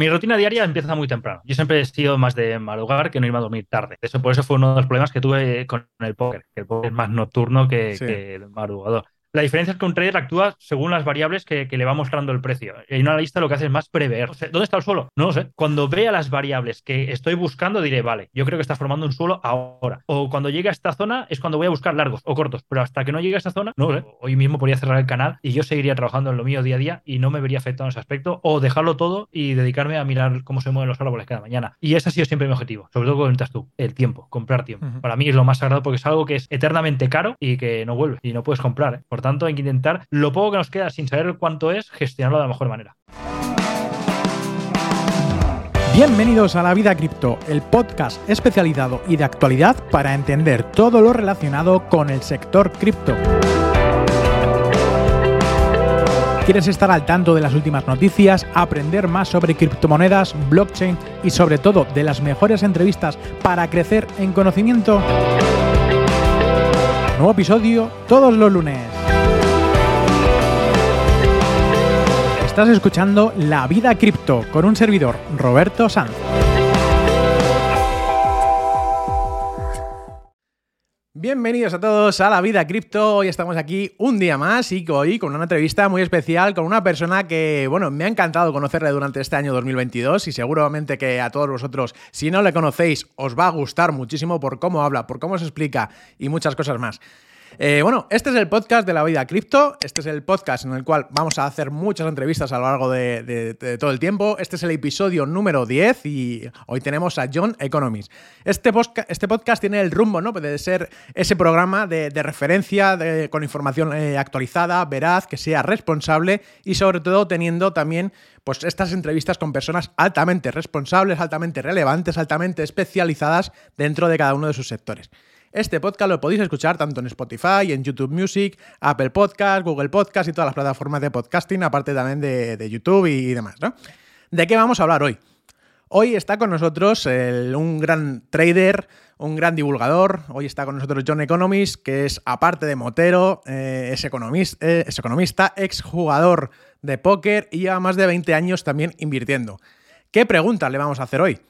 Mi rutina diaria empieza muy temprano. Yo siempre he sido más de madrugar que no irme a dormir tarde. Eso, por eso fue uno de los problemas que tuve con el póker, que el póker es más nocturno que, que el madrugador. La diferencia es que un trader actúa según las variables que, le va mostrando el precio. Y un analista lo que hace es más prever. ¿Dónde está el suelo? No lo sé. Cuando vea las variables que estoy buscando, diré, vale, yo creo que está formando un suelo ahora. O cuando llegue a esta zona es cuando voy a buscar largos o cortos. Pero hasta que no llegue a esta zona, no lo sé. Hoy mismo podría cerrar el canal y yo seguiría trabajando en lo mío día a día y no me vería afectado en ese aspecto. O dejarlo todo y dedicarme a mirar cómo se mueven los árboles cada mañana. Y ese ha sido siempre mi objetivo. Sobre todo cuando estás tú, el tiempo, comprar tiempo. Para mí es lo más sagrado porque es algo que es eternamente caro y que no vuelve y no puedes comprar. ¿eh? Por tanto, hay que intentar lo poco que nos queda sin saber cuánto es, gestionarlo de la mejor manera. Bienvenidos a La Vida Cripto, el podcast especializado y de actualidad para entender todo lo relacionado con el sector cripto. ¿Quieres estar al tanto de las últimas noticias, aprender más sobre criptomonedas, blockchain y sobre todo de las mejores entrevistas para crecer en conocimiento? Nuevo episodio todos los lunes. Estás escuchando La Vida Cripto con un servidor, Roberto Sanz. Bienvenidos a todos a La Vida Cripto. Hoy estamos aquí un día más y hoy con una entrevista muy especial con una persona que, bueno, me ha encantado conocerle durante este año 2022 y seguramente que a todos vosotros, si no le conocéis, os va a gustar muchísimo por cómo habla, por cómo se explica y muchas cosas más. Eh, bueno, este es el podcast de la vida cripto. Este es el podcast en el cual vamos a hacer muchas entrevistas a lo largo de, todo el tiempo. Este es el episodio número 10 y hoy tenemos a John Economist. Este, este podcast tiene el rumbo, ¿no? De ser ese programa de, referencia con información eh, actualizada, veraz, que sea responsable y sobre todo teniendo también pues estas entrevistas con personas altamente responsables, altamente relevantes, altamente especializadas dentro de cada uno de sus sectores. Este podcast lo podéis escuchar tanto en Spotify, en YouTube Music, Apple Podcast, Google Podcast y todas las plataformas de podcasting, aparte también de, YouTube y demás, ¿no? ¿De qué vamos a hablar hoy? Hoy está con nosotros un gran trader, un gran divulgador. Hoy está con nosotros John Economist, que es, aparte de motero, eh, es, economista, eh, es economista, exjugador de póker y lleva más de 20 años también invirtiendo. ¿Qué preguntas le vamos a hacer hoy?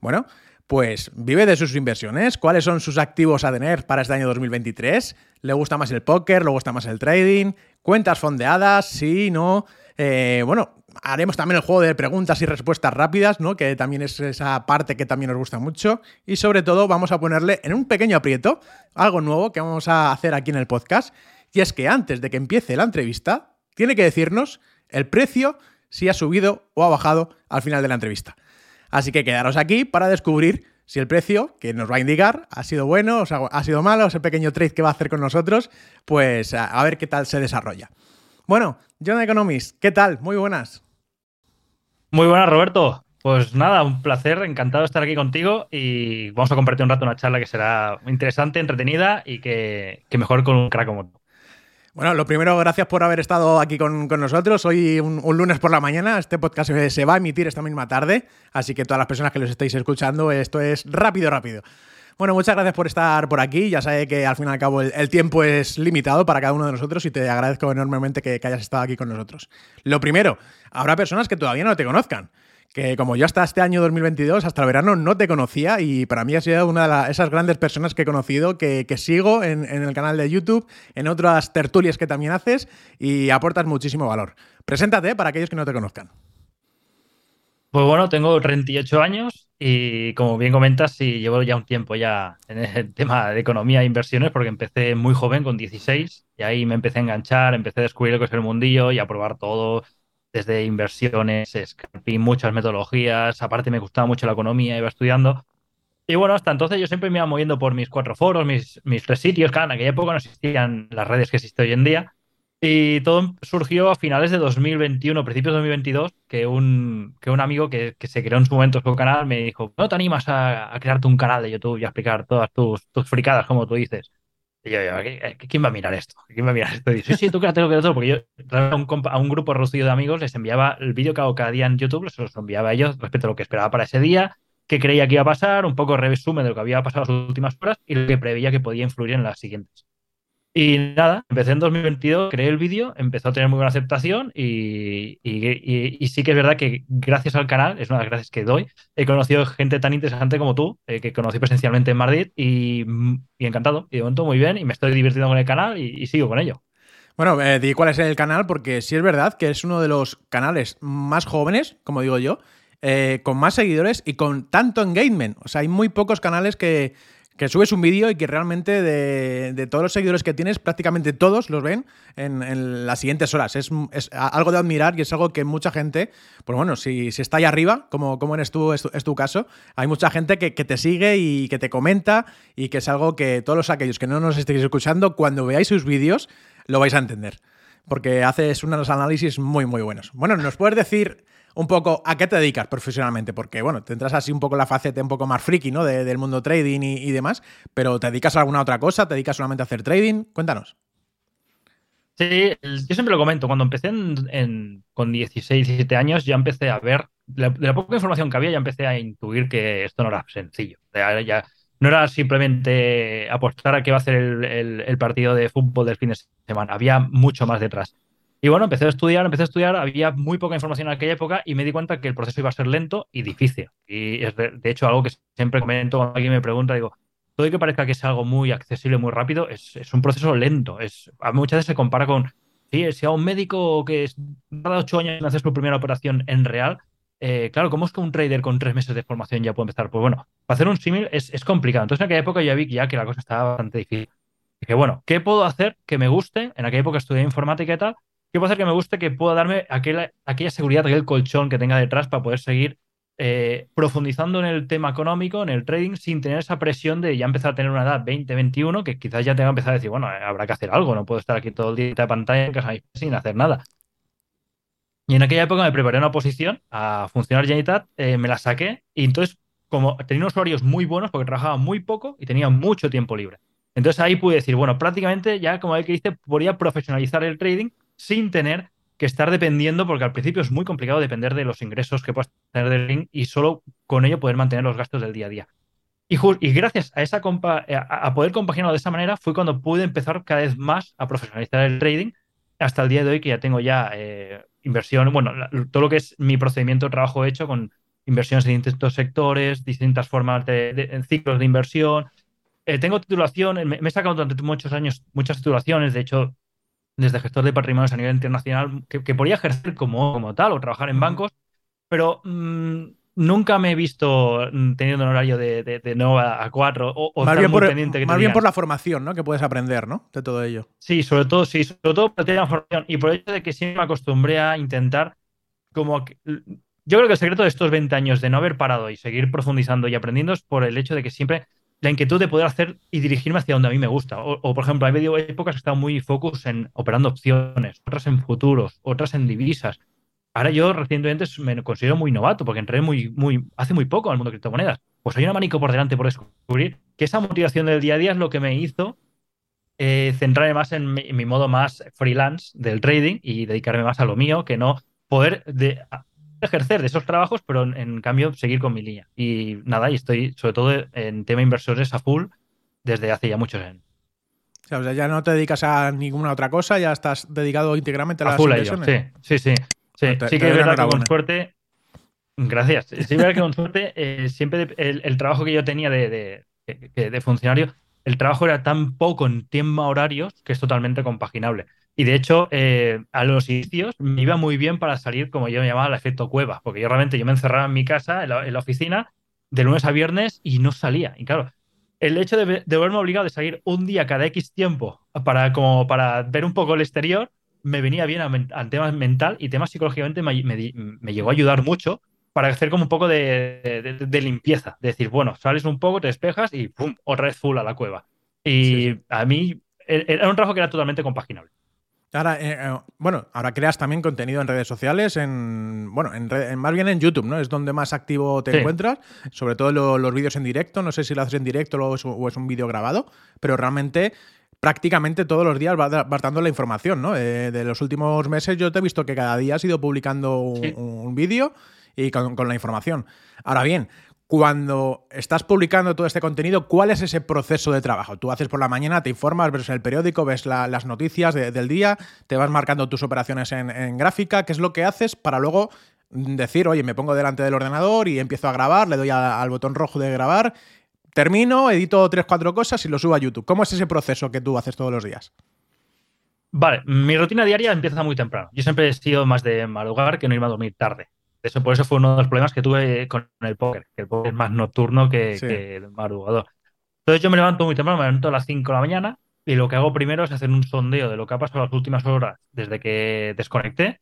Bueno, pues vive de sus inversiones. ¿Cuáles son sus activos a tener para este año 2023? ¿Le gusta más el póker? ¿Le gusta más el trading? ¿Cuentas fondeadas? Sí, no. Eh, bueno, haremos también el juego de preguntas y respuestas rápidas, ¿no? Que también es esa parte que también nos gusta mucho. Y sobre todo vamos a ponerle en un pequeño aprieto algo nuevo que vamos a hacer aquí en el podcast. Y es que antes de que empiece la entrevista, tiene que decirnos el precio, si ha subido o ha bajado al final de la entrevista. Así que quedaros aquí para descubrir si el precio que nos va a indicar ha sido bueno, o ha sido malo, ese pequeño trade que va a hacer con nosotros, pues a, ver qué tal se desarrolla. Bueno, John Economist, ¿qué tal? Muy buenas. Muy buenas, Roberto. Pues nada, un placer, encantado de estar aquí contigo y vamos a compartir un rato una charla que será interesante, entretenida y que, que mejor con un crack como tú. Bueno, lo primero, gracias por haber estado aquí con, nosotros. Hoy, un, lunes por la mañana, este podcast se, va a emitir esta misma tarde, así que todas las personas que los estáis escuchando, esto es rápido, rápido. Bueno, muchas gracias por estar por aquí. Ya sé que al fin y al cabo el, tiempo es limitado para cada uno de nosotros y te agradezco enormemente que hayas estado aquí con nosotros. Lo primero, habrá personas que todavía no te conozcan que como yo hasta este año 2022, hasta el verano, no te conocía y para mí has sido una de esas grandes personas que he conocido, que, sigo en, el canal de YouTube, en otras tertulias que también haces y aportas muchísimo valor. Preséntate para aquellos que no te conozcan. Pues bueno, tengo 38 años y como bien comentas, sí, llevo ya un tiempo ya en el tema de economía e inversiones porque empecé muy joven, con 16, y ahí me empecé a enganchar, empecé a descubrir lo que es el mundillo y a probar todo, desde inversiones, scalping, muchas metodologías. Aparte, me gustaba mucho la economía, iba estudiando. Y bueno, hasta entonces yo siempre me iba moviendo por mis cuatro foros, mis, mis tres sitios. Claro, en aquella época no existían las redes que existen hoy en día. Y todo surgió a finales de 2021, principios de 2022, que un, que un amigo que, que se creó en su momento su canal me dijo, ¿no te animas a, a, crearte un canal de YouTube y a explicar todas tus, tus fricadas, como tú dices? Yo, ¿quién va a mirar esto? ¿Quién va a mirar esto? Dice, sí, sí, tú créate lo que otro, porque yo a un, a un grupo reducido de amigos les enviaba el vídeo que hago cada día en YouTube, se los enviaba a ellos respecto a lo que esperaba para ese día, qué creía que iba a pasar, un poco resumen de lo que había pasado las últimas horas y lo que preveía que podía influir en las siguientes. Y nada, empecé en 2022, creé el vídeo, empezó a tener muy buena aceptación y, sí que es verdad que gracias al canal, es una de las gracias que doy, he conocido gente tan interesante como tú, eh, que conocí presencialmente en Madrid y, encantado. Y de momento muy bien y me estoy divirtiendo con el canal y, sigo con ello. Bueno, eh, di cuál es el canal porque sí es verdad que es uno de los canales más jóvenes, como digo yo, eh, con más seguidores y con tanto engagement. O sea, hay muy pocos canales que que subes un vídeo y que realmente de, todos los seguidores que tienes, prácticamente todos los ven en, las siguientes horas. Es, algo de admirar y es algo que mucha gente, pues bueno, si, si está ahí arriba, como, como eres tú, es tu, caso, hay mucha gente que, te sigue y que te comenta y que es algo que todos aquellos que no nos estéis escuchando, cuando veáis sus vídeos, lo vais a entender. Porque haces unos análisis muy, muy buenos. Bueno, ¿nos puedes decir un poco a qué te dedicas profesionalmente, porque bueno, tendrás así un poco la faceta un poco más friki, ¿no? del mundo trading y, demás, pero ¿te dedicas a alguna otra cosa? ¿Te dedicas solamente a hacer trading? Cuéntanos. Sí, yo siempre lo comento, cuando empecé con 16, 17 años ya empecé a ver, de la, poca información que había ya empecé a intuir que esto no era sencillo. Ya, no era simplemente apostar a qué va a hacer el partido de fútbol del fin de semana, había mucho más detrás. Y bueno, empecé a estudiar, empecé a estudiar, había muy poca información en aquella época y me di cuenta que el proceso iba a ser lento y difícil. Y es de, hecho algo que siempre comento cuando alguien me pregunta, digo, todo y que parezca que es algo muy accesible, muy rápido, es, un proceso lento. Es, muchas veces se compara con, sí, si a un médico que es, cada ocho años hace su primera operación en real, eh, claro, ¿cómo es que un trader con tres meses de formación ya puede empezar? Pues bueno, para hacer un símil es, es, complicado. Entonces en aquella época ya vi ya que la cosa estaba bastante difícil. Dije, bueno, ¿qué puedo hacer que me guste? En aquella época estudié informática y tal, ¿Qué puede hacer que me guste que pueda darme aquella, seguridad, aquel colchón que tenga detrás para poder seguir eh, profundizando en el tema económico, en el trading, sin tener esa presión de ya empezar a tener una edad 20, 21, que quizás ya tenga que empezar a decir, bueno, habrá que hacer algo, no puedo estar aquí todo el día de pantalla en casa sin hacer nada. Y en aquella época me preparé una oposición a funcionar Genitat, eh, me la saqué y entonces, como tenía unos horarios muy buenos porque trabajaba muy poco y tenía mucho tiempo libre. Entonces ahí pude decir, bueno, prácticamente ya como el que dice, podría profesionalizar el trading sin tener que estar dependiendo, porque al principio es muy complicado depender de los ingresos que puedas tener del link y solo con ello poder mantener los gastos del día a día. Y, gracias a, esa a, poder compaginarlo de esa manera fue cuando pude empezar cada vez más a profesionalizar el trading hasta el día de hoy que ya tengo ya eh, inversión, bueno, todo lo que es mi procedimiento de trabajo hecho con inversiones en distintos sectores, distintas formas de, ciclos de inversión. Eh, tengo titulación, me, me, he sacado durante muchos años muchas titulaciones, de hecho desde gestor de patrimonios a nivel internacional, que, podría ejercer como, como tal o trabajar en bancos, pero mm, nunca me he visto mm, teniendo un horario de, de, 9 a 4 o, más bien, por, pendiente más bien por la formación ¿no? que puedes aprender ¿no? de todo ello. Sí, sobre todo, sí, sobre todo por la formación y por el hecho de que siempre me acostumbré a intentar como... yo creo que el secreto de estos 20 años de no haber parado y seguir profundizando y aprendiendo es por el hecho de que siempre la inquietud de poder hacer y dirigirme hacia donde a mí me gusta. O, por ejemplo, hay medio épocas que he estado muy focus en operando opciones, otras en futuros, otras en divisas. Ahora yo recientemente me considero muy novato porque entré muy, muy, hace muy poco al mundo de criptomonedas. Pues hay un abanico por delante por descubrir que esa motivación del día a día es lo que me hizo eh, centrarme más en mi, modo más freelance del trading y dedicarme más a lo mío que no poder de, ejercer de esos trabajos, pero en, cambio seguir con mi línea. Y nada, y estoy sobre todo en tema inversores a full desde hace ya muchos años. O sea, ya no te dedicas a ninguna otra cosa, ya estás dedicado íntegramente a, las full inversiones. sí, sí, sí. Sí, sí que es verdad que con suerte. Gracias. Sí, es verdad que con suerte eh, siempre el, trabajo que yo tenía de, de funcionario, el trabajo era tan poco en tiempo horarios que es totalmente compaginable. Y de hecho, eh, a los inicios me iba muy bien para salir, como yo me llamaba, el efecto cueva, porque yo realmente yo me encerraba en mi casa, en la, oficina, de lunes a viernes y no salía. Y claro, el hecho de, de verme obligado de salir un día cada X tiempo para, como para ver un poco el exterior, me venía bien a, temas mental y temas psicológicamente me, me, llegó a ayudar mucho para hacer como un poco de, de, limpieza. De decir, bueno, sales un poco, te despejas y ¡pum! otra vez full a la cueva. Y a mí e, era un trabajo que era totalmente compaginable. Ahora, eh, eh, bueno, ahora creas también contenido en redes sociales, en bueno, en, más bien en YouTube, ¿no? Es donde más activo te encuentras, sobre todo los vídeos en directo. No sé si lo haces en directo o es, un vídeo grabado, pero realmente prácticamente todos los días vas, dando la información, ¿no? Eh, de los últimos meses yo te he visto que cada día has ido publicando un, vídeo y con, la información. Ahora bien, cuando estás publicando todo este contenido, ¿cuál es ese proceso de trabajo? Tú haces por la mañana, te informas, ves el periódico, ves las noticias del día, te vas marcando tus operaciones en, gráfica, ¿qué es lo que haces para luego decir, oye, me pongo delante del ordenador y empiezo a grabar, le doy al botón rojo de grabar, termino, edito tres, cuatro cosas y lo subo a YouTube? ¿Cómo es ese proceso que tú haces todos los días? Vale, mi rutina diaria empieza muy temprano. Yo siempre he sido más de madrugar que no irme a dormir tarde. Eso, por eso fue uno de los problemas que tuve con el póker, que el póker es más nocturno que, el madrugador. Entonces yo me levanto muy temprano, me levanto a las 5 de la mañana y lo que hago primero es hacer un sondeo de lo que ha pasado las últimas horas desde que desconecté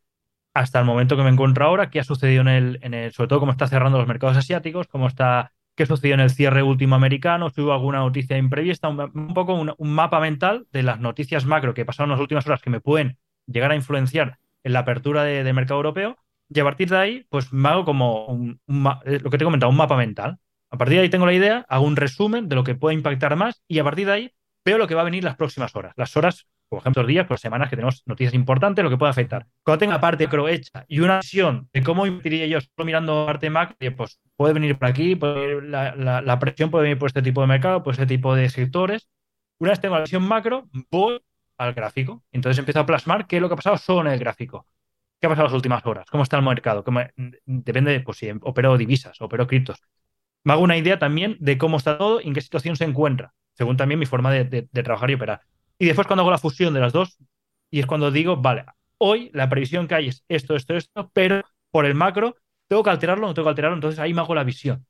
hasta el momento que me encuentro ahora, qué ha sucedido en el, en el sobre todo cómo está cerrando los mercados asiáticos, cómo está, qué sucedió en el cierre último americano, si hubo alguna noticia imprevista, un, poco un, mapa mental de las noticias macro que pasaron las últimas horas que me pueden llegar a influenciar en la apertura de, de mercado europeo y a partir de ahí, pues me hago como eh, lo que te he comentado, un mapa mental. A partir de ahí tengo la idea, hago un resumen de lo que puede impactar más y a partir de ahí veo lo que va a venir las próximas horas. Las horas, por ejemplo, los días, por semanas que tenemos noticias importantes, lo que puede afectar. Cuando tenga parte macro hecha y una visión de cómo invertiría yo solo mirando parte macro, pues puede venir por aquí, la, la, presión puede venir por este tipo de mercado, por este tipo de sectores. Una vez tengo la visión macro, voy al gráfico. Entonces empiezo a plasmar qué es lo que ha pasado solo en el gráfico. ¿Qué ha pasado las últimas horas? ¿Cómo está el mercado? Depende, pues si opero divisas, opero criptos. Me hago una idea también de cómo está todo y en qué situación se encuentra, según también mi forma de, trabajar y operar. Y después cuando hago la fusión de las dos, y es cuando digo, vale, hoy la previsión que hay es esto, esto, esto, pero por el macro tengo que alterarlo, no tengo que alterarlo, entonces ahí me hago la visión.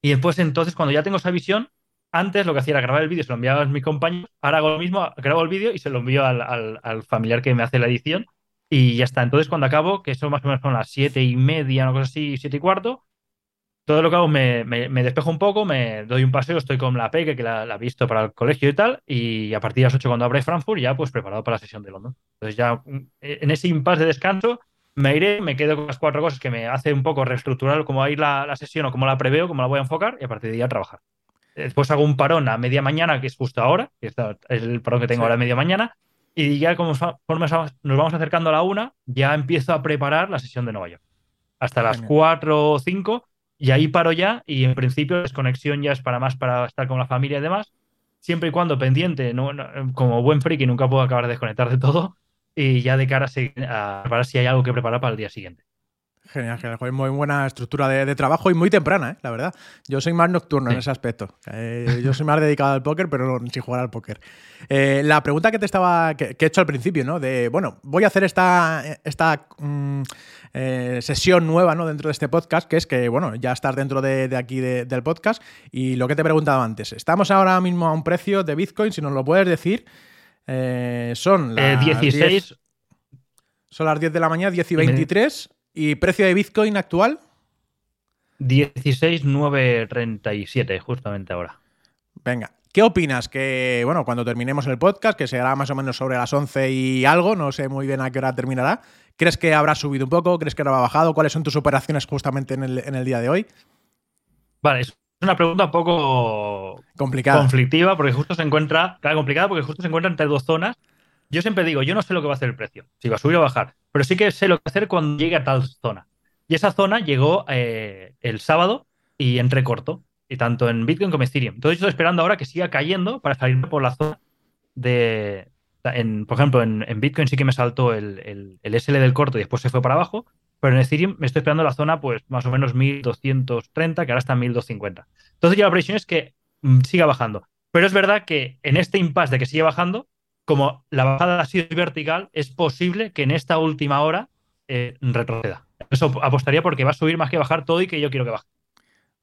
Y después entonces cuando ya tengo esa visión, antes lo que hacía era grabar el vídeo, se lo enviaba a mis compañeros, ahora hago lo mismo, grabo el vídeo y se lo envío al familiar que me hace la edición y ya está. Entonces, cuando acabo, que eso más o menos son las siete y media, una cosa así, siete y cuarto, todo lo que hago me, me, despejo un poco, me doy un paseo, estoy con la peque, que la, he visto para el colegio y tal, y a partir de las 8 cuando abre Frankfurt, ya pues preparado para la sesión de London. Entonces ya mm, en ese impasse de descanso me iré, me quedo con las cuatro cosas que me hace un poco reestructurar cómo va a ir la, la sesión o cómo la preveo, cómo la voy a enfocar, y a partir de ahí a trabajar. Después hago un parón a media mañana, que es justo ahora, que es el parón que tengo ahora a media mañana, y ya como nos vamos acercando a la una, ya empiezo a preparar la sesión de Nueva York. Hasta las cuatro o cinco, y ahí paro ya, y en principio desconexión ya es para más para estar con la familia y demás, siempre y cuando pendiente, no, como buen friki nunca puedo acabar de desconectar de todo, y ya de cara a, a preparar si hay algo que preparar para el día siguiente. Genial, genial. Muy buena estructura de, trabajo y muy temprana, ¿eh? la verdad. Yo soy más nocturno en ese aspecto. Eh, yo soy más dedicado al póker, pero sin jugar al póker. Eh, la pregunta que te estaba que, he hecho al principio, ¿no? De, bueno, voy a hacer esta, esta mm, sesión nueva ¿no? dentro de este podcast, que es que, bueno, ya estás dentro de, aquí del podcast. Y lo que te he preguntado antes, estamos ahora mismo a un precio de Bitcoin, si nos lo puedes decir, son las 16. son las 10 de la mañana, 10 y 23. ¿Y precio de Bitcoin actual? 16,937, justamente ahora. Venga, ¿qué opinas? Que, bueno, cuando terminemos el podcast, que será más o menos sobre las 11 y algo, no sé muy bien a qué hora terminará, ¿crees que habrá subido un poco? ¿Crees que habrá bajado? ¿Cuáles son tus operaciones justamente en el, día de hoy? Vale, es una pregunta un poco complicada. conflictiva, porque justo se encuentra, claro, complicada porque justo se encuentra entre dos zonas yo siempre digo, yo no sé lo que va a hacer el precio, si va a subir o bajar, pero sí que sé lo que hacer cuando llegue a tal zona. Y esa zona llegó eh, el sábado y entre corto, y tanto en Bitcoin como en Ethereum. Entonces estoy esperando ahora que siga cayendo para salir por la zona de... por ejemplo, en, Bitcoin sí que me saltó el, SL del corto y después se fue para abajo, pero en Ethereum me estoy esperando la zona pues más o menos 1230, que ahora está en 1250. Entonces ya la previsión es que mm, siga bajando. Pero es verdad que en este impasse de que sigue bajando, como la bajada ha sido vertical, es posible que en esta última hora eh, retroceda. Eso apostaría porque va a subir más que bajar todo y que yo quiero que baje.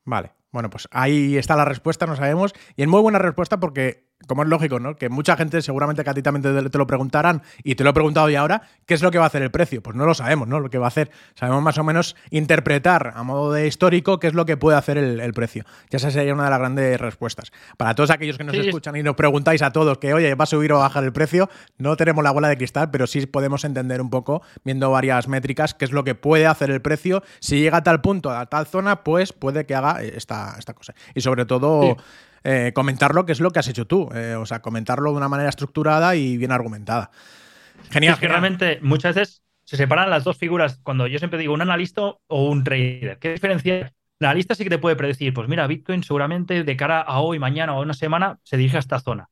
Vale, bueno, pues ahí está la respuesta, no sabemos. Y es muy buena respuesta porque como es lógico, ¿no? Que mucha gente seguramente que a ti también te, lo preguntarán y te lo he preguntado ya ahora, ¿qué es lo que va a hacer el precio? Pues no lo sabemos, ¿no? Lo que va a hacer. Sabemos más o menos interpretar a modo de histórico qué es lo que puede hacer el, precio. Ya esa sería una de las grandes respuestas. Para todos aquellos que nos escuchan y nos preguntáis a todos que, oye, ¿va a subir o bajar el precio? No tenemos la bola de cristal, pero sí podemos entender un poco, viendo varias métricas, qué es lo que puede hacer el precio. Si llega a tal punto, a tal zona, pues puede que haga esta, esta cosa. Y sobre todo... Eh, comentarlo, que es lo que has hecho tú. Eh, o sea, comentarlo de una manera estructurada y bien argumentada. Genial. Es que realmente muchas veces se separan las dos figuras. Cuando yo siempre digo un analista o un trader, ¿qué diferencia La lista sí que te puede predecir, pues mira, Bitcoin seguramente de cara a hoy, mañana o una semana se dirige a esta zona.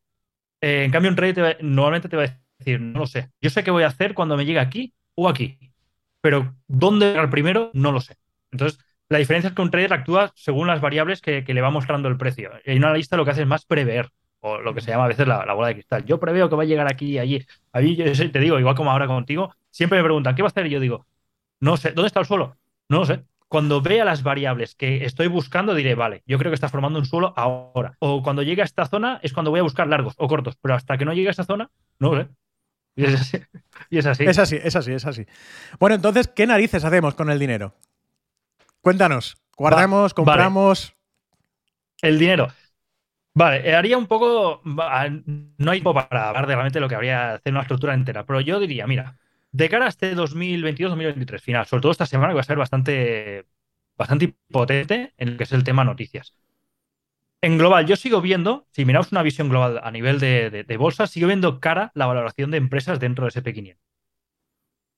Eh, en cambio, un trader normalmente te va a decir, no lo sé. Yo sé qué voy a hacer cuando me llegue aquí o aquí, pero dónde llegar primero no lo sé. Entonces, la diferencia es que un trader actúa según las variables que, le va mostrando el precio. Y una lista lo que hace es más prever, o lo que se llama a veces la, bola de cristal. Yo preveo que va a llegar aquí y allí. Allí yo te digo, igual como ahora contigo, siempre me preguntan, ¿qué va a hacer? Y yo digo, no sé, ¿dónde está el suelo? No lo sé. Cuando vea las variables que estoy buscando, diré, vale, yo creo que está formando un suelo ahora. O cuando llegue a esta zona es cuando voy a buscar largos o cortos. Pero hasta que no llegue a esa zona, no lo sé. Y. Y es así. Es así, es así, es así. Bueno, entonces, ¿qué narices hacemos con el dinero? Cuéntanos. ¿Guardamos, compramos? El dinero. Vale, eh, haría un poco. No hay tiempo para hablar de realmente lo que habría hacer una estructura entera, pero yo diría, mira, de cara a este 2022-2023 final, sobre todo esta semana que va a ser bastante, bastante potente en lo que es el tema noticias. En global, yo sigo viendo, si miramos una visión global a nivel de, de bolsa, sigo viendo cara la valoración de empresas dentro de SP500.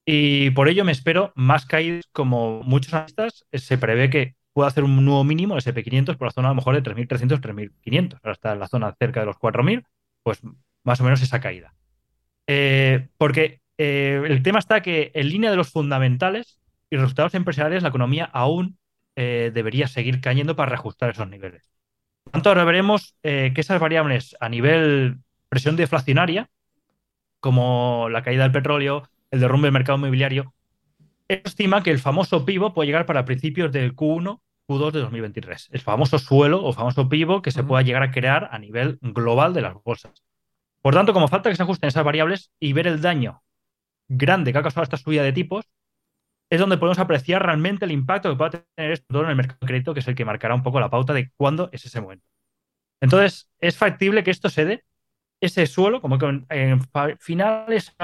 Y por ello me espero más caídas como muchos analistas. Se prevé que pueda hacer un nuevo mínimo SP500 por la zona a lo mejor de 3.300, 3.500. Ahora está en la zona cerca de los 4.000, pues más o menos esa caída. Eh, porque eh, el tema está que en línea de los fundamentales y resultados empresariales, la economía aún eh, debería seguir cayendo para reajustar esos niveles. Por tanto, ahora veremos que esas variables a nivel presión deflacionaria, como la caída del petróleo, el derrumbe del mercado inmobiliario, estima que el famoso pivo puede llegar para principios del Q1, Q2 de 2023. El famoso suelo o famoso pivo que se pueda llegar a crear a nivel global de las bolsas. Por tanto, como falta que se ajusten esas variables y ver el daño grande que ha causado esta subida de tipos, es donde podemos apreciar realmente el impacto que pueda tener esto en el mercado de crédito, que es el que marcará un poco la pauta de cuándo es ese momento. Entonces, es factible que esto se dé ese suelo como que en, finales,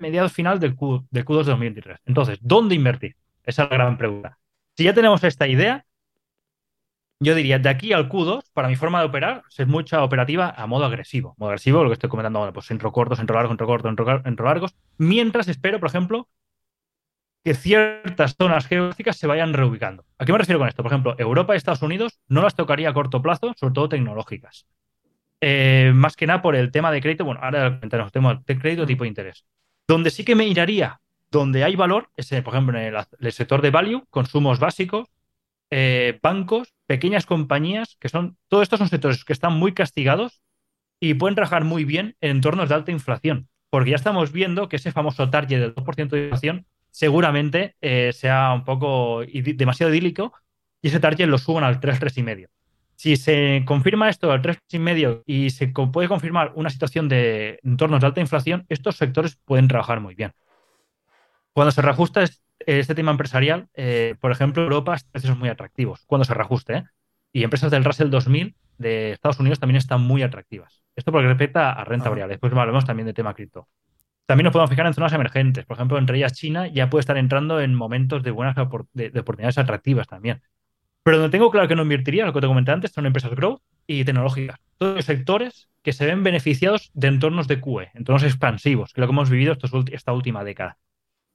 mediados final del, Q, del Q2 de 2023. Entonces, ¿dónde invertir? Esa es la gran pregunta. Si ya tenemos esta idea, yo diría, de aquí al Q2, para mi forma de operar, es mucha operativa a modo agresivo. Modo agresivo, lo que estoy comentando ahora, pues entro cortos, entro largos, entro cortos, entro, largos, mientras espero, por ejemplo, que ciertas zonas geográficas se vayan reubicando. ¿A qué me refiero con esto? Por ejemplo, Europa y Estados Unidos no las tocaría a corto plazo, sobre todo tecnológicas. Eh, más que nada por el tema de crédito. Bueno, ahora comentaremos tema de crédito tipo de interés. Donde sí que me iraría, donde hay valor, es eh, por ejemplo en el, sector de value, consumos básicos, eh, bancos, pequeñas compañías, que son, todos estos son sectores que están muy castigados y pueden trabajar muy bien en entornos de alta inflación, porque ya estamos viendo que ese famoso target del 2% de inflación seguramente sea un poco demasiado idílico y ese target lo suban al 3, 3,5. Si se confirma esto al 3,5 y se puede confirmar una situación de entornos de alta inflación, estos sectores pueden trabajar muy bien. Cuando se reajusta este tema empresarial, eh, por ejemplo, Europa está precios muy atractivos. Cuando se reajuste, ¿eh? Y empresas del Russell 2000 de Estados Unidos también están muy atractivas. Esto porque respecta a renta variable. Después hablamos también de tema cripto. También nos podemos fijar en zonas emergentes. Por ejemplo, entre ellas China ya puede estar entrando en momentos de buenas de oportunidades atractivas también. Pero donde tengo claro que no invertiría, lo que te comenté antes, son empresas growth y tecnológicas. Todos los sectores que se ven beneficiados de entornos de QE, entornos expansivos, que es lo que hemos vivido esta última década.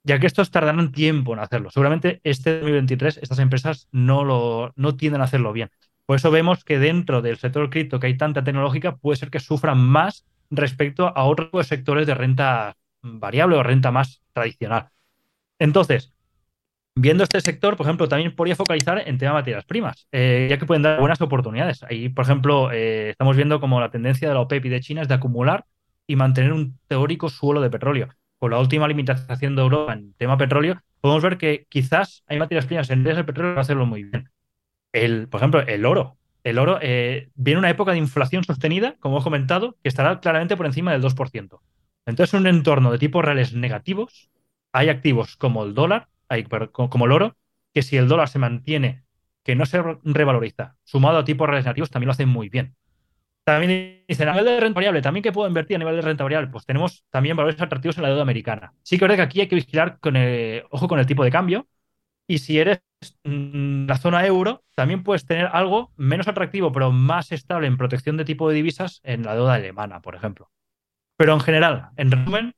Ya que estos tardarán tiempo en hacerlo. Seguramente este 2023 estas empresas no, lo, no tienden a hacerlo bien. Por eso vemos que dentro del sector cripto que hay tanta tecnológica, puede ser que sufran más respecto a otros sectores de renta variable o renta más tradicional. Entonces, viendo este sector, por ejemplo, también podría focalizar en tema de materias primas, eh, ya que pueden dar buenas oportunidades. Ahí, por ejemplo, eh, estamos viendo como la tendencia de la OPEP y de China es de acumular y mantener un teórico suelo de petróleo. Con la última limitación de Europa en tema petróleo, podemos ver que quizás hay materias primas en el petróleo que hacerlo muy bien. El, por ejemplo, el oro. El oro eh, viene una época de inflación sostenida, como he comentado, que estará claramente por encima del 2%. Entonces, en un entorno de tipos reales negativos, hay activos como el dólar, como el oro, que si el dólar se mantiene, que no se revaloriza, sumado a tipos relativos, también lo hacen muy bien. También dicen, a nivel de renta variable, ¿también que puedo invertir a nivel de renta variable? Pues tenemos también valores atractivos en la deuda americana. Sí que es que aquí hay que vigilar con el, ojo con el tipo de cambio. Y si eres mm, la zona euro, también puedes tener algo menos atractivo, pero más estable en protección de tipo de divisas en la deuda alemana, por ejemplo. Pero en general, en resumen,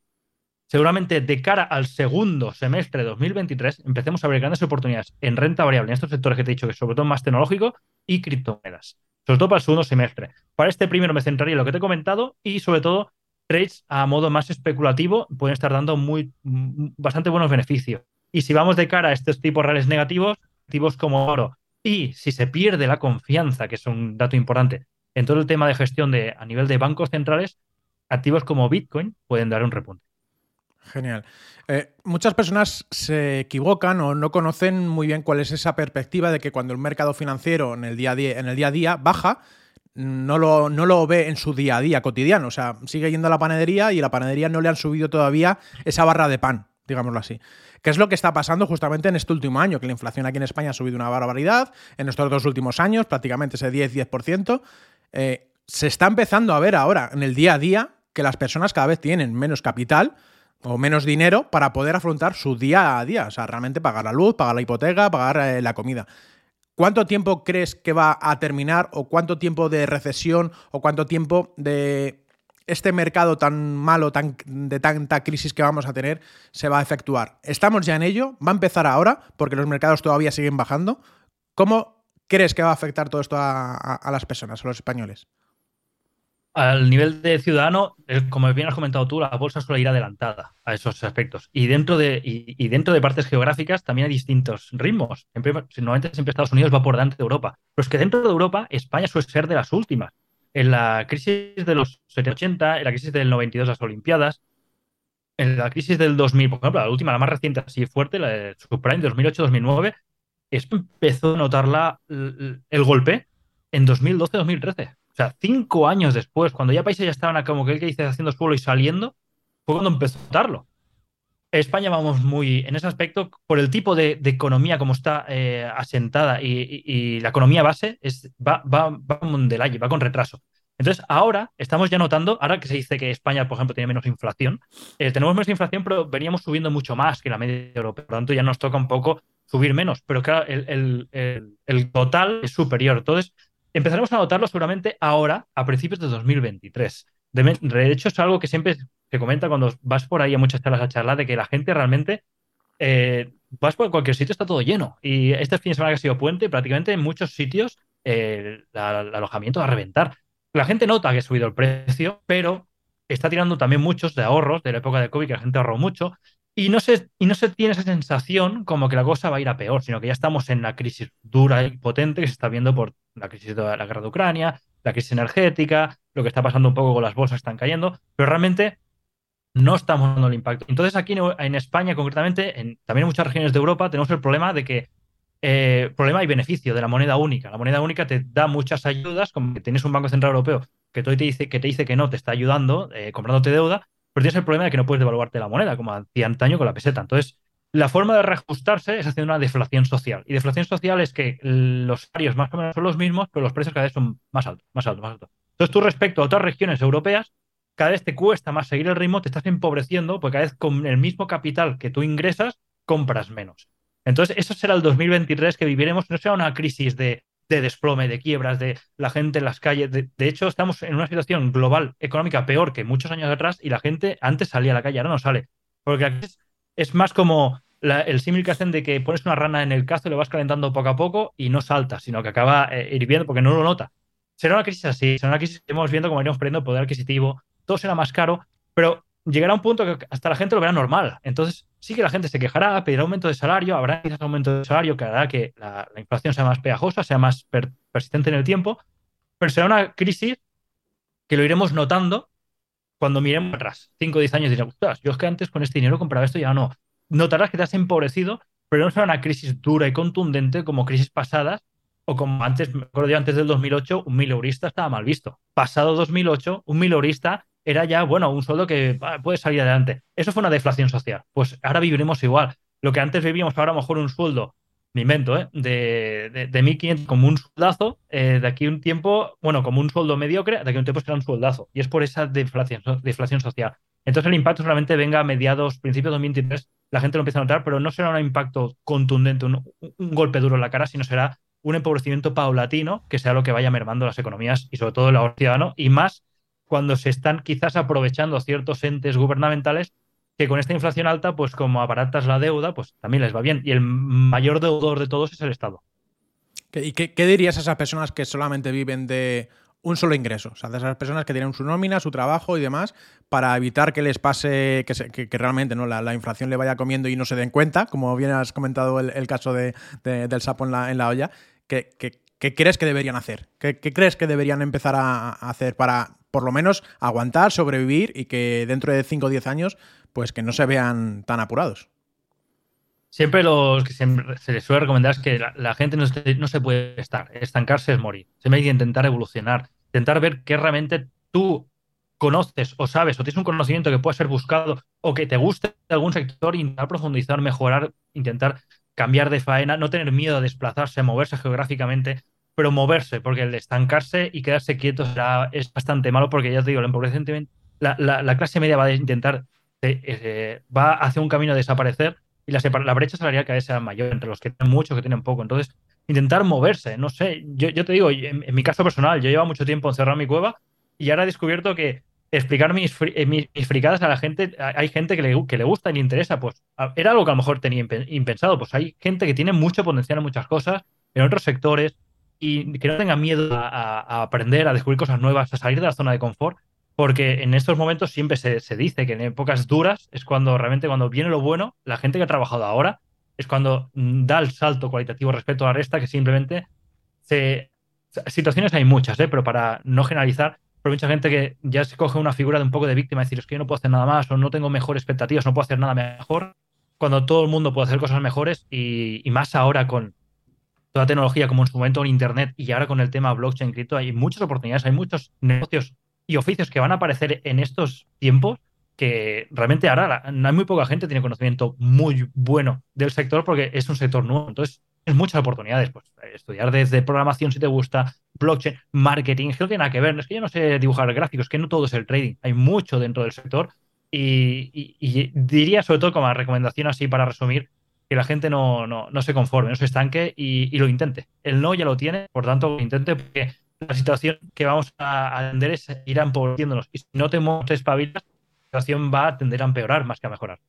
seguramente de cara al segundo semestre de 2023 empecemos a ver grandes oportunidades en renta variable en estos sectores que te he dicho, que sobre todo más tecnológico y criptomonedas. Sobre todo para el segundo semestre. Para este primero me centraría en lo que te he comentado y sobre todo trades a modo más especulativo pueden estar dando muy, bastante buenos beneficios. Y si vamos de cara a estos tipos reales negativos, activos como oro, y si se pierde la confianza, que es un dato importante, en todo el tema de gestión de, a nivel de bancos centrales, activos como Bitcoin pueden dar un repunte. Genial. Eh, muchas personas se equivocan o no conocen muy bien cuál es esa perspectiva de que cuando el mercado financiero en el día a día, en el día, a día baja, no lo, no lo ve en su día a día cotidiano. O sea, sigue yendo a la panadería y a la panadería no le han subido todavía esa barra de pan, digámoslo así. ¿Qué es lo que está pasando justamente en este último año? Que la inflación aquí en España ha subido una barbaridad. En estos dos últimos años, prácticamente ese 10-10%. Eh, se está empezando a ver ahora en el día a día que las personas cada vez tienen menos capital o menos dinero para poder afrontar su día a día. O sea, realmente pagar la luz, pagar la hipoteca, pagar eh, la comida. ¿Cuánto tiempo crees que va a terminar o cuánto tiempo de recesión o cuánto tiempo de este mercado tan malo, tan, de tanta crisis que vamos a tener, se va a efectuar? ¿Estamos ya en ello? ¿Va a empezar ahora? Porque los mercados todavía siguen bajando. ¿Cómo crees que va a afectar todo esto a las personas, a los españoles? Al nivel de ciudadano, como bien has comentado tú, la bolsa suele ir adelantada a esos aspectos. Y dentro de, y, dentro de partes geográficas también hay distintos ritmos. normalmente siempre Estados Unidos va por delante de Europa. Pero es que dentro de Europa, España suele ser de las últimas. En la crisis de los 70-80, en la crisis del 92, las Olimpiadas, en la crisis del 2000, por ejemplo, la última, la más reciente, así fuerte, la de subprime 2008-2009, empezó a notar el golpe en 2012-2013. O sea, cinco años después, cuando ya países ya estaban como que el que dice haciendo suelo y saliendo, fue cuando empezó a darlo. España vamos muy en ese aspecto por el tipo de, economía como está eh, asentada y, la economía base es, va, va, va con va con retraso. Entonces, ahora estamos ya notando, ahora que se dice que España, por ejemplo, tiene menos inflación, eh, tenemos menos inflación, pero veníamos subiendo mucho más que la media europea. Por lo tanto, ya nos toca un poco subir menos, pero claro, el, el, el total es superior. Entonces, empezaremos a notarlo seguramente ahora, a principios de 2023. De, hecho, es algo que siempre se comenta cuando vas por ahí a muchas charlas a charlar, de que la gente realmente eh, vas por cualquier sitio, está todo lleno. Y este fin de semana que ha sido puente, prácticamente en muchos sitios eh, el alojamiento va a reventar. La gente nota que ha subido el precio, pero está tirando también muchos de ahorros de la época de COVID, que la gente ahorró mucho, y no, se, y no se tiene esa sensación como que la cosa va a ir a peor, sino que ya estamos en la crisis dura y potente que se está viendo por la crisis de la guerra de Ucrania, la crisis energética, lo que está pasando un poco con las bolsas están cayendo, pero realmente no estamos dando el impacto. Entonces aquí en, España concretamente, en, también en muchas regiones de Europa, tenemos el problema de que eh, problema y beneficio de la moneda única. La moneda única te da muchas ayudas, como que tienes un Banco Central Europeo que te dice que, te dice que no, te está ayudando, eh, comprándote deuda, pero tienes el problema de que no puedes devaluarte la moneda, como hacía antaño con la peseta. Entonces, la forma de reajustarse es haciendo una deflación social. Y deflación social es que los salarios más o menos son los mismos, pero los precios cada vez son más altos, más altos, más altos. Entonces, tú respecto a otras regiones europeas, cada vez te cuesta más seguir el ritmo, te estás empobreciendo, porque cada vez con el mismo capital que tú ingresas, compras menos. Entonces, eso será el 2023 que viviremos, no será una crisis de de desplome, de quiebras, de la gente en las calles. De, hecho, estamos en una situación global económica peor que muchos años atrás y la gente antes salía a la calle, ahora no sale. Porque es, más como el símil que hacen de que pones una rana en el cazo y lo vas calentando poco a poco y no salta, sino que acaba eh, hirviendo porque no lo nota. Será una crisis así, será una crisis que hemos viendo como iremos perdiendo poder adquisitivo, todo será más caro, pero llegará un punto que hasta la gente lo verá normal. Entonces, sí que la gente se quejará, pedirá aumento de salario, habrá quizás aumento de salario que hará que la, inflación sea más pegajosa, sea más persistente en el tiempo, pero será una crisis que lo iremos notando cuando miremos atrás, 5 o 10 años, y dirás, yo es que antes con este dinero compraba esto, ya no. Notarás que te has empobrecido, pero no será una crisis dura y contundente como crisis pasadas, o como antes, me acuerdo yo antes del 2008, un mileurista estaba mal visto. Pasado 2008, un mileurista era ya, bueno, un sueldo que puede salir adelante. Eso fue una deflación social. Pues ahora viviremos igual. Lo que antes vivíamos, ahora a lo mejor un sueldo, me invento, ¿eh? de, de, de 1.500 como un sueldazo, eh, de aquí un tiempo, bueno, como un sueldo mediocre, de aquí un tiempo será un sueldazo. Y es por esa deflación, deflación social. Entonces el impacto solamente venga a mediados, principios de 2023, la gente lo empieza a notar, pero no será un impacto contundente, un, un golpe duro en la cara, sino será un empobrecimiento paulatino que sea lo que vaya mermando las economías y sobre todo el ahorro ciudadano y más cuando se están quizás aprovechando ciertos entes gubernamentales que con esta inflación alta, pues como aparatas la deuda, pues también les va bien. Y el mayor deudor de todos es el Estado. ¿Y qué, dirías a esas personas que solamente viven de un solo ingreso. O sea, de esas personas que tienen su nómina, su trabajo y demás, para evitar que les pase, que, que, realmente ¿no? La, inflación le vaya comiendo y no se den cuenta, como bien has comentado el, caso de, del sapo en la, en la olla. ¿Qué, crees que deberían hacer? ¿Qué, crees que deberían empezar a, hacer para, por lo menos, aguantar, sobrevivir y que dentro de 5 o 10 años, pues que no se vean tan apurados? Siempre lo que se les suele recomendar es que la, gente no, se puede estar, estancarse es morir. Siempre hay que intentar evolucionar, intentar ver qué realmente tú conoces o sabes o tienes un conocimiento que pueda ser buscado o que te guste de algún sector, intentar profundizar, mejorar, intentar cambiar de faena, no tener miedo a desplazarse, moverse geográficamente, pero moverse, porque el estancarse y quedarse quieto será, es bastante malo porque ya te digo, la, la, la clase media va a intentar, eh, eh, va hacia un camino a desaparecer y la, la brecha salarial cada vez sea mayor entre los que tienen mucho, que tienen poco. Entonces, intentar moverse, no sé, yo, yo te digo, en, mi caso personal, yo llevo mucho tiempo encerrado en mi cueva y ahora he descubierto que explicar mis, eh, mis, fricadas a la gente, hay gente que le, que le gusta y le interesa, pues era algo que a lo mejor tenía impensado, pues hay gente que tiene mucho potencial en muchas cosas, en otros sectores, y que no tenga miedo a, a aprender, a descubrir cosas nuevas, a salir de la zona de confort porque en estos momentos siempre se, dice que en épocas duras es cuando realmente cuando viene lo bueno, la gente que ha trabajado ahora es cuando da el salto cualitativo respecto a la resta, que simplemente se... Situaciones hay muchas, ¿eh? pero para no generalizar, pero mucha gente que ya se coge una figura de un poco de víctima, decir, es que yo no puedo hacer nada más o no tengo mejores expectativas, no puedo hacer nada mejor, cuando todo el mundo puede hacer cosas mejores y, y más ahora con toda tecnología como en su momento en Internet y ahora con el tema blockchain, cripto, hay muchas oportunidades, hay muchos negocios y oficios que van a aparecer en estos tiempos que realmente ahora no hay muy poca gente que tiene conocimiento muy bueno del sector porque es un sector nuevo. Entonces, es muchas oportunidades. Pues estudiar desde programación si te gusta, blockchain, marketing, es que no tiene nada que ver. Es que yo no sé dibujar gráficos, que no todo es el trading. Hay mucho dentro del sector. Y, diría, sobre todo, como recomendación así para resumir, que la gente no, no, no se conforme, no se estanque y, y, lo intente. El no ya lo tiene, por tanto, lo intente porque la situación que vamos a atender es ir empobreciéndonos. Y si no te espabilas, la situación va a tender a empeorar más que a mejorar.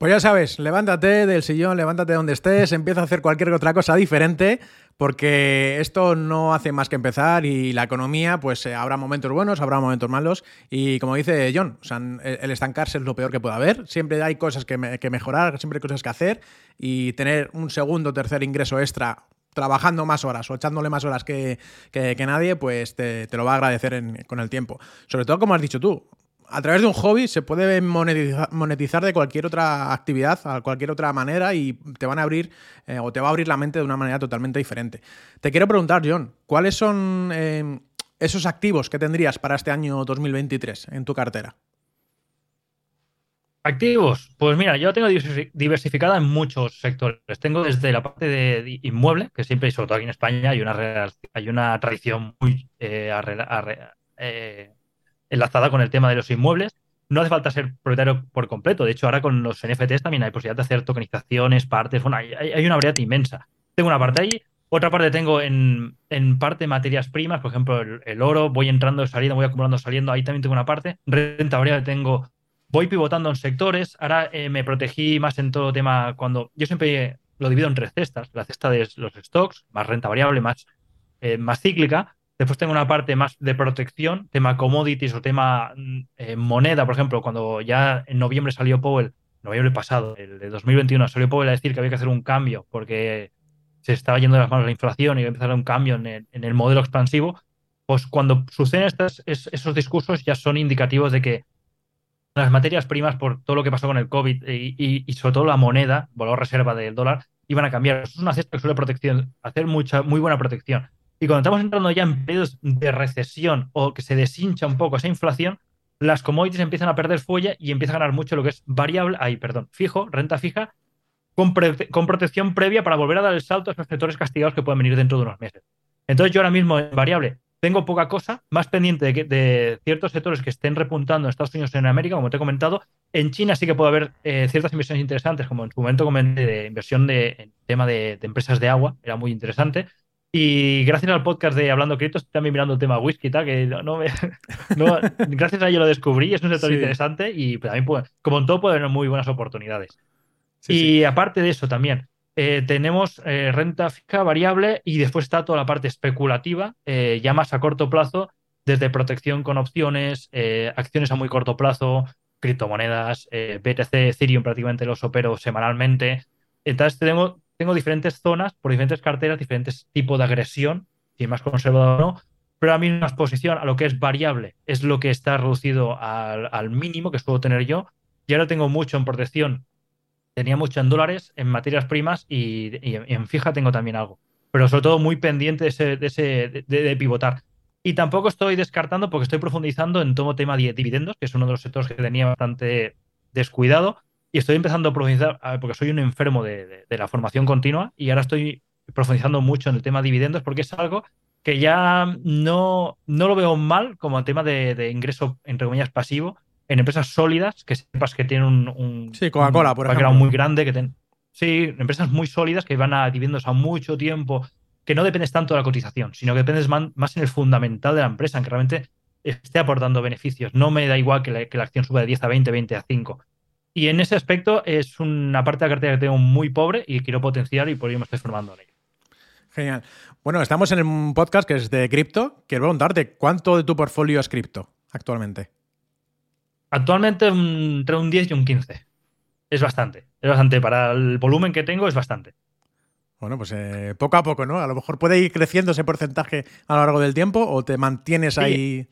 Pues ya sabes, levántate del sillón, levántate donde estés, empieza a hacer cualquier otra cosa diferente, porque esto no hace más que empezar y la economía, pues eh, habrá momentos buenos, habrá momentos malos, y como dice John, el estancarse es lo peor que puede haber, siempre hay cosas que, que mejorar, siempre hay cosas que hacer, y tener un segundo o tercer ingreso extra trabajando más horas o echándole más horas que, nadie, pues te, lo va a agradecer con el tiempo. Sobre todo, como has dicho tú, a través de un hobby se puede monetizar, de cualquier otra actividad, a cualquier otra manera y te van a abrir eh, o te va a abrir la mente de una manera totalmente diferente. Te quiero preguntar, John, ¿cuáles son eh, esos activos que tendrías para este año 2023 en tu cartera? Activos, pues mira, yo tengo diversificada en muchos sectores. Tengo desde la parte de inmueble, que siempre, sobre todo aquí en España, hay una, hay una tradición muy eh, eh, enlazada con el tema de los inmuebles. No hace falta ser propietario por completo. De hecho, ahora con los NFTs también hay posibilidad de hacer tokenizaciones, partes. Bueno, hay, una variedad inmensa. Tengo una parte ahí. Otra parte tengo en, en parte materias primas, por ejemplo, el, oro. Voy entrando, saliendo, voy acumulando, saliendo. Ahí también tengo una parte. Renta variable tengo voy pivotando en sectores. Ahora eh, me protegí más en todo tema cuando yo siempre lo divido en tres cestas. La cesta de los stocks, más renta variable, más, eh, más cíclica. Después tengo una parte más de protección, tema commodities o tema mm, eh, moneda, por ejemplo, cuando ya en noviembre salió Powell, noviembre pasado, el de 2021, salió Powell a decir que había que hacer un cambio porque se estaba yendo de las manos la inflación y iba a empezar un cambio en el, modelo expansivo. Pues cuando suceden estos, esos discursos ya son indicativos de que las materias primas, por todo lo que pasó con el COVID y, sobre todo la moneda, valor reserva del dólar, iban a cambiar. Eso es una cesta que suele protección, hacer mucha, muy buena protección. Y cuando estamos entrando ya en periodos de recesión o que se deshincha un poco esa inflación, las commodities empiezan a perder fuelle y empieza a ganar mucho lo que es variable, ahí, perdón, fijo, renta fija, con, con, protección previa para volver a dar el salto a esos sectores castigados que pueden venir dentro de unos meses. Entonces yo ahora mismo en variable tengo poca cosa, más pendiente de, ciertos sectores que estén repuntando en Estados Unidos y en América, como te he comentado. En China sí que puede haber eh, ciertas inversiones interesantes, como en su momento comenté de inversión de, en tema de, empresas de agua, era muy interesante. Y gracias al podcast de Hablando Cripto, estoy también mirando el tema whisky y tal, que no, gracias a ello lo descubrí, es un sector interesante y también, puede, como en todo, puede haber muy buenas oportunidades. y aparte de eso también, eh, tenemos eh, renta fija variable y después está toda la parte especulativa, eh, ya más a corto plazo, desde protección con opciones, acciones a muy corto plazo, criptomonedas, BTC, Ethereum prácticamente los opero semanalmente. Entonces tengo, tengo diferentes zonas por diferentes carteras, diferentes tipos de agresión, si más conservador o no, pero a mí una exposición a lo que es variable es lo que está reducido al, al mínimo que suelo tener yo. Y ahora tengo mucho en protección tenía mucho en dólares, en materias primas y, en fija tengo también algo. Pero sobre todo muy pendiente de, ese, de, ese, de, pivotar. Y tampoco estoy descartando porque estoy profundizando en todo tema de dividendos, que es uno de los sectores que tenía bastante descuidado. Y estoy empezando a profundizar, porque soy un enfermo de, la formación continua y ahora estoy profundizando mucho en el tema de dividendos porque es algo que ya no, no lo veo mal como el tema de, ingreso, entre comillas, pasivo, en empresas sólidas, que sepas que tienen un, sí, Coca-Cola, por ejemplo. muy grande, que ten, sí, empresas muy sólidas que van a dividendos a mucho tiempo, que no dependes tanto de la cotización, sino que dependes más en el fundamental de la empresa, en que realmente esté aportando beneficios. No me da igual que la, acción suba de 10 a 20, 20 a 5. Y en ese aspecto es una parte de la cartera que tengo muy pobre y quiero potenciar y por ello me estoy formando en ello. Genial. Bueno, estamos en un podcast que es de cripto. Quiero preguntarte, ¿cuánto de tu portfolio es cripto actualmente? Actualmente entre un 10 y un 15. Es bastante. Es bastante. Para el volumen que tengo es bastante. Bueno, pues eh, poco a poco, ¿no? A lo mejor puede ir creciendo ese porcentaje a lo largo del tiempo o te mantienes ahí.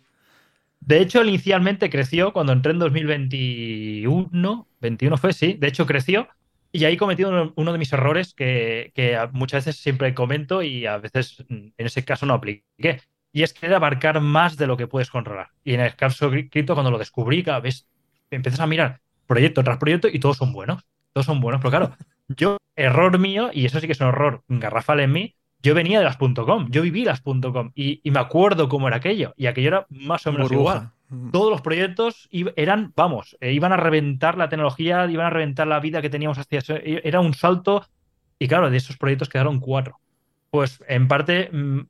De hecho, inicialmente creció cuando entré en 2021. 21 fue, sí. De hecho, creció. Y ahí cometí uno, de mis errores que, muchas veces siempre comento y a veces en ese caso no apliqué y es querer abarcar más de lo que puedes controlar. Y en el caso cripto, cuando lo descubrí, cada vez empiezas a mirar proyecto tras proyecto y todos son buenos. Todos son buenos, pero claro, yo, error mío, y eso sí que es un error garrafal en mí, yo venía de las .com, yo viví las .com y, y, me acuerdo cómo era aquello. Y aquello era más o menos igual. Todos los proyectos eran, vamos, eh, iban a reventar la tecnología, iban a reventar la vida que teníamos hacia eso. Era un salto. Y claro, de esos proyectos quedaron cuatro. Pues en parte mm,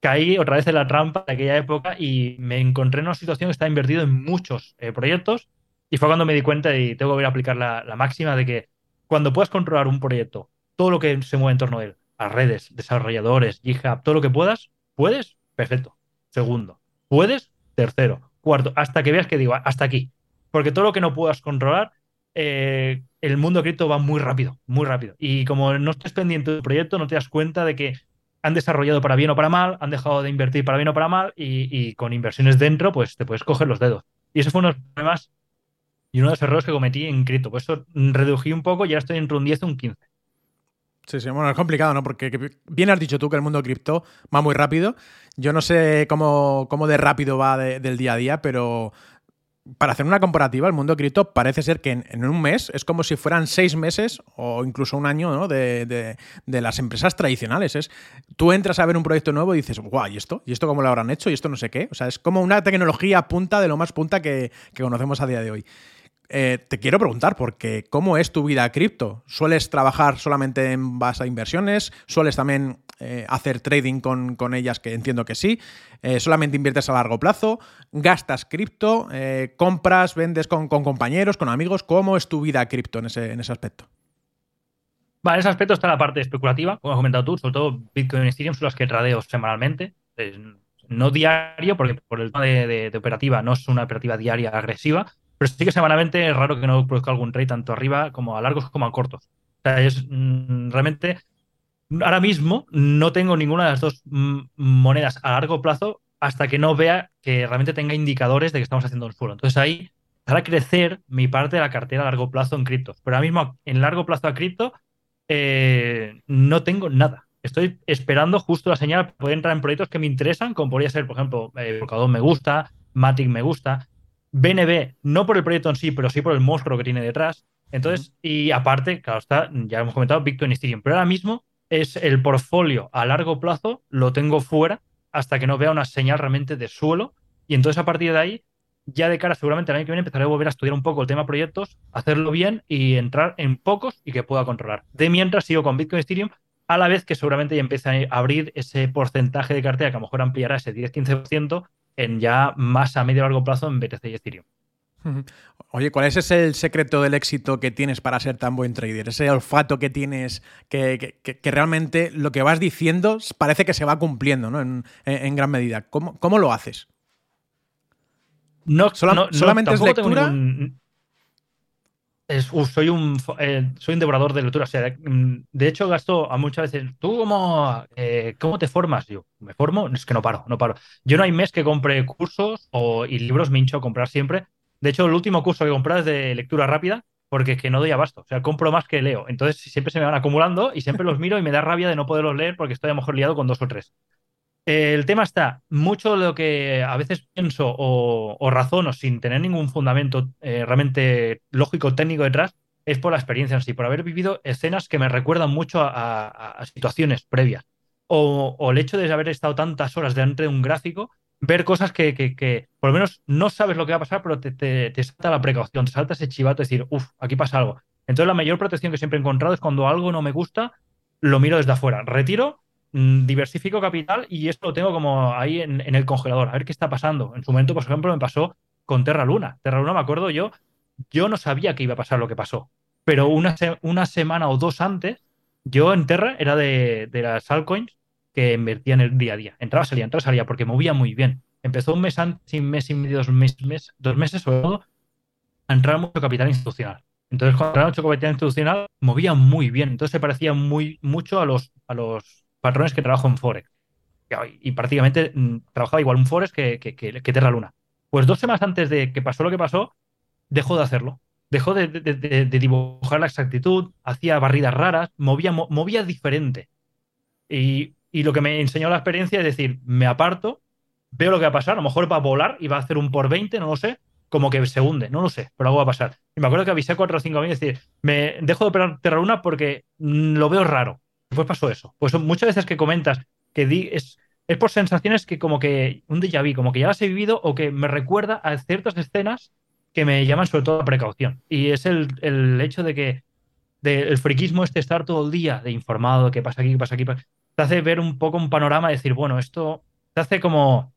caí otra vez en la trampa de aquella época y me encontré en una situación que estaba invertido en muchos eh, proyectos y fue cuando me di cuenta y tengo que ver a aplicar la, máxima de que cuando puedas controlar un proyecto, todo lo que se mueve en torno a él, a redes, desarrolladores, GitHub, todo lo que puedas, puedes, perfecto. Segundo, puedes, tercero, cuarto, hasta que veas que digo, hasta aquí. Porque todo lo que no puedas controlar, eh, el mundo cripto va muy rápido, muy rápido. Y como no estés pendiente del proyecto, no te das cuenta de que han desarrollado para bien o para mal, han dejado de invertir para bien o para mal y, con inversiones dentro, pues te puedes coger los dedos. Y eso fue uno de los problemas y uno de los errores que cometí en cripto. Por eso redují un poco y ahora estoy entre un 10 y un 15. Sí, sí, bueno, es complicado, ¿no? Porque bien has dicho tú que el mundo cripto va muy rápido. Yo no sé cómo, cómo de rápido va del día a día, pero para hacer una comparativa, el mundo cripto parece ser que en, un mes es como si fueran seis meses o incluso un año ¿no? de, las empresas tradicionales. Es, tú entras a ver un proyecto nuevo y dices, guau, ¿y esto? ¿Y esto cómo lo habrán hecho? ¿Y esto no sé qué? O sea, es como una tecnología punta de lo más punta que, que conocemos a día de hoy. Eh, te quiero preguntar, porque ¿cómo es tu vida cripto? ¿Sueles trabajar solamente en base a inversiones? ¿Sueles también eh, hacer trading con, ellas, que entiendo que sí? Eh, ¿Solamente inviertes a largo plazo? ¿Gastas cripto? ¿Compras, vendes con, compañeros, con amigos? ¿Cómo es tu vida cripto en ese, en ese aspecto? Vale, en ese aspecto está la parte especulativa, como has comentado tú, sobre todo Bitcoin y Ethereum son las que tradeo semanalmente. no diario, porque por el tema de operativa no es una operativa diaria agresiva, pero sí que semanalmente es raro que no produzca algún trade tanto arriba como a largos como a cortos. O sea, es mm, realmente. Ahora mismo no tengo ninguna de las dos mm, monedas a largo plazo hasta que no vea que realmente tenga indicadores de que estamos haciendo un suelo. Entonces ahí para crecer mi parte de la cartera a largo plazo en criptos. Pero ahora mismo en largo plazo a cripto eh, no tengo nada. Estoy esperando justo la señal para poder entrar en proyectos que me interesan, como podría ser, por ejemplo, eh, me gusta, Matic me gusta, BNB, no por el proyecto en sí, pero sí por el monstruo que tiene detrás. Entonces, y aparte, claro, está, ya hemos comentado Bitcoin y Ethereum, pero ahora mismo es el portfolio a largo plazo, lo tengo fuera hasta que no vea una señal realmente de suelo. Y entonces, a partir de ahí, ya de cara seguramente al año que viene empezaré a volver a estudiar un poco el tema proyectos, hacerlo bien y entrar en pocos y que pueda controlar. De mientras sigo con Bitcoin y Ethereum a la vez que seguramente ya empieza a abrir ese porcentaje de cartera que a lo mejor ampliará ese 10-15% en ya más a medio largo plazo en BTC y Ethereum. Oye, ¿cuál es ese el secreto del éxito que tienes para ser tan buen trader? Ese olfato que tienes, que, realmente lo que vas diciendo parece que se va cumpliendo ¿no? en, gran medida. ¿Cómo, lo haces? No, solamente es lectura soy, un, eh, soy un devorador de lectura. Mm, de, hecho, gasto a muchas veces. ¿Tú cómo, eh, cómo te formas? Yo, ¿me formo? Es que no paro, no paro. Yo no hay mes que compre cursos o, y libros me hincho a comprar siempre. De hecho, el último curso que compré es de lectura rápida porque es que no doy abasto. O sea, compro más que leo. Entonces, siempre se me van acumulando y siempre los miro y me da rabia de no poderlos leer porque estoy a lo mejor liado con dos o tres el tema está, mucho de lo que a veces pienso o, razono sin tener ningún fundamento eh, realmente lógico, técnico detrás, es por la experiencia en sí, por haber vivido escenas que me recuerdan mucho a, situaciones previas. O, el hecho de haber estado tantas horas delante de un gráfico, ver cosas que, por lo menos no sabes lo que va a pasar, pero te, te, salta la precaución, te salta ese chivato de decir, uff, aquí pasa algo. Entonces la mayor protección que siempre he encontrado es cuando algo no me gusta, lo miro desde afuera, retiro diversifico capital y esto lo tengo como ahí en, el congelador, a ver qué está pasando. En su momento, por ejemplo, me pasó con Terra Luna. Terra Luna, me acuerdo yo, yo no sabía que iba a pasar lo que pasó, pero una, una semana o dos antes, yo en Terra era de, las altcoins que invertía en el día a día. Entraba, salía, entraba, salía, porque movía muy bien. Empezó un mes antes, un mes y medio, dos meses, dos meses sobre todo, a entrar mucho capital institucional. Entonces, cuando entraba mucho capital institucional, movía muy bien. Entonces, se parecía muy, mucho a los, a los patrones que trabajo en Forex. Y prácticamente mm, trabajaba igual un Forex que, que, Terra Luna. Pues dos semanas antes de que pasó lo que pasó, dejó de hacerlo. Dejó de, dibujar la exactitud, hacía barridas raras, movía, movía diferente. Y, lo que me enseñó la experiencia es decir, me aparto, veo lo que va a pasar, a lo mejor va a volar y va a hacer un por 20, no lo sé, como que se hunde, no lo sé, pero algo va a pasar. Y me acuerdo que avisé a 4 o 5 mil, es decir, me dejo de operar Terra Luna porque mm, lo veo raro. Pues pasó eso. Pues muchas veces que comentas que di, es, es por sensaciones que como que un déjà vu, como que ya las he vivido o que me recuerda a ciertas escenas que me llaman sobre todo a precaución. Y es el, el hecho de que el friquismo este estar todo el día de informado, qué pasa aquí, qué pasa aquí, te hace ver un poco un panorama y decir, bueno, esto te hace como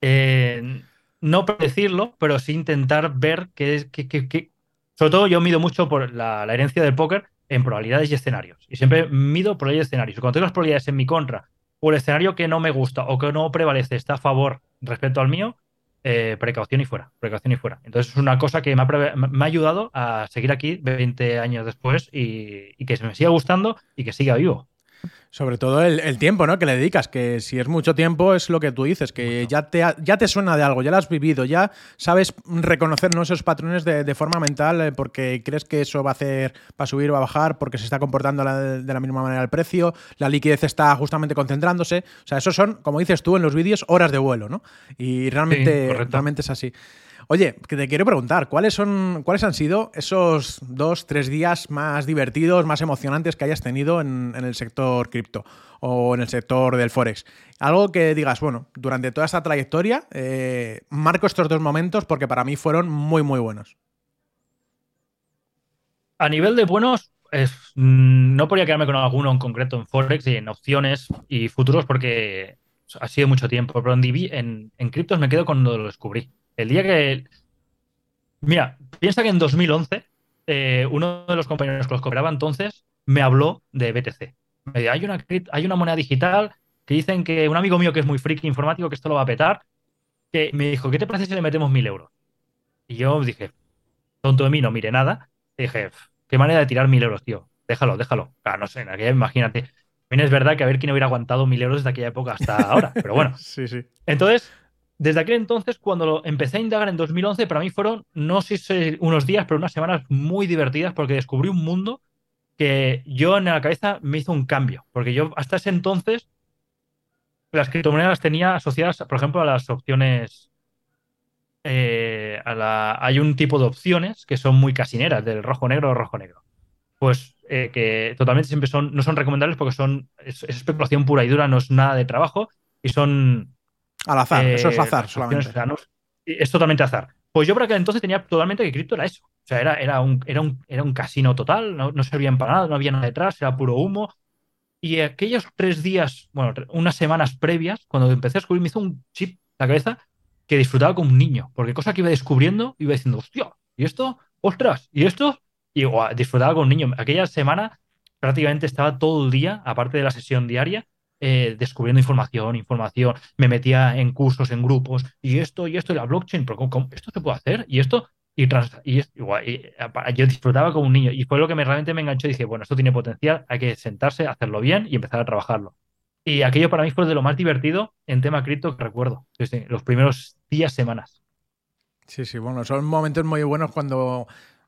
eh, no predecirlo, pero sí intentar ver qué que, que, sobre todo yo mido mucho por la herencia del póker, en probabilidades y escenarios. Y siempre mido probabilidades y escenarios. Cuando tengo las probabilidades en mi contra, o el escenario que no me gusta o que no prevalece está a favor respecto al mío, eh, precaución y fuera, precaución y fuera. Entonces es una cosa que me ha, ayudado a seguir aquí 20 años después y, y que se me siga gustando y que siga vivo. Sobre todo el, tiempo ¿no? que le dedicas, que si es mucho tiempo es lo que tú dices, que ya te, ya te suena de algo, ya lo has vivido, ya sabes reconocer esos patrones de, forma mental eh, porque crees que eso va a hacer, va a subir o va a bajar, porque se está comportando de la misma manera el precio, la liquidez está justamente concentrándose. O sea, eso son, como dices tú en los vídeos, horas de vuelo, ¿no? Y realmente, realmente es así. Oye, que te quiero preguntar, ¿cuáles son, cuáles han sido esos dos, tres días más divertidos, más emocionantes que hayas tenido en, el sector cripto o en el sector del forex? Algo que digas, bueno, durante toda esta trayectoria eh, marco estos dos momentos porque para mí fueron muy, muy buenos. A nivel de buenos, mm, no podría quedarme con alguno en concreto en forex y en opciones y futuros porque ha sido mucho tiempo. Pero en, en criptos me quedo cuando lo descubrí. El día que. Mira, piensa que en 2011, eh, uno de los compañeros que los cooperaba entonces me habló de BTC. Me dijo, hay una, hay una moneda digital que dicen que un amigo mío que es muy friki informático, que esto lo va a petar, que me dijo, ¿qué te parece si le metemos mil euros? Y yo dije, tonto de mí, no mire nada. dije, qué manera de tirar mil euros, tío. Déjalo, déjalo. Claro, no sé, en aquella, imagínate. También es verdad que a ver quién hubiera aguantado mil euros desde aquella época hasta ahora, pero bueno. sí, sí. Entonces, desde aquel entonces, cuando empecé a indagar en 2011, para mí fueron, no sé si unos días, pero unas semanas muy divertidas porque descubrí un mundo que yo en la cabeza me hizo un cambio. Porque yo hasta ese entonces las criptomonedas las tenía asociadas, por ejemplo, a las opciones. Eh, hay un tipo de opciones que son muy casineras, del rojo-negro o rojo-negro. Pues eh, que totalmente siempre son, no son recomendables porque son es especulación pura y dura, no es nada de trabajo y son al azar, eso es eh, azar solamente. es totalmente azar. Pues yo por aquel entonces tenía totalmente que cripto era eso. O sea, era, era, un, era, un, era un casino total, no, no servían para nada, no había nada detrás, era puro humo. Y aquellos tres días, bueno, unas semanas previas, cuando empecé a descubrir, me hizo un chip la cabeza que disfrutaba como un niño, porque cosa que iba descubriendo, iba diciendo, hostia, ¿y esto? ¡Ostras! ¿Y esto? Y disfrutaba con un niño. Aquella semana prácticamente estaba todo el día, aparte de la sesión diaria, eh, descubriendo información, información. Me metía en cursos, en grupos, y esto, y esto, y la blockchain, pero esto se puede hacer? ¿Y esto? Y, y, yo disfrutaba como un niño y fue lo que me, realmente me enganchó. Y dije, bueno, esto tiene potencial, hay que sentarse, hacerlo bien y empezar a trabajarlo. Y aquello para mí fue de lo más divertido en tema cripto que recuerdo, los primeros días, semanas. Sí, sí, bueno, son momentos muy buenos cuando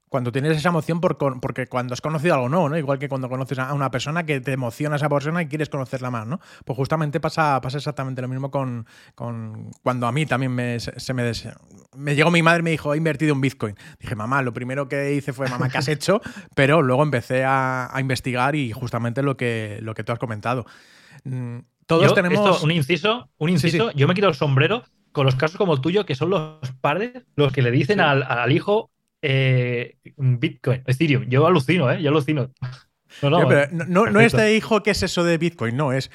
cuando tienes esa emoción por, porque cuando has conocido algo nuevo, ¿no? Igual que cuando conoces a una persona que te emociona esa persona y quieres conocerla más, ¿no? Pues justamente pasa, pasa exactamente lo mismo con, cuando a mí también me, se me, me llegó mi madre y me dijo, he invertido en Bitcoin. Dije, mamá, lo primero que hice fue, mamá, ¿qué has hecho? Pero luego empecé a, investigar y justamente lo que, lo que tú has comentado. Mm, todos tenemos... un inciso, un inciso, yo me quito el sombrero con los casos como el tuyo, que son los padres los que le dicen al, al hijo, eh, Bitcoin, Ethereum. Yo alucino, ¿eh? Yo alucino. No, no, no, no, es de hijo, ¿qué es eso de Bitcoin? No, es,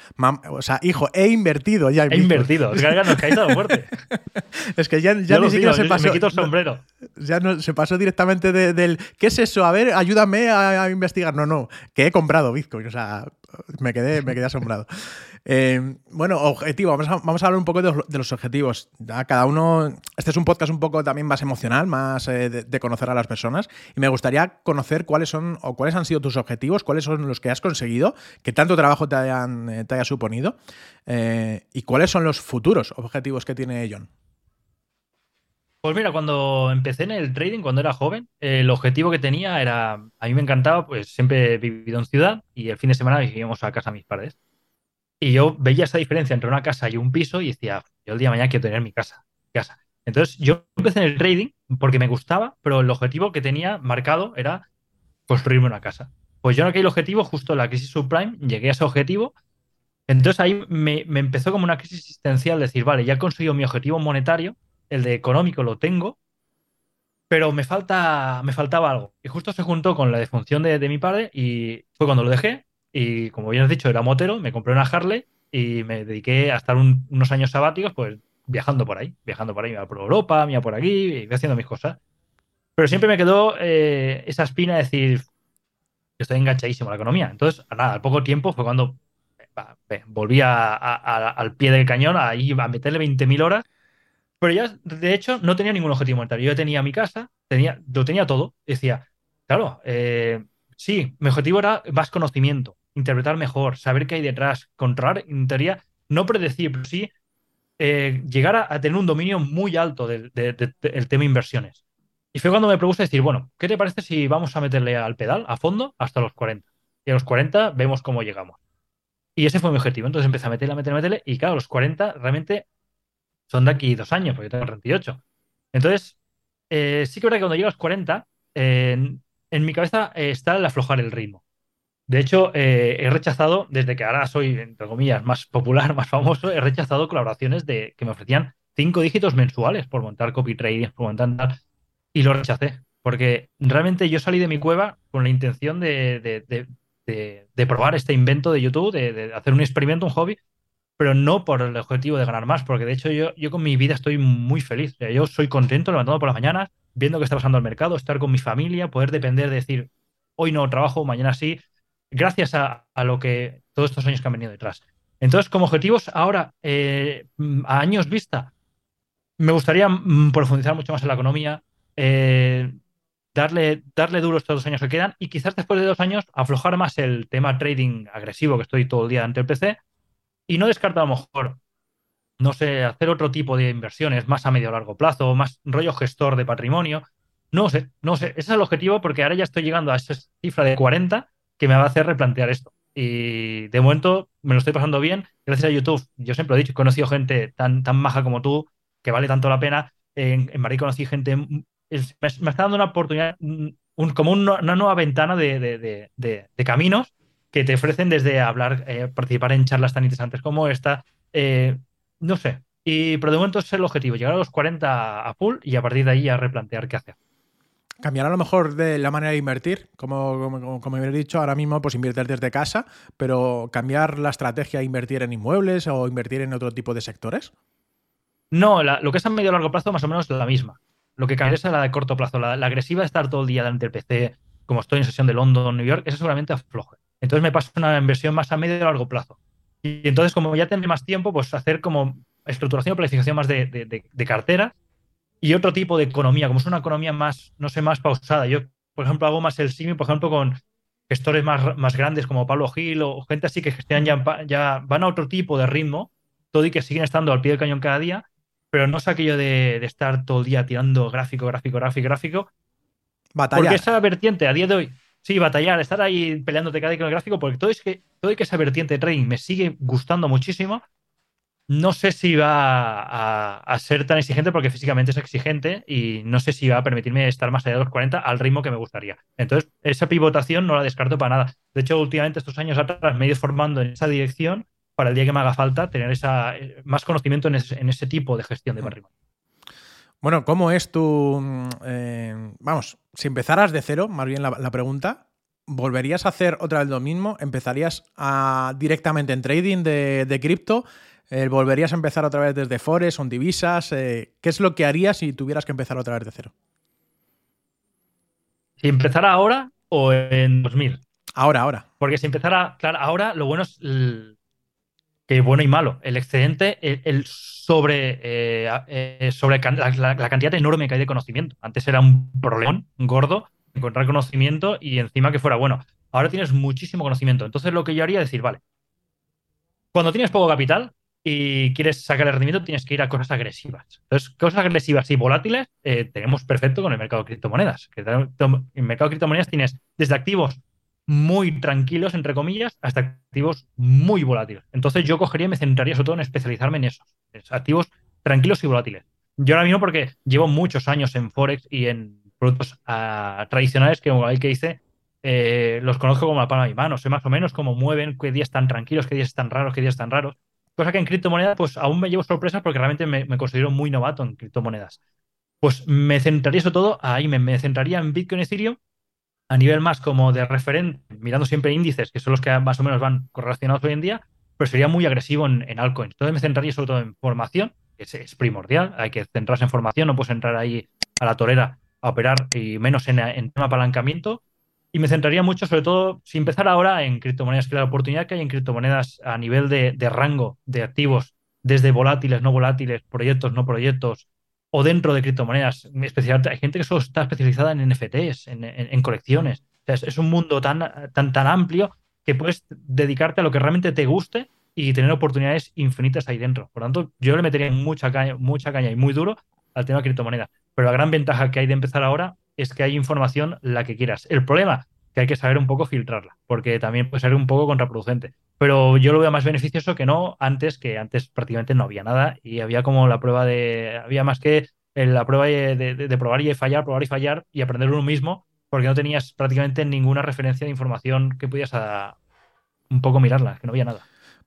o sea, hijo, he invertido ya en He invertido, fuerte. es que ya, ya ni siquiera se pasó. Me quito el sombrero. ya no, se pasó directamente del, ¿qué es eso? A ver, ayúdame a, a, investigar. No, no, que he comprado Bitcoin, o sea, me quedé, me quedé asombrado. Eh, bueno, objetivo, vamos a, hablar un poco de, los objetivos. cada uno, este es un podcast un poco también más emocional, más eh, de, conocer a las personas. Y me gustaría conocer cuáles son o cuáles han sido tus objetivos, cuáles son los que has conseguido, que tanto trabajo te, hayan, eh, haya suponido, y cuáles son los futuros objetivos que tiene John. Pues mira, cuando empecé en el trading, cuando era joven, el objetivo que tenía era, a mí me encantaba, pues siempre he vivido en ciudad y el fin de semana íbamos a casa mis padres. Y yo veía esa diferencia entre una casa y un piso y decía, yo el día de mañana quiero tener mi casa. casa. Entonces yo empecé en el trading porque me gustaba, pero el objetivo que tenía marcado era construirme una casa. Pues yo en aquel objetivo, justo la crisis subprime, llegué a ese objetivo. Entonces ahí me, me empezó como una crisis existencial, decir, vale, ya he conseguido mi objetivo monetario, el de económico lo tengo, pero me, falta, me faltaba algo. Y justo se juntó con la defunción de, de mi padre y fue cuando lo dejé y como bien has dicho, era motero, me compré una Harley y me dediqué a estar unos años sabáticos, pues viajando por ahí, viajando por ahí, me iba por Europa, me iba por aquí, haciendo mis cosas. Pero siempre me quedó eh, esa espina de decir, estoy enganchadísimo a la economía. Entonces, nada, al poco tiempo fue cuando volví al pie del cañón, ahí a meterle 20.000 horas. Pero ya, de hecho, no tenía ningún objetivo monetario. Yo tenía mi casa, tenía, lo tenía todo. Decía, claro, eh, sí, mi objetivo era más conocimiento interpretar mejor, saber qué hay detrás, controlar, en teoría, no predecir, pero sí eh, llegar a, tener un dominio muy alto del, tema inversiones. Y fue cuando me propuse decir, bueno, ¿qué te parece si vamos a meterle al pedal a fondo hasta los 40? Y a los 40 vemos cómo llegamos. Y ese fue mi objetivo. Entonces empecé a meterle, a meterle, a meterle. Y claro, los 40 realmente son de aquí dos años, porque tengo 38. Entonces, eh, sí que es verdad que cuando llego a los 40, en mi cabeza está el aflojar el ritmo. De hecho, eh, he rechazado, desde que ahora soy, entre comillas, más popular, más famoso, he rechazado colaboraciones de que me ofrecían cinco dígitos mensuales por montar copy trading, por montar y lo rechacé. Porque realmente yo salí de mi cueva con la intención de, probar este invento de YouTube, de, hacer un experimento, un hobby, pero no por el objetivo de ganar más, porque de hecho yo, yo con mi vida estoy muy feliz. yo soy contento levantando por las mañanas, viendo qué está pasando al mercado, estar con mi familia, poder depender de decir, hoy no trabajo, mañana sí, gracias a, lo que todos estos años que han venido detrás. Entonces, como objetivos, ahora, eh, a años vista, me gustaría mm, profundizar mucho más en la economía, eh, darle, darle duro estos dos años que quedan y quizás después de dos años aflojar más el tema trading agresivo que estoy todo el día ante el PC y no descartar a lo mejor, no sé, hacer otro tipo de inversiones más a medio o largo plazo, más rollo gestor de patrimonio. No sé, no sé, ese es el objetivo porque ahora ya estoy llegando a esa cifra de 40 que me va a hacer replantear esto. Y de momento me lo estoy pasando bien. Gracias a YouTube, yo siempre lo he dicho, he conocido gente tan, tan maja como tú, que vale tanto la pena. En, en Madrid conocí gente, me, está dando una oportunidad, un, como una, nueva ventana de, caminos que te ofrecen desde hablar, eh, participar en charlas tan interesantes como esta. Eh, no sé. Y, pero de momento es el objetivo, llegar a los 40 a full y a partir de ahí a replantear qué hacer. Cambiar a lo mejor de la manera de invertir, como, como, como he dicho, ahora mismo pues invertir desde casa, pero cambiar la estrategia a invertir en inmuebles o invertir en otro tipo de sectores. No, lo que es a medio y largo plazo más o menos es la misma. Lo que cambia es la de corto plazo. La, agresiva de estar todo el día delante del PC, como estoy en sesión de London, New York, eso seguramente afloje. Entonces me paso una inversión más a medio y largo plazo. Y entonces, como ya tendré más tiempo, pues hacer como estructuración o planificación más de, de, cartera y otro tipo de economía, como es una economía más, no sé, más pausada. Yo, por ejemplo, hago más el símil, por ejemplo, con gestores más, más grandes como Pablo Gil o gente así que gestionan ya, ya van a otro tipo de ritmo, todo y que siguen estando al pie del cañón cada día, pero no es aquello de, estar todo el día tirando gráfico, gráfico, gráfico, gráfico. Batallar. Porque esa vertiente a día de hoy, sí, batallar, estar ahí peleándote cada día con el gráfico, porque todo es que, todo y que esa vertiente de trading me sigue gustando muchísimo, no sé si va a, ser tan exigente porque físicamente es exigente y no sé si va a permitirme estar más allá de los 40 al ritmo que me gustaría. Entonces, esa pivotación no la descarto para nada. De hecho, últimamente, estos años atrás, me he ido formando en esa dirección para el día que me haga falta tener esa, eh, más conocimiento en ese, tipo de gestión de patrimonio. Bueno, ¿cómo es tu... Eh, vamos, si empezaras de cero, más bien la, pregunta, ¿volverías a hacer otra vez lo mismo? ¿Empezarías a, directamente en trading de, cripto? Eh, ¿Volverías a empezar otra vez desde Forex o divisas? ¿Qué es lo que harías si tuvieras que empezar otra vez de cero? Si empezara ahora o en 2000. Ahora, ahora. Porque si empezara, claro, ahora lo bueno es que bueno y malo. El excedente, el, sobre, eh, eh, sobre la, cantidad enorme que hay de conocimiento. Antes era un problemón gordo encontrar conocimiento y encima que fuera bueno. Ahora tienes muchísimo conocimiento. Entonces lo que yo haría es decir, vale, cuando tienes poco capital y quieres sacar el rendimiento, tienes que ir a cosas agresivas. Entonces, cosas agresivas y volátiles eh, tenemos perfecto con el mercado de criptomonedas. En el mercado de criptomonedas tienes desde activos muy tranquilos, entre comillas, hasta activos muy volátiles. Entonces yo cogería y me centraría sobre todo en especializarme en esos, activos tranquilos y volátiles. Yo ahora mismo porque llevo muchos años en Forex y en productos ah, tradicionales que, como que dice, eh, los conozco como la palma de mi mano. Sé más o menos cómo mueven, qué días están tranquilos, qué días están raros, qué días están raros. Cosa que en criptomonedas, pues aún me llevo sorpresas porque realmente me, considero muy novato en criptomonedas. Pues me centraría sobre todo ahí, me, centraría en Bitcoin y Ethereum a nivel más como de referente, mirando siempre índices, que son los que más o menos van correlacionados hoy en día, pero sería muy agresivo en, en altcoins. Entonces me centraría sobre todo en formación, que es, primordial, hay que centrarse en formación, no puedes entrar ahí a la torera a operar y menos en, en tema apalancamiento. Y me centraría mucho, sobre todo, si empezar ahora en criptomonedas, que la oportunidad que hay en criptomonedas a nivel de, de rango de activos, desde volátiles, no volátiles, proyectos, no proyectos, o dentro de criptomonedas. Especialmente, hay gente que solo está especializada en NFTs, en, colecciones. es, un mundo tan, tan, tan amplio que puedes dedicarte a lo que realmente te guste y tener oportunidades infinitas ahí dentro. Por lo tanto, yo le metería mucha caña, mucha caña y muy duro al tema de criptomonedas. Pero la gran ventaja que hay de empezar ahora es que hay información la que quieras. El problema que hay que saber un poco filtrarla, porque también puede ser un poco contraproducente. Pero yo lo veo más beneficioso que no antes, que antes prácticamente no había nada y había como la prueba de, había más que la prueba de, probar y fallar, probar y fallar y aprender uno mismo, porque no tenías prácticamente ninguna referencia de información que pudieras un poco mirarla, que no había nada.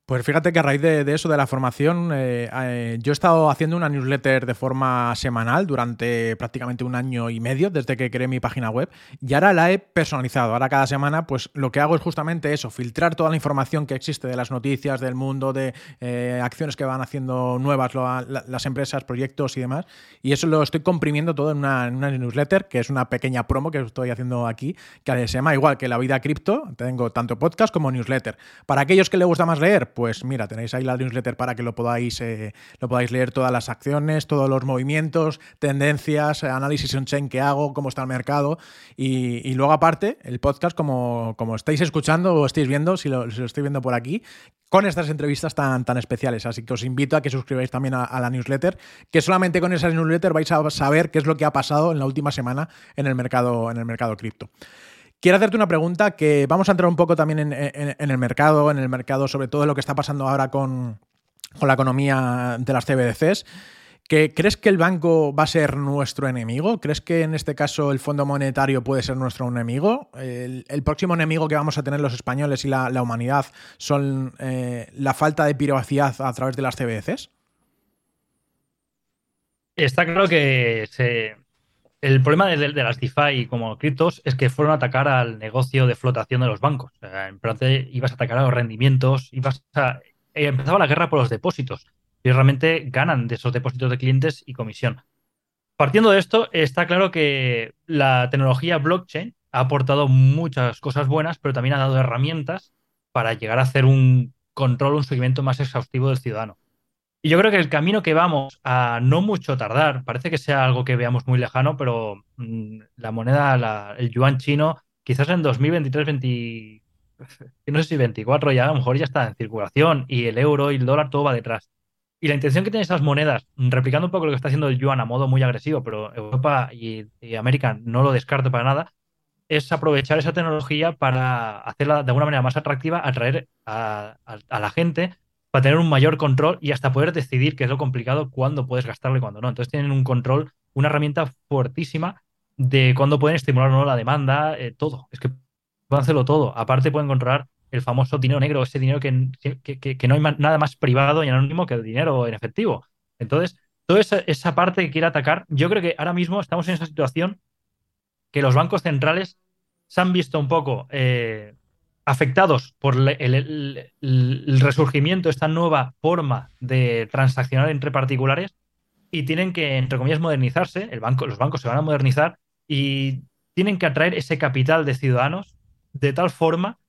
Pues fíjate que a raíz de, eso, de la formación, eh, eh, yo he estado haciendo una newsletter de forma semanal durante prácticamente un año y medio desde que creé mi página web y ahora la he personalizado. Ahora cada semana pues lo que hago es justamente eso, filtrar toda la información que existe de las noticias, del mundo, de eh, acciones que van haciendo nuevas las empresas, proyectos y demás. Y eso lo estoy comprimiendo todo en una, newsletter, que es una pequeña promo que estoy haciendo aquí, que se llama igual que La Vida Cripto. Tengo tanto podcast como newsletter. Para aquellos que les gusta más leer, pues mira, tenéis ahí la newsletter para que lo podáis, eh, lo podáis leer todas las acciones, todos los movimientos, tendencias, análisis en chain que hago, cómo está el mercado. Y, luego, aparte, el podcast, como, como estáis escuchando o estáis viendo, si lo, estoy viendo por aquí, con estas entrevistas tan, tan especiales. Así que os invito a que suscribáis también a, a, la newsletter, que solamente con esa newsletter vais a saber qué es lo que ha pasado en la última semana en el mercado, en el mercado cripto. Quiero hacerte una pregunta que vamos a entrar un poco también en, el mercado, en el mercado sobre todo lo que está pasando ahora con, la economía de las CBDCs. ¿Que, ¿Crees que el banco va a ser nuestro enemigo? ¿Crees que en este caso el Fondo Monetario puede ser nuestro enemigo? ¿El, próximo enemigo que vamos a tener los españoles y la, humanidad son eh, la falta de privacidad a través de las CBDCs? Está claro que se, el problema de, las DeFi como criptos es que fueron a atacar al negocio de flotación de los bancos. en plan, ibas a atacar a los rendimientos, ibas a, eh, empezaba la guerra por los depósitos. Y realmente ganan de esos depósitos de clientes y comisión. Partiendo de esto, está claro que la tecnología blockchain ha aportado muchas cosas buenas, pero también ha dado herramientas para llegar a hacer un control, un seguimiento más exhaustivo del ciudadano. Y yo creo que el camino que vamos a no mucho tardar, parece que sea algo que veamos muy lejano, pero mm, la moneda, el yuan chino, quizás en 2023, 20, no sé si 24 ya, a lo mejor ya está en circulación y el euro y el dólar todo va detrás. Y la intención que tienen esas monedas, replicando un poco lo que está haciendo el yuan a modo muy agresivo, pero Europa y, América no lo descarto para nada, es aprovechar esa tecnología para hacerla de alguna manera más atractiva, atraer a la gente para tener un mayor control y hasta poder decidir, que es lo complicado, cuándo puedes gastarlo y cuándo no. Entonces tienen un control, una herramienta fuertísima de cuándo pueden estimular o no la demanda, eh, todo. Es que pueden hacerlo todo. Aparte pueden controlar el famoso dinero negro, ese dinero que, no hay nada más privado y anónimo que el dinero en efectivo. Entonces, toda esa, parte que quiere atacar, yo creo que ahora mismo estamos en esa situación que los bancos centrales se han visto un poco eh, afectados por el, resurgimiento, esta nueva forma de transaccionar entre particulares y tienen que, entre comillas, modernizarse. El los bancos se van a modernizar y tienen que atraer ese capital de ciudadanos de tal forma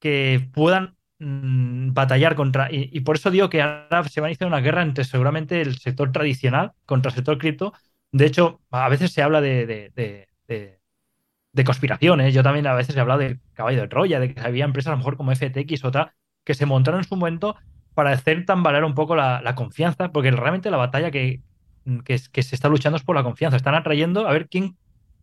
que puedan mm, batallar contra. Y, por eso digo que ahora se va a iniciar una guerra entre seguramente el sector tradicional contra el sector cripto. De hecho, a veces se habla de conspiraciones. Yo también a veces he hablado del caballo de Troya, de que había empresas a lo mejor como FTX o tal, que se montaron en su momento para hacer tambalear un poco la, confianza, porque realmente la batalla que, que, se está luchando es por la confianza. Están atrayendo a ver quién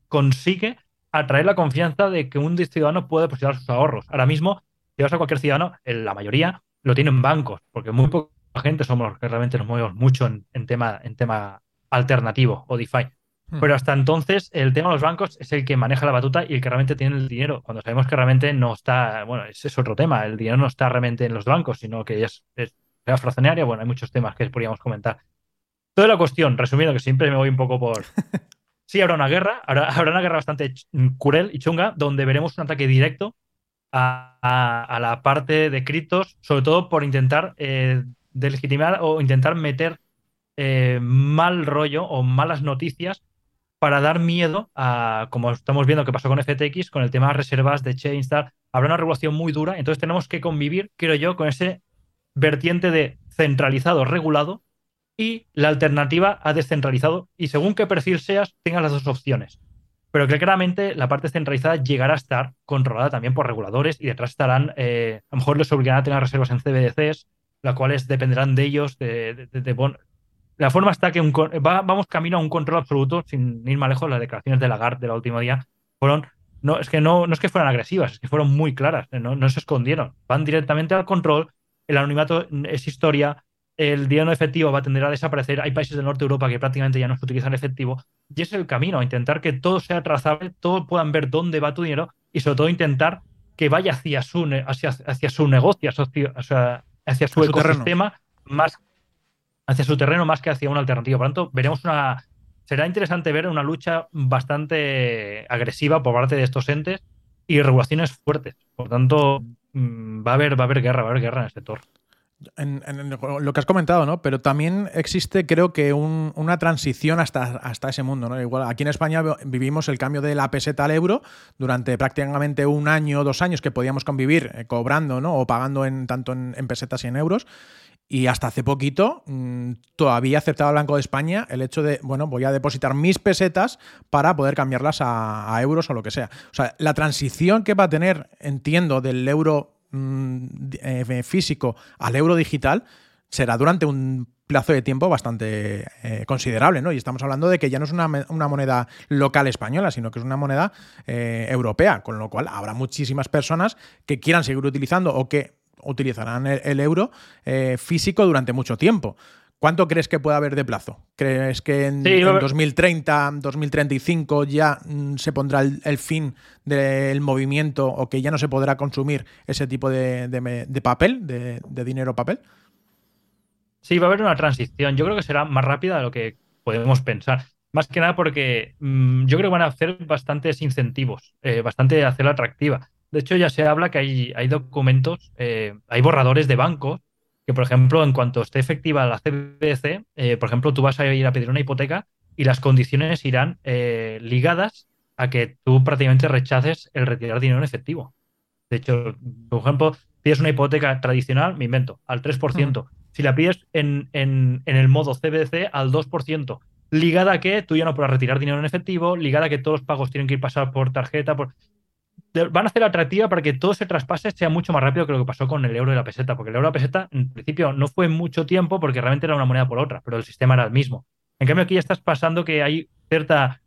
consigue atraer la confianza de que un ciudadano puede depositar sus ahorros. Ahora mismo, si vas a cualquier ciudadano, la mayoría lo tienen bancos, porque muy poca gente somos los que realmente nos movemos mucho en, tema, en tema alternativo o DeFi. Pero hasta entonces el tema de los bancos es el que maneja la batuta y el que realmente tiene el dinero. Cuando sabemos que realmente no está, bueno, ese es otro tema, el dinero no está realmente en los bancos, sino que es, es fracionaria. Bueno, hay muchos temas que podríamos comentar. Toda la cuestión, resumiendo, que siempre me voy un poco por... Sí, habrá una guerra, habrá, una guerra bastante cruel y chunga, donde veremos un ataque directo a, la parte de criptos, sobre todo por intentar eh, delegitimar o intentar meter eh, mal rollo o malas noticias para dar miedo a, como estamos viendo que pasó con FTX, con el tema de reservas de Chainstar, habrá una regulación muy dura, entonces tenemos que convivir, creo yo, con ese vertiente de centralizado regulado y la alternativa a descentralizado y según qué perfil seas, tengas las dos opciones. Pero que claramente la parte centralizada llegará a estar controlada también por reguladores y detrás estarán, eh, a lo mejor les obligarán a tener reservas en CBDCs, las cuales dependerán de ellos, de, de, la forma está que vamos camino a un control absoluto, sin ir más lejos, las declaraciones de Lagarde del último día fueron, no, es que no, no es que fueran agresivas, es que fueron muy claras, no, se escondieron, van directamente al control, el anonimato es historia, el dinero efectivo va a tender a desaparecer, hay países del norte de Europa que prácticamente ya no se utilizan efectivo, y es el camino, intentar que todo sea trazable, todos puedan ver dónde va tu dinero y sobre todo intentar que vaya hacia su, hacia, hacia su negocio, hacia, hacia su, ecosistema más hacia su terreno más que hacia una alternativa. Por lo tanto, veremos una. Será interesante ver una lucha bastante agresiva por parte de estos entes y regulaciones fuertes. Por tanto, mm, va a haber, va a haber guerra, va a haber guerra en el sector. En, lo que has comentado, ¿no? Pero también existe, creo que, una transición hasta, hasta ese mundo, ¿no? Igual aquí en España vivimos el cambio de la peseta al euro durante prácticamente un año o dos años que podíamos convivir eh, cobrando, ¿no? O pagando en tanto en, en, pesetas y en euros. Y hasta hace poquito mm, todavía aceptaba el Banco de España el hecho de, bueno, voy a depositar mis pesetas para poder cambiarlas a, euros o lo que sea. O sea, la transición que va a tener, entiendo, del euro mm, eh, físico al euro digital será durante un plazo de tiempo bastante eh, considerable, ¿no? Y estamos hablando de que ya no es una, moneda local española, sino que es una moneda eh, europea, con lo cual habrá muchísimas personas que quieran seguir utilizando o que utilizarán el, euro eh, físico durante mucho tiempo. ¿Cuánto crees que puede haber de plazo? ¿Crees que en, 2030, 2035 ya mm, se pondrá el, fin del movimiento o que ya no se podrá consumir ese tipo de, papel, de, dinero papel? Sí, va a haber una transición. Yo creo que será más rápida de lo que podemos pensar. Más que nada porque mm, yo creo que van a hacer bastantes incentivos, eh, bastante hacerla atractiva. De hecho, ya se habla que hay, hay documentos, eh, hay borradores de bancos que, por ejemplo, en cuanto esté efectiva la CBC, eh, por ejemplo, tú vas a ir a pedir una hipoteca y las condiciones irán ligadas a que tú prácticamente rechaces el retirar dinero en efectivo. De hecho, por ejemplo, pides una hipoteca tradicional, me invento, al 3%. Si la pides en, en, el modo CBC, al 2%. Ligada a que tú ya no podrás retirar dinero en efectivo, ligada a que todos los pagos tienen que ir pasar por tarjeta. Por... Van a hacer atractiva para que todo ese traspase sea mucho más rápido que lo que pasó con el euro y la peseta, porque el euro y la peseta en principio no fue mucho tiempo porque realmente era una moneda por otra, pero el sistema era el mismo. En cambio, aquí ya estás pasando que hay cierta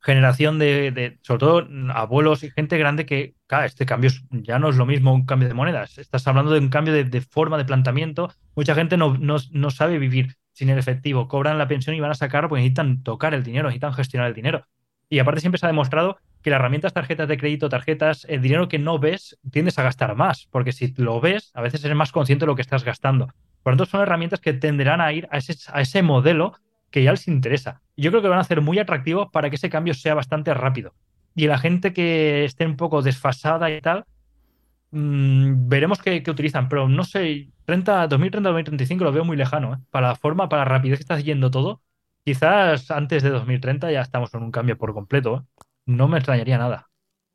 generación de, sobre todo abuelos y gente grande que, este cambio ya no es lo mismo un cambio de monedas. Estás hablando de un cambio de, forma de planteamiento. Mucha gente no, no, sabe vivir sin el efectivo. Cobran la pensión y van a sacar porque necesitan tocar el dinero, necesitan gestionar el dinero. Y aparte siempre se ha demostrado que las herramientas tarjetas de crédito, tarjetas, el dinero que no ves, tiendes a gastar más, porque si lo ves, a veces eres más consciente de lo que estás gastando. Por lo tanto, son herramientas que tenderán a ir a ese, modelo que ya les interesa. Yo creo que van a ser muy atractivos para que ese cambio sea bastante rápido. Y la gente que esté un poco desfasada y tal, mm, veremos qué, utilizan. Pero no sé, 30, 2030-2035 lo veo muy lejano. ¿eh? Para la forma, para la rapidez que está yendo todo, quizás antes de 2030 ya estamos en un cambio por completo. No me extrañaría nada.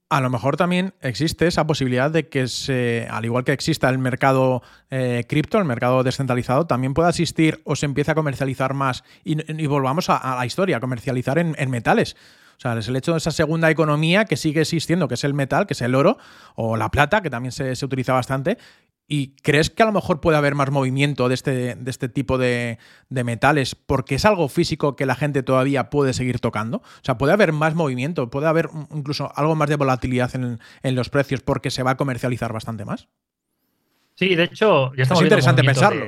A lo mejor también existe esa posibilidad de que, se, al igual que exista el mercado eh, cripto, el mercado descentralizado, también pueda existir o se empiece a comercializar más y, volvamos a, la historia, a comercializar en, metales. O sea, es el hecho de esa segunda economía que sigue existiendo, que es el metal, que es el oro, o la plata, que también se utiliza bastante, ¿Y crees que a lo mejor puede haber más movimiento de este, de este tipo de, metales porque es algo físico que la gente todavía puede seguir tocando? O sea, puede haber más movimiento, puede haber incluso algo más de volatilidad en, los precios porque se va a comercializar bastante más. Sí, de hecho, ya estamos es interesante pensarlo.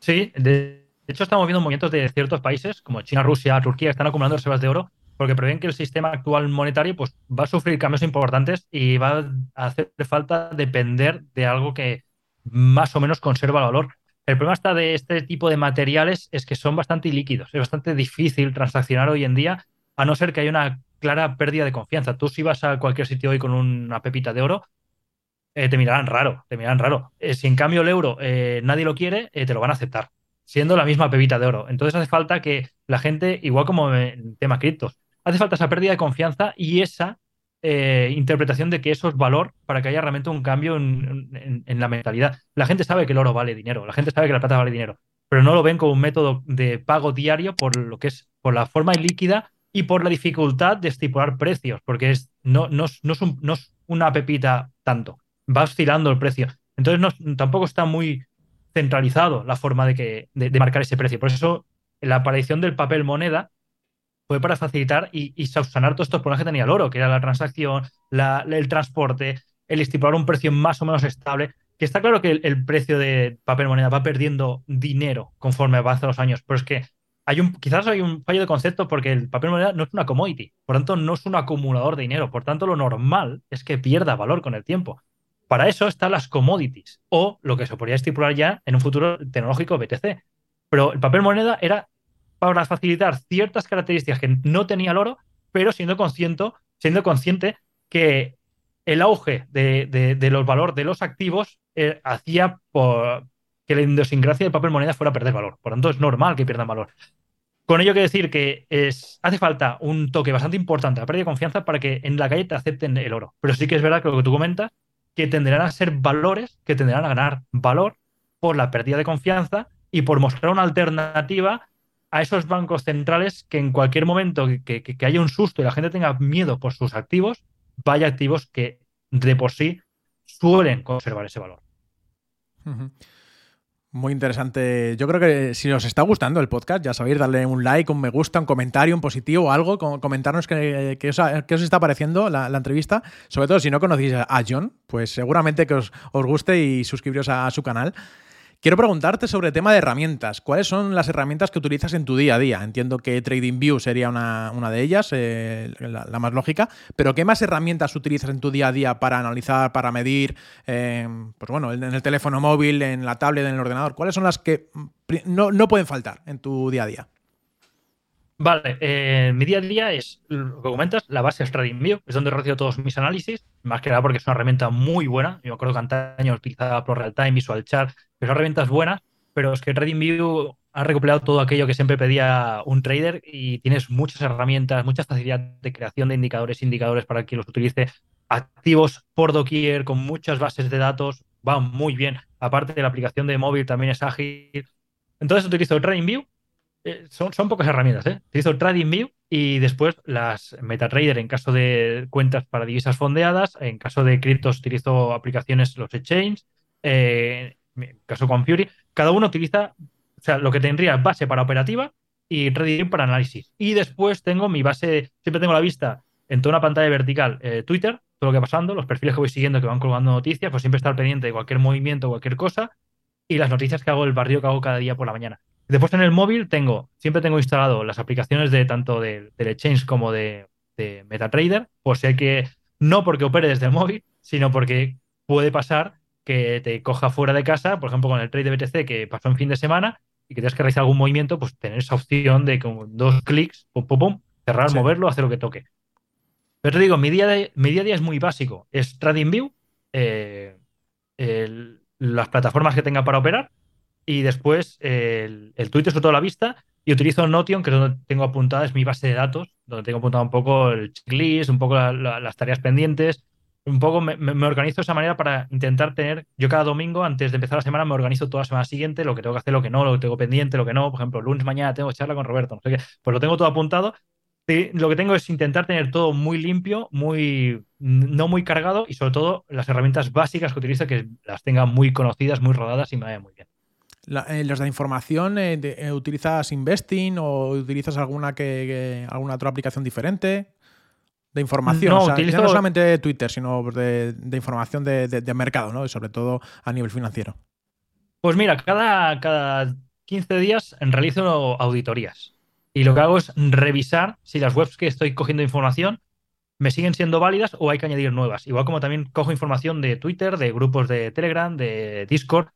sí, de hecho estamos viendo movimientos de ciertos países como China, Rusia, Turquía, están acumulando reservas de oro porque prevén que el sistema actual monetario pues, va a sufrir cambios importantes y va a hacer falta depender de algo que más o menos conserva el valor. El problema está de este tipo de materiales es que son bastante líquidos. Es bastante difícil transaccionar hoy en día, a no ser que haya una clara pérdida de confianza. Tú si vas a cualquier sitio hoy con una pepita de oro, eh, te mirarán raro, te mirarán raro. Eh, si en cambio el euro eh, nadie lo quiere, te lo van a aceptar, siendo la misma pepita de oro. Entonces hace falta que la gente, igual como en tema criptos, hace falta esa pérdida de confianza y esa eh, interpretación de que eso es valor para que haya realmente un cambio en, la mentalidad. La gente sabe que el oro vale dinero, la gente sabe que la plata vale dinero, pero no lo ven como un método de pago diario por lo que es, por la forma ilíquida y por la dificultad de estipular precios, porque es, no, no, es, una pepita tanto, va oscilando el precio. Entonces tampoco está muy centralizado la forma de, que, de marcar ese precio. Por eso la aparición del papel moneda fue para facilitar y, y subsanar todos estos problemas que tenía el oro, que era la transacción, el transporte, el estipular un precio más o menos estable. Que está claro que el, precio de papel moneda va perdiendo dinero conforme avanzan los años, pero es que hay un, quizás hay un fallo de concepto porque el papel moneda no es una commodity, por tanto no es un acumulador de dinero, por tanto lo normal es que pierda valor con el tiempo. Para eso están las commodities o lo que se podría estipular ya en un futuro tecnológico BTC. Pero el papel moneda era para facilitar ciertas características que no tenía el oro, pero siendo consciente, siendo consciente que el auge de, los valores de los activos eh, hacía que la idiosincrasia del papel moneda fuera a perder valor. Por tanto, es normal que pierdan valor. Con ello que decir que hace falta un toque bastante importante, la pérdida de confianza, para que en la calle te acepten el oro. Pero sí que es verdad que lo que tú comentas, que tenderán a ser valores que tenderán a ganar valor por la pérdida de confianza y por mostrar una alternativa a esos bancos centrales que en cualquier momento que, haya un susto y la gente tenga miedo por sus activos, vaya activos que de por sí suelen conservar ese valor. Muy interesante. Yo creo que si os está gustando el podcast, ya sabéis, darle un like, un me gusta, un comentario, un positivo o algo, comentarnos qué, os, está pareciendo la, entrevista. Sobre todo si no conocéis a John, pues seguramente que os, guste y suscribiros a su canal. Quiero preguntarte sobre el tema de herramientas. ¿Cuáles son las herramientas que utilizas en tu día a día? Entiendo que TradingView sería una, de ellas, eh, la, más lógica, pero ¿qué más herramientas utilizas en tu día a día para analizar, para medir, eh, pues bueno, en el teléfono móvil, en la tablet, en el ordenador? ¿Cuáles son las que no, pueden faltar en tu día a día? Vale, eh, mi día a día es, lo que comentas, la base es TradingView, es donde recibo todos mis análisis, más que nada porque es una herramienta muy buena. Yo me acuerdo que antaño utilizaba ProRealTime, Visual Chart, que son herramientas buenas, pero es que TradingView ha recopilado todo aquello que siempre pedía un trader y tienes muchas herramientas, mucha facilidad de creación de indicadores, indicadores para quien los utilice, activos por doquier, con muchas bases de datos, va muy bien. Aparte de la aplicación de móvil también es ágil. Entonces utilizo TradingView eh, son, son, pocas herramientas, ¿eh? Utilizo TradingView y después las MetaTrader en caso de cuentas para divisas fondeadas, en caso de criptos utilizo aplicaciones, los exchanges, eh, en caso con Fury. Cada uno utiliza, o sea, lo que tendría base para operativa y TradingView para análisis. Y después tengo mi base, siempre tengo la vista en toda una pantalla vertical, eh, Twitter, todo lo que va pasando, los perfiles que voy siguiendo que van colgando noticias, pues siempre estar pendiente de cualquier movimiento, cualquier cosa y las noticias que hago, el barrio que hago cada día por la mañana. Después en el móvil tengo, siempre tengo instalado las aplicaciones de tanto de, del Exchange como de, MetaTrader, por si hay que, no porque opere desde el móvil, sino porque puede pasar que te coja fuera de casa, por ejemplo con el trade de BTC que pasó en fin de semana y que tienes que realizar algún movimiento, pues tener esa opción de con dos clics, pum, pum, pum, cerrar, moverlo, hacer lo que toque. Pero te digo, mi día, de, mi día a día es muy básico. Es TradingView, eh, las plataformas que tenga para operar y después el, Twitter sobre todo la vista y utilizo Notion, que es donde tengo apuntada, es mi base de datos, donde tengo apuntado un poco el checklist, un poco las tareas pendientes, un poco me, organizo de esa manera para intentar tener, yo cada domingo, antes de empezar la semana, me organizo toda la semana siguiente, lo que tengo que hacer, lo que no, lo que tengo pendiente, lo que no, por ejemplo, lunes mañana tengo charla con Roberto, no sé qué, pues lo tengo todo apuntado. Lo que tengo es intentar tener todo muy limpio, muy no muy cargado y sobre todo las herramientas básicas que utilizo que las tenga muy conocidas, muy rodadas y me vayan muy bien. Eh, los de información, eh, eh, ¿utilizas Investing o utilizas alguna que, alguna otra aplicación diferente? De información, no, utilizo... no solamente Twitter, sino de, información de, mercado, ¿no? Y sobre todo a nivel financiero. Pues mira, cada, cada 15 días realizo auditorías. Y lo que hago es revisar si las webs que estoy cogiendo información me siguen siendo válidas o hay que añadir nuevas. Igual como también cojo información de Twitter, de grupos de Telegram, de Discord,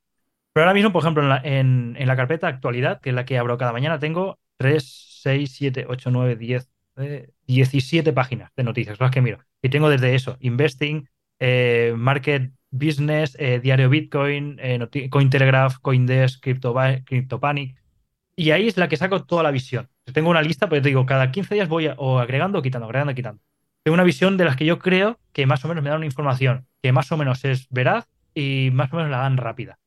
pero ahora mismo, por ejemplo, en la, carpeta actualidad, que es la que abro cada mañana, tengo 3, 6, 7, 8, 9, 10, 17 páginas de noticias, las que miro. Y tengo desde eso, Investing, eh, Market Business, eh, Diario Bitcoin, eh, Cointelegraph, Coindesk, CryptoPanic. Y ahí es la que saco toda la visión. Tengo una lista, pero te digo, cada 15 días voy o agregando o quitando, agregando o quitando. Tengo una visión de las que yo creo que más o menos me dan una información que más o menos es veraz y más o menos la dan rápida.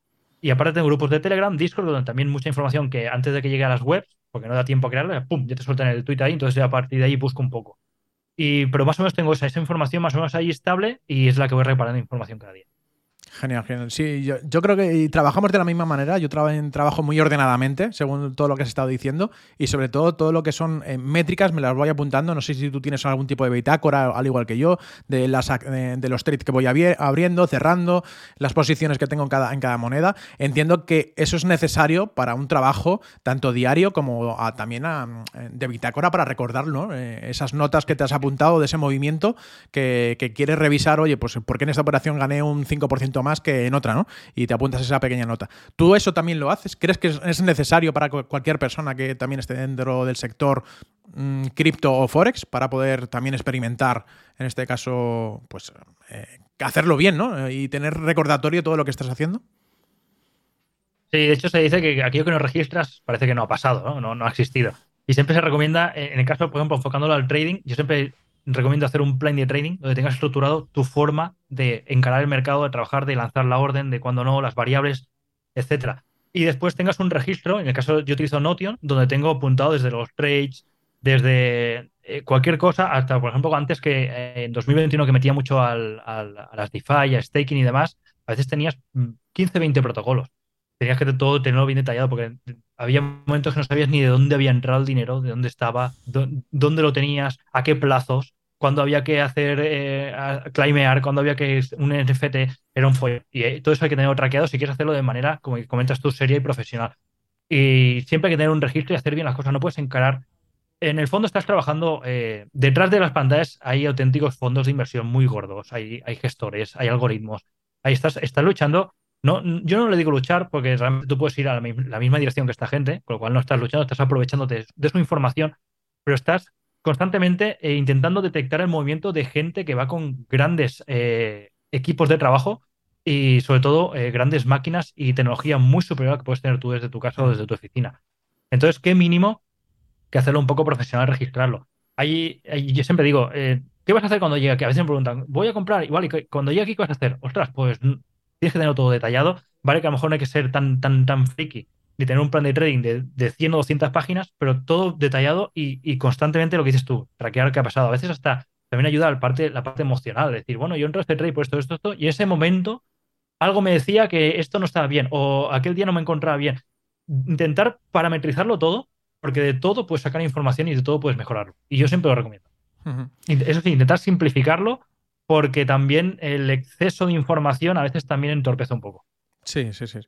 Y aparte tengo grupos de Telegram, Discord, donde también mucha información que antes de que llegue a las webs, porque no da tiempo a crearla, pum, ya te sueltan el tweet ahí, entonces a partir de ahí busco un poco. Y, pero más o menos tengo esa, esa información más o menos ahí estable y es la que voy reparando información cada día. Genial, genial. Sí, yo, creo que trabajamos de la misma manera. Yo trabajo muy ordenadamente, según todo lo que has estado diciendo, y sobre todo todo lo que son eh, métricas me las voy apuntando. No sé si tú tienes algún tipo de bitácora, al igual que yo, de, las, de los trades que voy abriendo, cerrando, las posiciones que tengo en cada, en cada moneda. Entiendo que eso es necesario para un trabajo tanto diario como también de bitácora para recordar eh, esas notas que te has apuntado de ese movimiento que, que quieres revisar. Oye, pues ¿por qué en esta operación gané un 5% más que en otra, ¿no? Y te apuntas esa pequeña nota. ¿Tú eso también lo haces? ¿Crees que es necesario para cualquier persona que también esté dentro del sector mm, cripto o forex para poder también experimentar, en este caso, pues eh, hacerlo bien, ¿no? Y tener recordatorio todo lo que estás haciendo. Sí, de hecho se dice que aquello que no registras parece que no ha pasado, ¿no? No, no ha existido. Y siempre se recomienda, en el caso, por ejemplo, enfocándolo al trading, yo siempre recomiendo hacer un plan de trading donde tengas estructurado tu forma de encarar el mercado, de trabajar, de lanzar la orden, de cuando no, las variables, etcétera. Y después tengas un registro, en el caso yo utilizo Notion, donde tengo apuntado desde los trades, desde eh, cualquier cosa, hasta, por ejemplo, antes que eh, en 2021 que metía mucho al, a las DeFi, a staking y demás, a veces tenías 15, 20 protocolos. Tenías que todo tenerlo bien detallado porque había momentos que no sabías ni de dónde había entrado el dinero, de dónde estaba, dónde lo tenías, a qué plazos, cuándo había que hacer eh, climear, cuándo había que un NFT era un follón. Y eh, todo eso hay que tenerlo traqueado si quieres hacerlo de manera, como comentas tú, seria y profesional. Y siempre hay que tener un registro y hacer bien las cosas. No puedes encarar. En el fondo estás trabajando, eh, detrás de las pantallas hay auténticos fondos de inversión muy gordos, hay, hay gestores, hay algoritmos. Ahí estás, estás luchando no, yo no le digo luchar porque realmente tú puedes ir a la, misma dirección que esta gente, con lo cual no estás luchando, estás aprovechándote de su información pero estás constantemente eh, intentando detectar el movimiento de gente que va con grandes eh, equipos de trabajo y sobre todo eh, grandes máquinas y tecnología muy superior a que puedes tener tú desde tu casa o desde tu oficina. Entonces, qué mínimo que hacerlo un poco profesional, registrarlo. Ahí, yo siempre digo, ¿qué vas a hacer cuando llegue aquí? A veces me preguntan, voy a comprar, igual, y cuando llegue aquí, ¿qué vas a hacer? Ostras, pues tienes que tenerlo todo detallado. Vale que a lo mejor no hay que ser tan, tan, tan friki ni tener un plan de trading de, de 100 o 200 páginas, pero todo detallado y, constantemente lo que dices tú, traquear qué ha pasado. A veces hasta también ayuda la parte, la parte emocional, decir, bueno, yo entro a este trade por esto, esto, esto, y en ese momento algo me decía que esto no estaba bien o aquel día no me encontraba bien. Intentar parametrizarlo todo, porque de todo puedes sacar información y de todo puedes mejorarlo. Y yo siempre lo recomiendo. Eso sí, intentar simplificarlo, porque también el exceso de información a veces también entorpece un poco. Sí, sí, sí,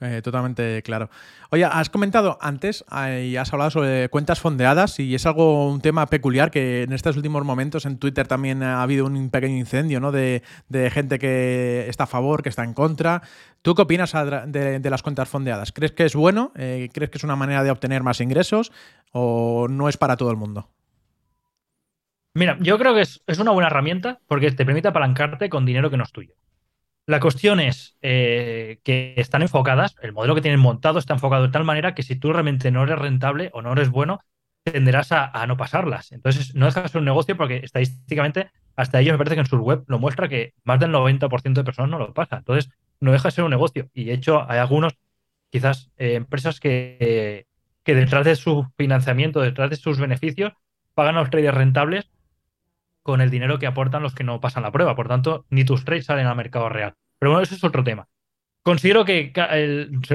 eh, totalmente claro. Oye, has comentado antes y has hablado sobre cuentas fondeadas y es algo, un tema peculiar que en estos últimos momentos en Twitter también ha habido un pequeño incendio, ¿no? De, gente que está a favor, que está en contra. ¿Tú qué opinas de, las cuentas fondeadas? ¿Crees que es bueno? Eh, ¿Crees que es una manera de obtener más ingresos o no es para todo el mundo? Mira, yo creo que es una buena herramienta porque te permite apalancarte con dinero que no es tuyo. La cuestión es eh, que están enfocadas, el modelo que tienen montado está enfocado de tal manera que si tú realmente no eres rentable o no eres bueno, tenderás a, no pasarlas. Entonces, no dejas un negocio porque estadísticamente, hasta ellos me parece que en su web lo muestra que más del 90% de personas no lo pasa. Entonces, no deja de ser un negocio. Y de hecho, hay algunos, quizás, eh, empresas que, que detrás de su financiamiento, detrás de sus beneficios, pagan a los traders rentables con el dinero que aportan los que no pasan la prueba. Por tanto, ni tus trades salen al mercado real. Pero bueno, eso es otro tema. Considero que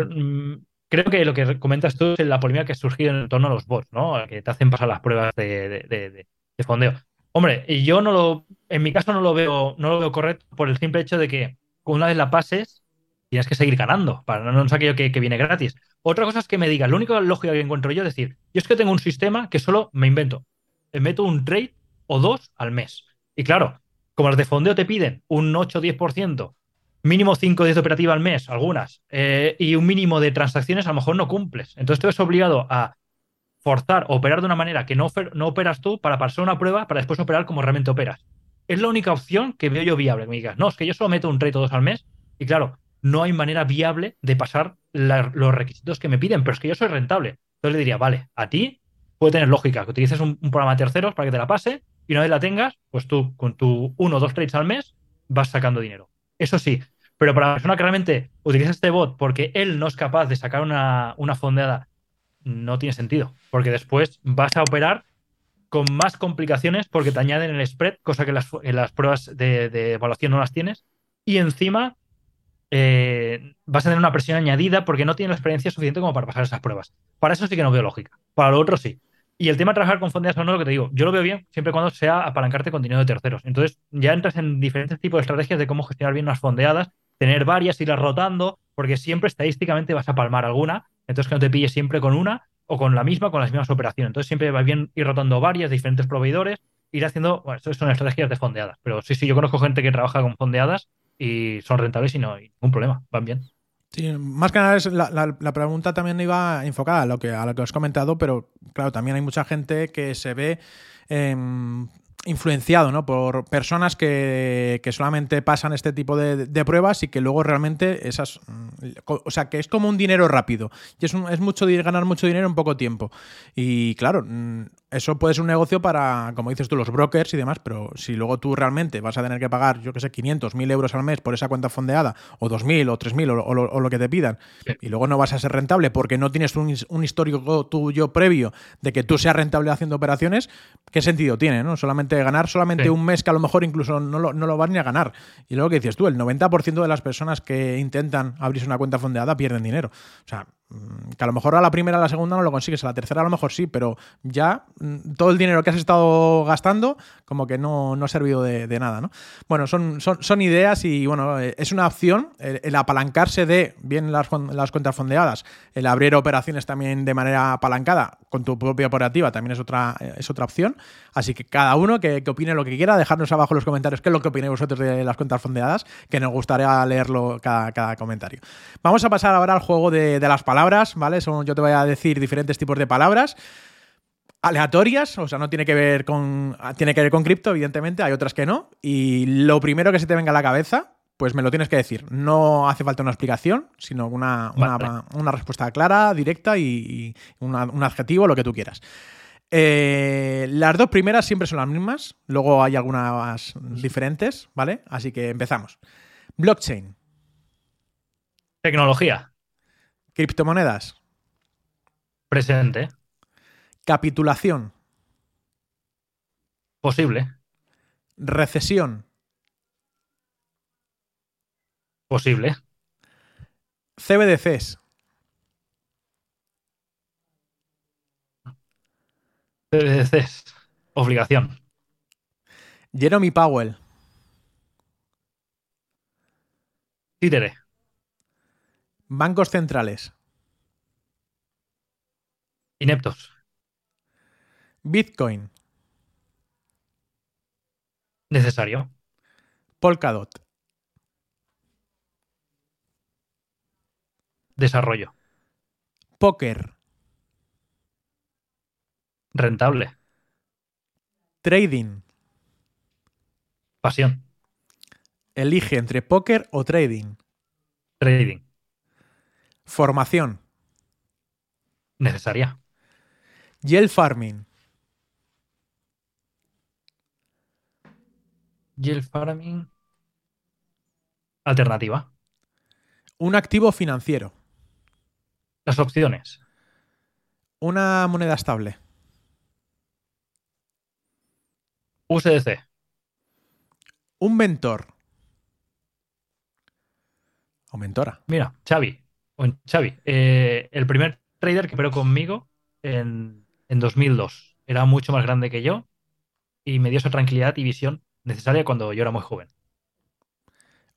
mm, creo que lo que comentas tú es la polémica que ha surgido en torno a los bots, ¿no? Que te hacen pasar las pruebas de, fondeo. Hombre, yo no lo, en mi caso no lo veo, no lo veo correcto por el simple hecho de que una vez la pases, tienes que seguir ganando, para no, es aquello que, que, viene gratis. Otra cosa es que me digas, lo único lógica que encuentro yo es decir, yo es que tengo un sistema que solo me invento. Me meto un trade o dos al mes. Y claro, como las de fondeo te piden un 8 o 10%, mínimo 5 días de operativa al mes, algunas, eh, y un mínimo de transacciones, a lo mejor no cumples. Entonces te ves obligado a forzar o operar de una manera que no, no operas tú para pasar una prueba para después operar como realmente operas. Es la única opción que veo yo viable. me digas, no, es que yo solo meto un trade o dos al mes y claro, no hay manera viable de pasar los requisitos que me piden, pero es que yo soy rentable. Entonces le diría, vale, a ti puede tener lógica que utilices un, programa de terceros para que te la pase y una vez la tengas, pues tú con tu uno o dos trades al mes vas sacando dinero. Eso sí, pero para la persona que realmente utiliza este bot porque él no es capaz de sacar una, fondeada, no tiene sentido, porque después vas a operar con más complicaciones porque te añaden el spread, cosa que las, las pruebas de, evaluación no las tienes, y encima eh, vas a tener una presión añadida porque no tienes la experiencia suficiente como para pasar esas pruebas. Para eso sí que no veo lógica. Para lo otro sí. Y el tema de trabajar con fondeadas o no, lo que te digo, yo lo veo bien siempre y cuando sea apalancarte con dinero de terceros. Entonces ya entras en diferentes tipos de estrategias de cómo gestionar bien unas fondeadas, tener varias, irlas rotando, porque siempre estadísticamente vas a palmar alguna, entonces que no te pilles siempre con una o con la misma, con las mismas operaciones. Entonces siempre va bien ir rotando varias, diferentes proveedores, ir haciendo, bueno, esto son estrategias de fondeadas, pero sí, sí, yo conozco gente que trabaja con fondeadas y son rentables y no hay ningún problema, van bien. Sí, más que nada es la, pregunta también iba enfocada a lo que a lo que has comentado, pero claro, también hay mucha gente que se ve em, influenciado ¿no? por personas que, solamente pasan este tipo de, pruebas y que luego realmente esas. Mm, o sea, que es como un dinero rápido. Y es, es mucho ganar mucho dinero en poco tiempo. Y claro, mm, eso puede ser un negocio para, como dices tú, los brokers y demás, pero si luego tú realmente vas a tener que pagar, yo que sé, 500, 1000 euros al mes por esa cuenta fondeada, o 2000 o 3000 o, o, lo que te pidan, y luego no vas a ser rentable porque no tienes un, un, histórico tuyo previo de que tú seas rentable haciendo operaciones, ¿qué sentido tiene? ¿no? Solamente ganar solamente un mes que a lo mejor incluso no lo, no lo vas ni a ganar. Y luego que dices tú, el 90% de las personas que intentan abrirse una cuenta fondeada pierden dinero. O sea, que a lo mejor a la primera, a la segunda no lo consigues, a la tercera a lo mejor sí, pero ya mm, todo el dinero que has estado gastando como que no, no ha servido de, nada, ¿no? Bueno, son, son, ideas y bueno, eh, es una opción el, apalancarse de bien las, las, cuentas fondeadas, el abrir operaciones también de manera apalancada con tu propia operativa también es otra, eh, es otra opción. Así que cada uno que, opine lo que quiera, dejarnos abajo en los comentarios qué es lo que opináis vosotros de las cuentas fondeadas, que nos gustaría leerlo cada, cada comentario. Vamos a pasar ahora al juego de, las palabras palabras, ¿vale? Son, yo te voy a decir diferentes tipos de palabras. aleatorias, o sea, no tiene que ver con. Tiene que ver con cripto, evidentemente, hay otras que no. Y lo primero que se te venga a la cabeza, pues me lo tienes que decir. No hace falta una explicación, sino una, una, Vale. una respuesta clara, directa y, y una- un adjetivo, lo que tú quieras. Eh, las dos primeras siempre son las mismas, luego hay algunas diferentes, ¿vale? Así que empezamos. Blockchain, Tecnología. criptomonedas, Presente. capitulación, Posible. recesión, Posible. CBDCs, CBDCs. Obligación. Jeremy Powell, Títere. bancos centrales, Ineptos. Bitcoin, Necesario. Polkadot, Desarrollo. póker, Rentable. trading. Pasión. Elige entre póker o trading. Trading. Formación. Necesaria. Yield farming. Yield farming. Alternativa. Un activo financiero. Las opciones. Una moneda estable. USDC. Un mentor. O mentora. Mira, Xavi. Xavi. eh, el primer trader que operó conmigo en, en 2002. Era mucho más grande que yo y me dio esa tranquilidad y visión necesaria cuando yo era muy joven.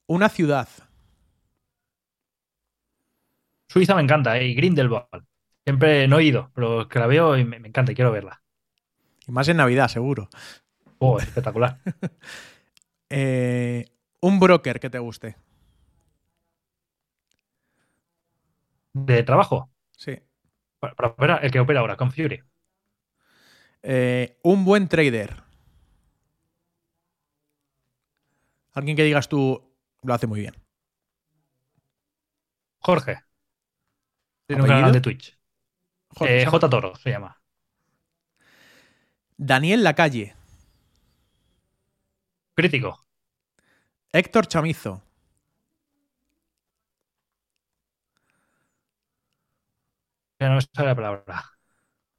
Una ciudad. Suiza me encanta, ¿eh? y Grindelwald. Siempre no he ido, pero que la veo y me, me encanta y quiero verla. Y más en Navidad, seguro. Oh, espectacular. Eh, un broker que te guste. De trabajo. Sí. Para, para operar, el que opera ahora, con Fury. Eh, un buen trader. Alguien que digas tú lo hace muy bien. Jorge. Tiene un ¿Apellido? canal de Twitch. Eh, J Toro se llama. Daniel Lacalle. Crítico. Héctor Chamizo. Ya no me sale la palabra.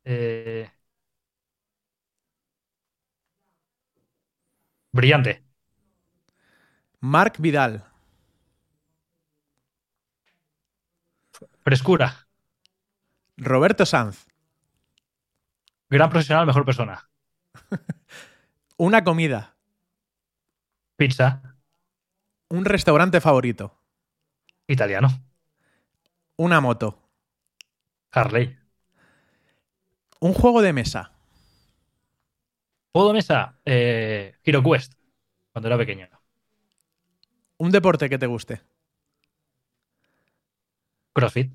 Eh, Brillante. Marc Vidal. Frescura. Roberto Sanz. Gran profesional, mejor persona. Una comida. Pizza. Un restaurante favorito. Italiano. Una moto. Harley. Un juego de mesa. Juego de mesa. Eh, Hero Quest. Cuando era pequeño. Un deporte que te guste. CrossFit.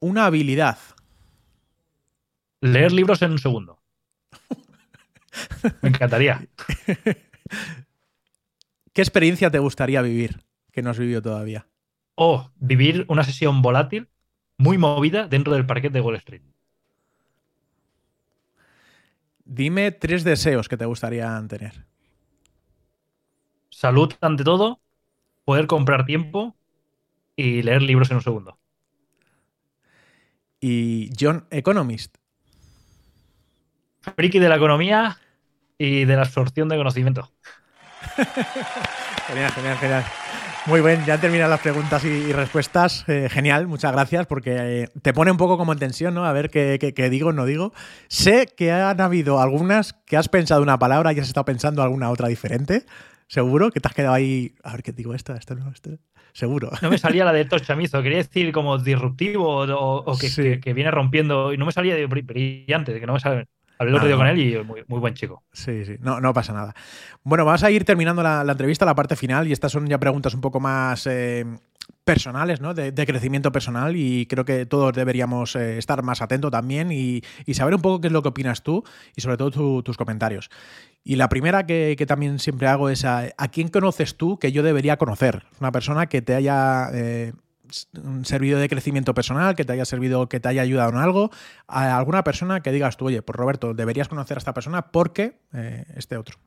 Una habilidad. Leer libros en un segundo. Me encantaría. ¿Qué experiencia te gustaría vivir que no has vivido todavía? O vivir una sesión volátil muy movida dentro del parquet de Wall Street. Dime tres deseos que te gustaría tener. Salud ante todo, poder comprar tiempo y leer libros en un segundo. Y John Economist. Friki de la economía y de la absorción de conocimiento. Genial, genial, genial. Muy bien, ya terminan las preguntas y, y respuestas. Eh, genial, muchas gracias, porque eh, te pone un poco como en tensión, ¿no? A ver qué, qué- qué digo, no digo. Sé que han habido algunas que has pensado una palabra y has estado pensando alguna otra diferente. Seguro que te has quedado ahí. A ver qué digo esta, esta no, esta. Seguro. No me salía la de Tochamizo, quería decir como disruptivo o, o que, Sí. que- que viene rompiendo y no me salía de bri- brillante, de que no me sale. Hablé el otro día con él y muy, muy buen chico. Sí, sí, no, no pasa nada. Bueno, vamos a ir terminando la, la entrevista, la parte final, y estas son ya preguntas un poco más eh, personales, ¿no? De, crecimiento personal y creo que todos deberíamos eh, estar más atentos también y, saber un poco qué es lo que opinas tú y sobre todo tus comentarios. Y la primera que, también siempre hago es a, quién conoces tú que yo debería conocer. Una persona que te haya eh, servido de crecimiento personal, que te haya servido, que te haya ayudado en algo, a alguna persona que digas tú, oye, pues Roberto, deberías conocer a esta persona porque eh, este otro.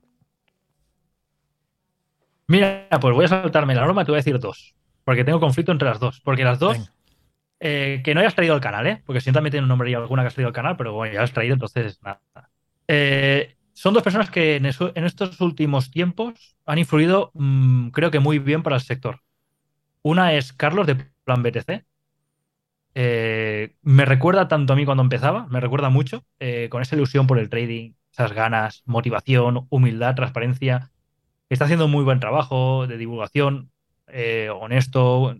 Mira, pues voy a saltarme la norma, te voy a decir dos porque tengo conflicto entre las dos. Porque las dos, eh, que no hayas traído al canal, ¿eh? Porque si no también tiene un nombre y alguna que has traído al canal, pero bueno, ya has traído, entonces nada. Eh, son dos personas que en, estos últimos tiempos han influido, mm, creo que muy bien para el sector. Una es Carlos de Plan BTC. Eh, me recuerda tanto a mí cuando empezaba, me recuerda mucho, con esa ilusión por el trading, esas ganas, motivación, humildad, transparencia. Está haciendo un muy buen trabajo de divulgación. Eh, honesto,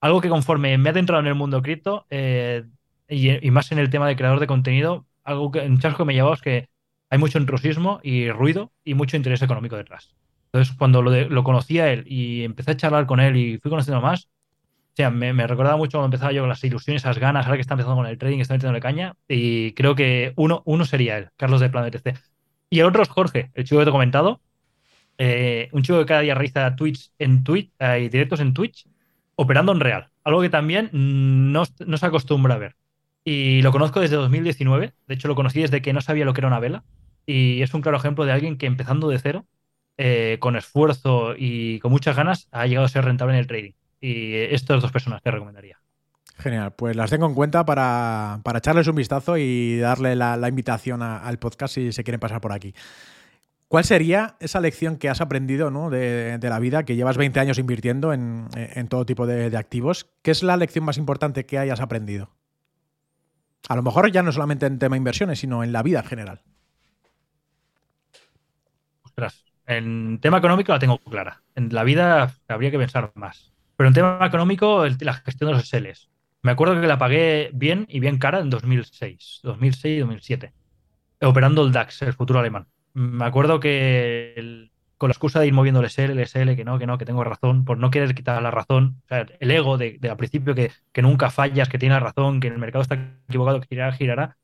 algo que conforme me ha adentrado en el mundo cripto eh, y, más en el tema de creador de contenido, algo que en chasco me ha llevado es que hay mucho intrusismo y ruido y mucho interés económico detrás. Entonces, cuando lo, lo conocí a él y empecé a charlar con él y fui conociendo más, o sea, me, recordaba mucho cuando empezaba yo con las ilusiones, esas ganas, ahora que está empezando con el trading, está metiendo caña, y creo que uno, uno sería él, Carlos de Plan Y el otro es Jorge, el chico que te he comentado, eh, un chico que cada día realiza tweets en Twitch eh, directos en Twitch operando en real, algo que también no, se acostumbra a ver. Y lo conozco desde 2019, de hecho lo conocí desde que no sabía lo que era una vela y es un claro ejemplo de alguien que empezando de cero, eh, con esfuerzo y con muchas ganas, ha llegado a ser rentable en el trading. Y estas dos personas te recomendaría. Genial, pues las tengo en cuenta para, echarles un vistazo y darle la, invitación al podcast si se quieren pasar por aquí. ¿Cuál sería esa lección que has aprendido de, la vida, que llevas 20 años invirtiendo en, todo tipo de, activos? ¿Qué es la lección más importante que hayas aprendido? A lo mejor ya no solamente en tema inversiones, sino en la vida en general. Ostras, en tema económico la tengo clara. En la vida habría que pensar más. Pero en tema económico, la gestión de los SLs. Me acuerdo que la pagué bien y bien cara en 2006, 2006 2007, operando el DAX, el futuro alemán me acuerdo que con la excusa de ir moviendo el SL, el SL, que no, que no, que tengo razón, por no querer quitar la razón, el ego de, al principio que, nunca fallas, que tiene razón, que el mercado está equivocado, que girará, girará,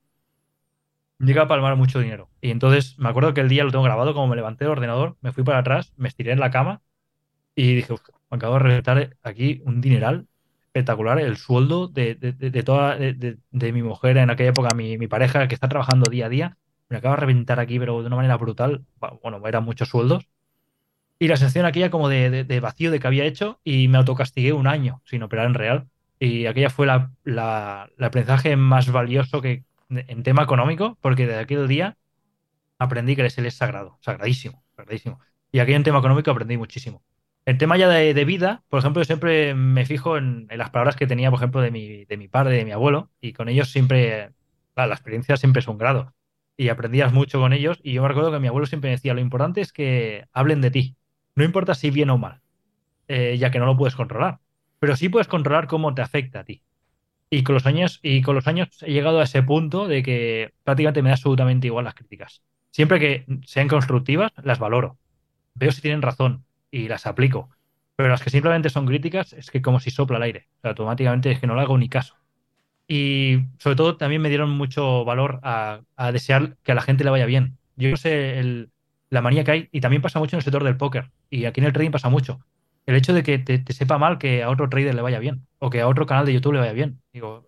llega a palmar mucho dinero. Y entonces me acuerdo que el día lo tengo grabado, como me levanté del ordenador, me fui para atrás, me estiré en la cama y dije, me acabo de reventar aquí un dineral espectacular, el sueldo de, toda de, mi mujer en aquella época, mi pareja que está trabajando día a día me acaba de reventar aquí, pero de una manera brutal. Bueno, eran muchos sueldos. Y la sensación aquella como de, vacío de que había hecho y me autocastigué un año sin operar en real. Y aquella fue la, el aprendizaje más valioso que en tema económico, porque desde aquel día aprendí que el SL es sagrado, sagradísimo, sagradísimo. Y aquí en tema económico aprendí muchísimo. En tema ya de, vida, por ejemplo, yo siempre me fijo en, las palabras que tenía, por ejemplo, de mi, de mi padre, de mi abuelo, y con ellos siempre, la experiencia siempre es un grado y aprendías mucho con ellos. Y yo me recuerdo que mi abuelo siempre decía, lo importante es que hablen de ti. No importa si bien o mal, eh, ya que no lo puedes controlar. Pero sí puedes controlar cómo te afecta a ti. Y con los años, y con los años he llegado a ese punto de que prácticamente me da absolutamente igual las críticas. Siempre que sean constructivas, las valoro. Veo si tienen razón y las aplico. Pero las que simplemente son críticas es que como si sopla el aire. automáticamente es que no le hago ni caso. Y sobre todo también me dieron mucho valor a, desear que a la gente le vaya bien. Yo no sé la manía que hay, y también pasa mucho en el sector del póker, y aquí en el trading pasa mucho. El hecho de que te, sepa mal que a otro trader le vaya bien, o que a otro canal de YouTube le vaya bien. Digo,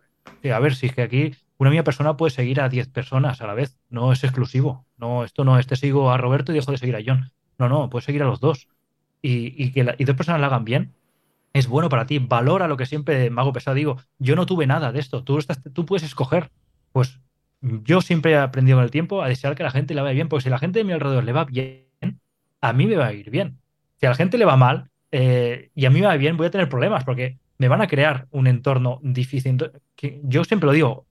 a ver, si es que aquí una misma persona puede seguir a 10 personas a la vez, no es exclusivo. No, esto no, este sigo a Roberto y dejo de seguir a John. No, no, puedes seguir a los dos. Y, que y dos personas le hagan bien, es bueno para ti, valora lo que siempre me hago pesado. Digo, yo no tuve nada de esto, tú, tú puedes escoger. Pues yo siempre he aprendido con el tiempo a desear que la gente le vaya bien, porque si la gente de mi alrededor le va bien, a mí me va a ir bien. Si a la gente le va mal eh, y a mí me va bien, voy a tener problemas, porque me van a crear un entorno difícil. Que yo siempre lo digo,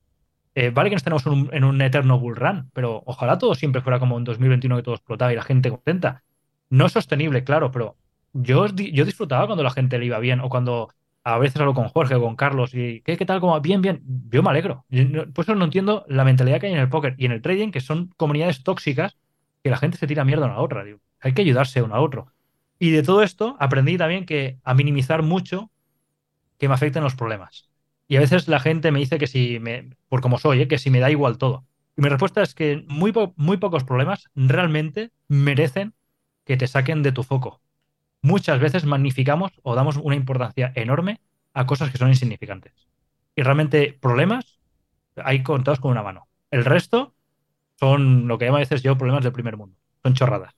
eh, vale que no estemos en un, eterno bull run, pero ojalá todo siempre fuera como en 2021 que todo explotaba y la gente contenta. No es sostenible, claro, pero yo, yo disfrutaba cuando la gente le iba bien o cuando a veces hablo con Jorge o con Carlos y ¿qué, qué tal? Como, bien, bien. Yo me alegro. por eso no entiendo la mentalidad que hay en el póker y en el trading, que son comunidades tóxicas que la gente se tira mierda una a otra. hay que ayudarse uno a otro. Y de todo esto aprendí también que a minimizar mucho que me afecten los problemas. Y a veces la gente me dice que si me, por como soy, ¿eh? que si me da igual todo. Y mi respuesta es que muy, muy pocos problemas realmente merecen que te saquen de tu foco. Muchas veces magnificamos o damos una importancia enorme a cosas que son insignificantes. Y realmente problemas hay contados con una mano. El resto son lo que llamo a veces yo problemas del primer mundo. Son chorradas.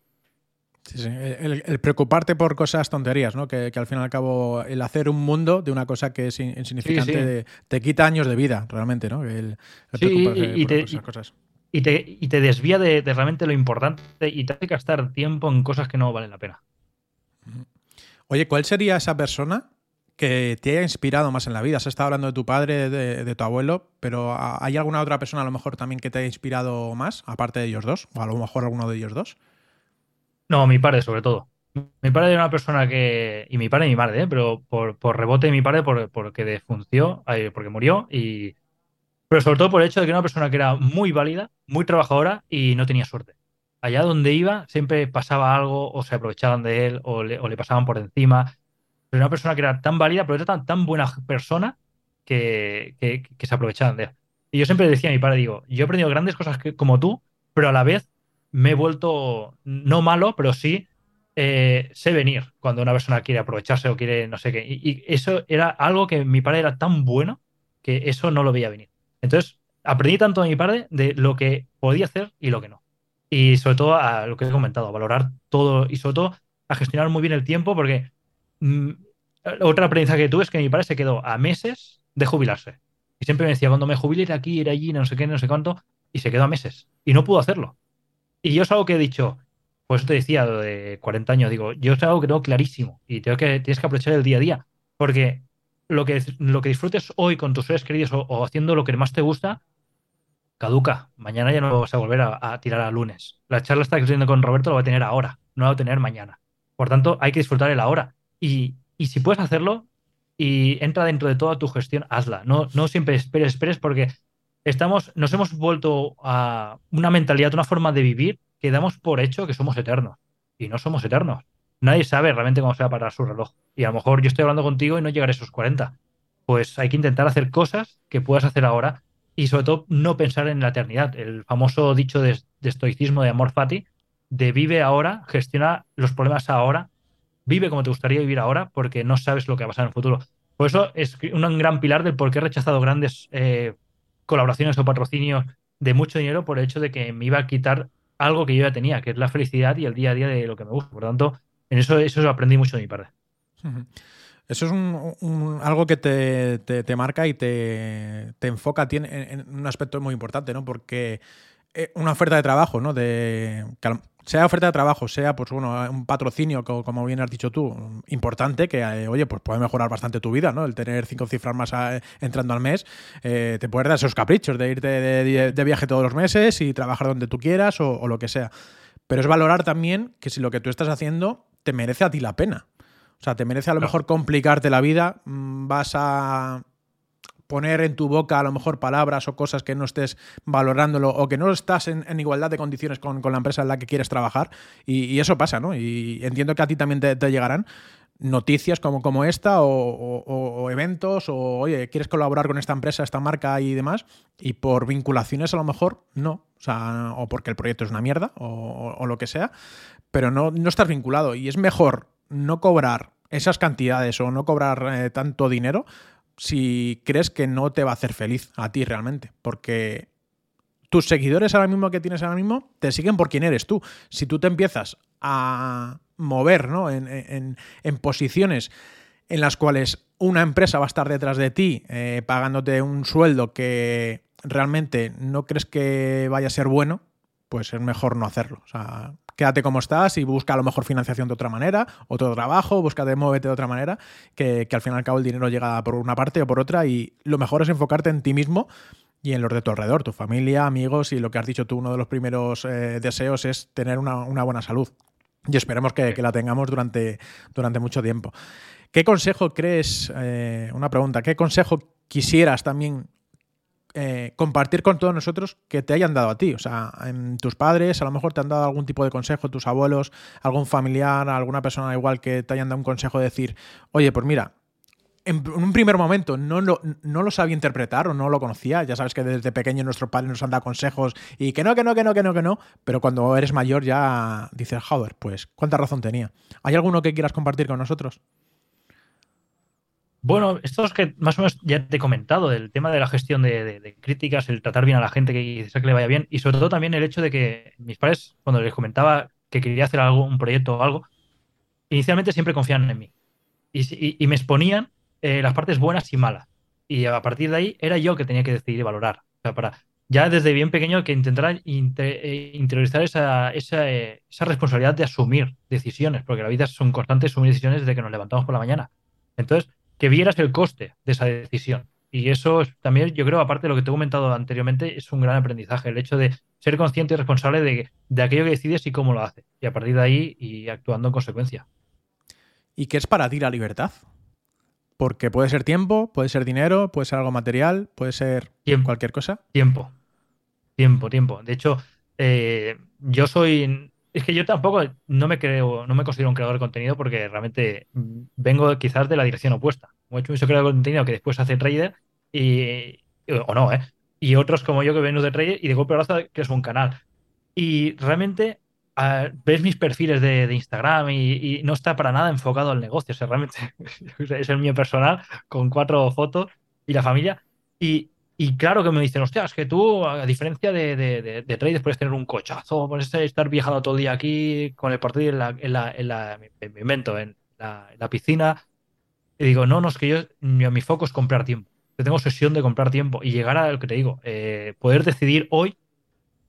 Sí, sí. El, preocuparte por cosas tonterías, ¿no? Que, al fin y al cabo el hacer un mundo de una cosa que es insignificante te quita años de vida, realmente, ¿no? El, y, te, cosas. Y, te, desvía de, realmente lo importante y te hace gastar tiempo en cosas que no valen la pena. Oye, ¿cuál sería esa persona que te haya inspirado más en la vida? Has estado hablando de tu padre, de, de, tu abuelo, pero ¿hay alguna otra persona a lo mejor también que te haya inspirado más, aparte de ellos dos? O a lo mejor alguno de ellos dos. No, mi padre sobre todo. Mi padre era una persona que. Y mi padre y mi madre, ¿eh? pero por, rebote de mi padre por, porque defunció, porque murió. Y, pero sobre todo por el hecho de que era una persona que era muy válida, muy trabajadora y no tenía suerte. Allá donde iba, siempre pasaba algo, o se aprovechaban de él, o le, pasaban por encima. Pero una persona que era tan válida, pero era tan, buena persona que, se aprovechaban de él. Y yo siempre decía a mi padre, digo, yo he aprendido grandes cosas como tú, pero a la vez me he vuelto no malo, pero sí eh, sé venir cuando una persona quiere aprovecharse o quiere no sé qué. Y, eso era algo que mi padre era tan bueno que eso no lo veía venir. Entonces, aprendí tanto de mi padre de lo que podía hacer y lo que no. Y sobre todo a lo que he comentado, a valorar todo y sobre todo a gestionar muy bien el tiempo, porque mm, otra aprendizaje que tuve es que mi padre se quedó a meses de jubilarse. Y siempre me decía, cuando me jubile, ir aquí, ir allí, no sé qué, no sé cuánto, y se quedó a meses. Y no pudo hacerlo. Y yo es algo que he dicho, pues te decía de 40 años, digo, yo es algo que tengo clarísimo y tengo que, tienes que aprovechar el día a día, porque lo que, lo que disfrutes hoy con tus seres queridos o, haciendo lo que más te gusta, caduca. Mañana ya no vas a volver a, tirar a lunes. La charla está teniendo con Roberto lo va a tener ahora, no la va a tener mañana. Por tanto, hay que disfrutar el ahora. Y, y si puedes hacerlo y entra dentro de toda tu gestión, hazla. No, no siempre esperes, esperes porque estamos, nos hemos vuelto a una mentalidad, una forma de vivir que damos por hecho que somos eternos. Y no somos eternos. Nadie sabe realmente cómo se va a parar su reloj. Y a lo mejor yo estoy hablando contigo y no llegaré a esos 40. Pues hay que intentar hacer cosas que puedas hacer ahora y sobre todo no pensar en la eternidad. El famoso dicho de, estoicismo de Amor Fati, de vive ahora, gestiona los problemas ahora, vive como te gustaría vivir ahora porque no sabes lo que va a pasar en el futuro. Por eso es un gran pilar del por qué he rechazado grandes eh, colaboraciones o patrocinios de mucho dinero por el hecho de que me iba a quitar algo que yo ya tenía, que es la felicidad y el día a día de lo que me gusta. Por lo tanto, en eso, eso aprendí mucho de mi padre. Eso es un, algo que te, marca y te, enfoca tiene, en, un aspecto muy importante, ¿no? Porque eh, una oferta de trabajo, ¿no? De, sea oferta de trabajo, sea pues bueno, un patrocinio, como, bien has dicho tú, importante, que eh, oye, pues puede mejorar bastante tu vida, ¿no? El tener cinco cifras más eh, entrando al mes, te puede dar esos caprichos de irte de, viaje todos los meses y trabajar donde tú quieras o, lo que sea. Pero es valorar también que si lo que tú estás haciendo te merece a ti la pena. O sea, te merece a lo mejor complicarte la vida, mm, vas a poner en tu boca a lo mejor palabras o cosas que no estés valorándolo o que no estás en, igualdad de condiciones con, la empresa en la que quieres trabajar. Y, eso pasa, ¿no? Y entiendo que a ti también te, llegarán noticias como, como esta o, eventos o, oye, ¿quieres colaborar con esta empresa, esta marca y demás? Y por vinculaciones a lo mejor no, o sea, o porque el proyecto es una mierda o, lo que sea, pero no, no estás vinculado y es mejor no cobrar esas cantidades o no cobrar eh, tanto dinero si crees que no te va a hacer feliz a ti realmente. Porque tus seguidores ahora mismo que tienes ahora mismo te siguen por quién eres tú. Si tú te empiezas a mover ¿no? en, posiciones en las cuales una empresa va a estar detrás de ti eh, pagándote un sueldo que realmente no crees que vaya a ser bueno, pues es mejor no hacerlo. O sea, quédate como estás y busca a lo mejor financiación de otra manera, otro trabajo, búscate, muévete de otra manera, que, al fin y al cabo el dinero llega por una parte o por otra y lo mejor es enfocarte en ti mismo y en los de tu alrededor, tu familia, amigos y lo que has dicho tú, uno de los primeros eh, deseos es tener una, buena salud. Y esperemos que, la tengamos durante, durante mucho tiempo. ¿Qué consejo crees, eh, una pregunta, qué consejo quisieras también eh, compartir con todos nosotros que te hayan dado a ti. O sea, tus padres a lo mejor te han dado algún tipo de consejo, tus abuelos, algún familiar, alguna persona igual que te hayan dado un consejo de decir, oye, pues mira, en un primer momento no lo, no lo sabía interpretar o no lo conocía. Ya sabes que desde pequeño nuestros padres nos han dado consejos y que no, que no, que no, que no, que no. Pero cuando eres mayor ya dices, joder, pues cuánta razón tenía. ¿Hay alguno que quieras compartir con nosotros? Bueno, esto es que más o menos ya te he comentado, del tema de la gestión de, críticas, el tratar bien a la gente que, que le vaya bien y sobre todo también el hecho de que mis padres, cuando les comentaba que quería hacer algo, un proyecto o algo, inicialmente siempre confiaban en mí y me exponían eh, las partes buenas y malas. Y a partir de ahí era yo que tenía que decidir y valorar. O sea, para ya desde bien pequeño que intentara eh, interiorizar esa, esa, eh, esa, responsabilidad de asumir decisiones, porque la vida son constantes asumir decisiones desde que nos levantamos por la mañana. Entonces, que vieras el coste de esa decisión. Y eso también, yo creo, aparte de lo que te he comentado anteriormente, es un gran aprendizaje, el hecho de ser consciente y responsable de, de aquello que decides y cómo lo haces. Y a partir de ahí, y actuando en consecuencia. ¿Y qué es para ti la libertad? Porque puede ser tiempo, puede ser dinero, puede ser algo material, puede ser cualquier cosa. Tiempo. Tiempo, tiempo. De hecho, eh, yo soy. Es que yo tampoco no me creo, no me considero un creador de contenido porque realmente vengo quizás de la dirección opuesta. Hecho mucho creador de contenido que después hace trader y. o no, ¿eh? Y otros como yo que vengo de trader y de golpe de que es un canal. Y realmente ves mis perfiles de, Instagram y, no está para nada enfocado al negocio. O sea, realmente es el mío personal con cuatro fotos y la familia. Y, claro que me dicen, hostia, es que tú, a diferencia de, de, de, traders, puedes tener un cochazo, puedes estar viajando todo el día aquí con el partido en la, en la, en la en mi invento, en la, en la, piscina. Y digo, no, no, es que yo, mi, foco es comprar tiempo. Yo tengo obsesión de comprar tiempo y llegar a lo que te digo, eh, poder decidir hoy,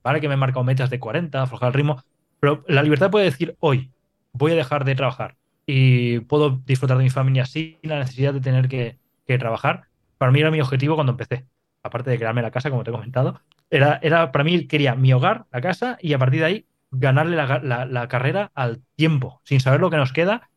vale que me he marcado metas de 40, aflojar el ritmo, pero la libertad puede decir hoy, voy a dejar de trabajar y puedo disfrutar de mi familia sin la necesidad de tener que, trabajar. Para mí era mi objetivo cuando empecé, aparte de crearme la casa, como te he comentado. Era, era para mí quería mi hogar, la casa, y a partir de ahí ganarle la, carrera al tiempo, sin saber lo que nos queda,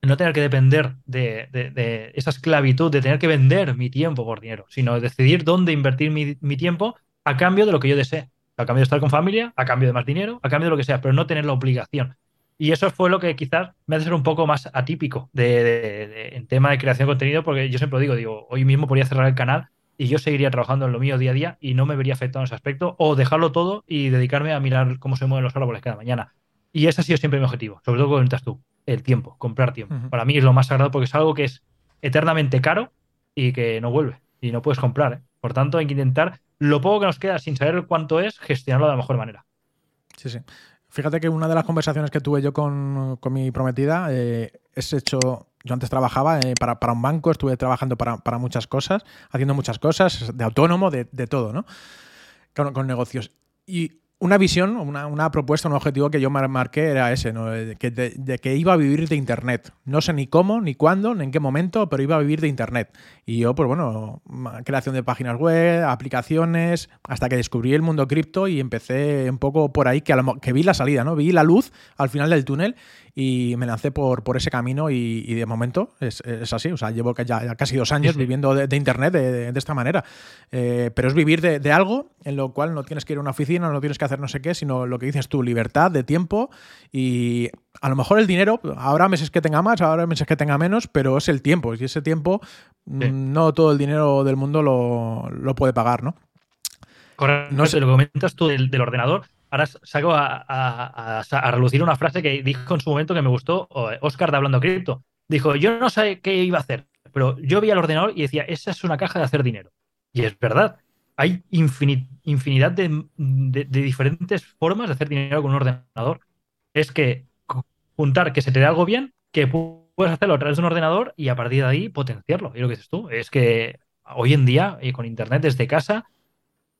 no tener que depender de, esa esclavitud, de tener que vender mi tiempo por dinero, sino decidir dónde invertir mi, mi tiempo a cambio de lo que yo desee a cambio de estar con familia, a cambio de más dinero, a cambio de lo que sea, pero no tener la obligación. Y eso fue lo que quizás me hace ser un poco más atípico de, en tema de creación de contenido, porque yo siempre lo digo, digo, hoy mismo podría cerrar el canal y yo seguiría trabajando en lo mío día a día y no me vería afectado en ese aspecto, o dejarlo todo y dedicarme a mirar cómo se mueven los árboles cada mañana. Y ese ha sido siempre mi objetivo, sobre todo como tú, el tiempo, comprar tiempo. Para mí es lo más sagrado porque es algo que es eternamente caro y que no vuelve y no puedes comprar. ¿eh? Por tanto, hay que intentar lo poco que nos queda sin saber cuánto es, gestionarlo de la mejor manera. Sí, sí. Fíjate que una de las conversaciones que tuve yo con, mi prometida eh, es hecho. Yo antes trabajaba eh, para, un banco, estuve trabajando para, muchas cosas, haciendo muchas cosas, de autónomo, de, todo, ¿no? Con negocios. Y una visión, una, una, propuesta, un objetivo que yo marqué era ese, ¿no? de, que, de, que iba a vivir de Internet. No sé ni cómo, ni cuándo, ni en qué momento, pero iba a vivir de Internet. Y yo, pues bueno, creación de páginas web, aplicaciones, hasta que descubrí el mundo cripto y empecé un poco por ahí, que, que vi la salida, ¿no? Vi la luz al final del túnel y me lancé por, por ese camino y, de momento es, así. O sea, llevo ya, casi dos años viviendo de, Internet de, esta manera. Eh, pero es vivir de, algo en lo cual no tienes que ir a una oficina, no tienes que hacer no sé qué, sino lo que dices tú, libertad de tiempo y a lo mejor el dinero, habrá meses que tenga más, habrá meses que tenga menos, pero es el tiempo. Y ese tiempo mm, no todo el dinero del mundo lo, puede pagar, ¿no? Correcto. No sé. Lo que comentas tú del ordenador, ahora saco a, relucir una frase que dijo en su momento que me gustó Oscar de Hablando Cripto. Dijo, yo no sé qué iba a hacer, pero yo vi al ordenador y decía, esa es una caja de hacer dinero. Y es verdad, hay infinidad de, diferentes formas de hacer dinero con un ordenador. Es que juntar que se te dé algo bien, que puedes hacerlo a través de un ordenador y a partir de ahí potenciarlo. Y lo que dices tú, es que hoy en día, y con internet desde casa,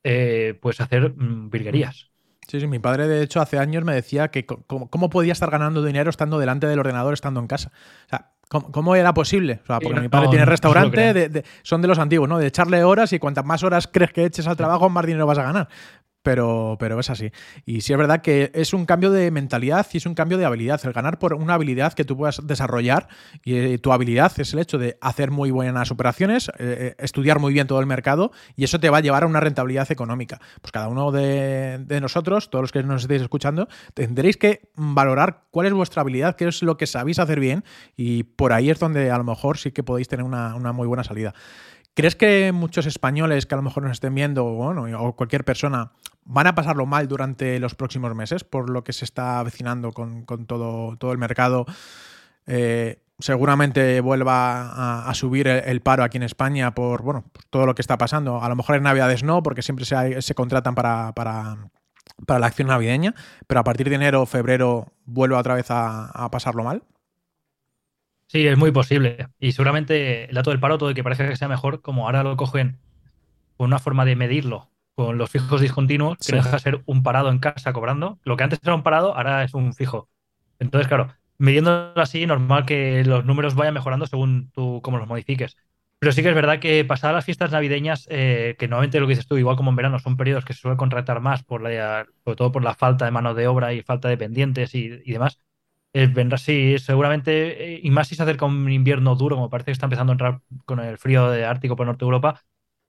eh, puedes hacer mm, virguerías. Sí, sí, mi padre de hecho hace años me decía que cómo, podía estar ganando dinero estando delante del ordenador, estando en casa. O sea, ¿cómo, era posible? O sea, porque mi padre tiene restaurante, son de los antiguos, ¿no? De echarle horas y cuantas más horas crees que eches al trabajo, más dinero vas a ganar. Pero, pero es así. Y sí es verdad que es un cambio de mentalidad y es un cambio de habilidad. El ganar por una habilidad que tú puedas desarrollar y eh, tu habilidad es el hecho de hacer muy buenas operaciones, eh, eh, estudiar muy bien todo el mercado y eso te va a llevar a una rentabilidad económica. Pues cada uno de, nosotros, todos los que nos estéis escuchando, tendréis que valorar cuál es vuestra habilidad, qué es lo que sabéis hacer bien y por ahí es donde a lo mejor sí que podéis tener una, una muy buena salida. ¿Crees que muchos españoles que a lo mejor nos estén viendo o cualquier persona van a pasarlo mal durante los próximos meses por lo que se está avecinando con, todo, el mercado? Eh, seguramente vuelva a, subir el, paro aquí en España por, bueno, todo lo que está pasando. A lo mejor en Navidades no, porque siempre se, contratan para, la acción navideña, pero a partir de enero o febrero vuelve otra vez a pasarlo mal. Sí, es muy posible. Y seguramente el dato del paro, todo y que parece que sea mejor, como ahora lo cogen con una forma de medirlo con los fijos discontinuos, que deja de ser un parado en casa cobrando. Lo que antes era un parado, ahora es un fijo. Entonces, claro, midiéndolo así, normal que los números vayan mejorando según tú cómo los modifiques. Pero sí que es verdad que pasadas las fiestas navideñas, eh, que normalmente lo que dices tú, igual como en verano, son periodos que se suele contratar más, por la, sobre todo por la falta de mano de obra y falta de pendientes y demás, eh, vendrá, sí, seguramente, eh, y más si se acerca un invierno duro, como parece que está empezando a entrar con el frío de Ártico por Norte de Europa,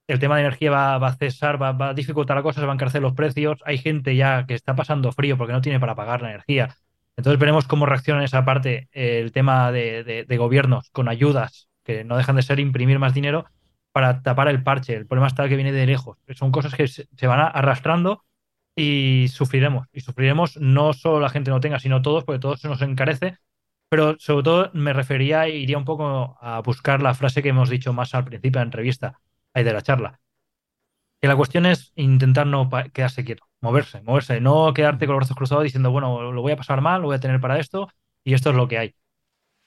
el tema de energía va, a cesar, va, a dificultar la cosa, se van a encarecer los precios. Hay gente ya que está pasando frío porque no tiene para pagar la energía. Entonces veremos cómo reacciona en esa parte el tema de, gobiernos con ayudas que no dejan de ser imprimir más dinero para tapar el parche. El problema está que viene de lejos. Son cosas que se van arrastrando y sufriremos. Y sufriremos no solo la gente no tenga, sino todos, porque todo se nos encarece. Pero sobre todo me refería, iría un poco a buscar la frase que hemos dicho más al principio de la entrevista, ahí de la charla. Que la cuestión es intentar no quedarse quieto, moverse, moverse, no quedarte con los brazos cruzados diciendo, bueno, lo voy a pasar mal, lo voy a tener para esto y esto es lo que hay.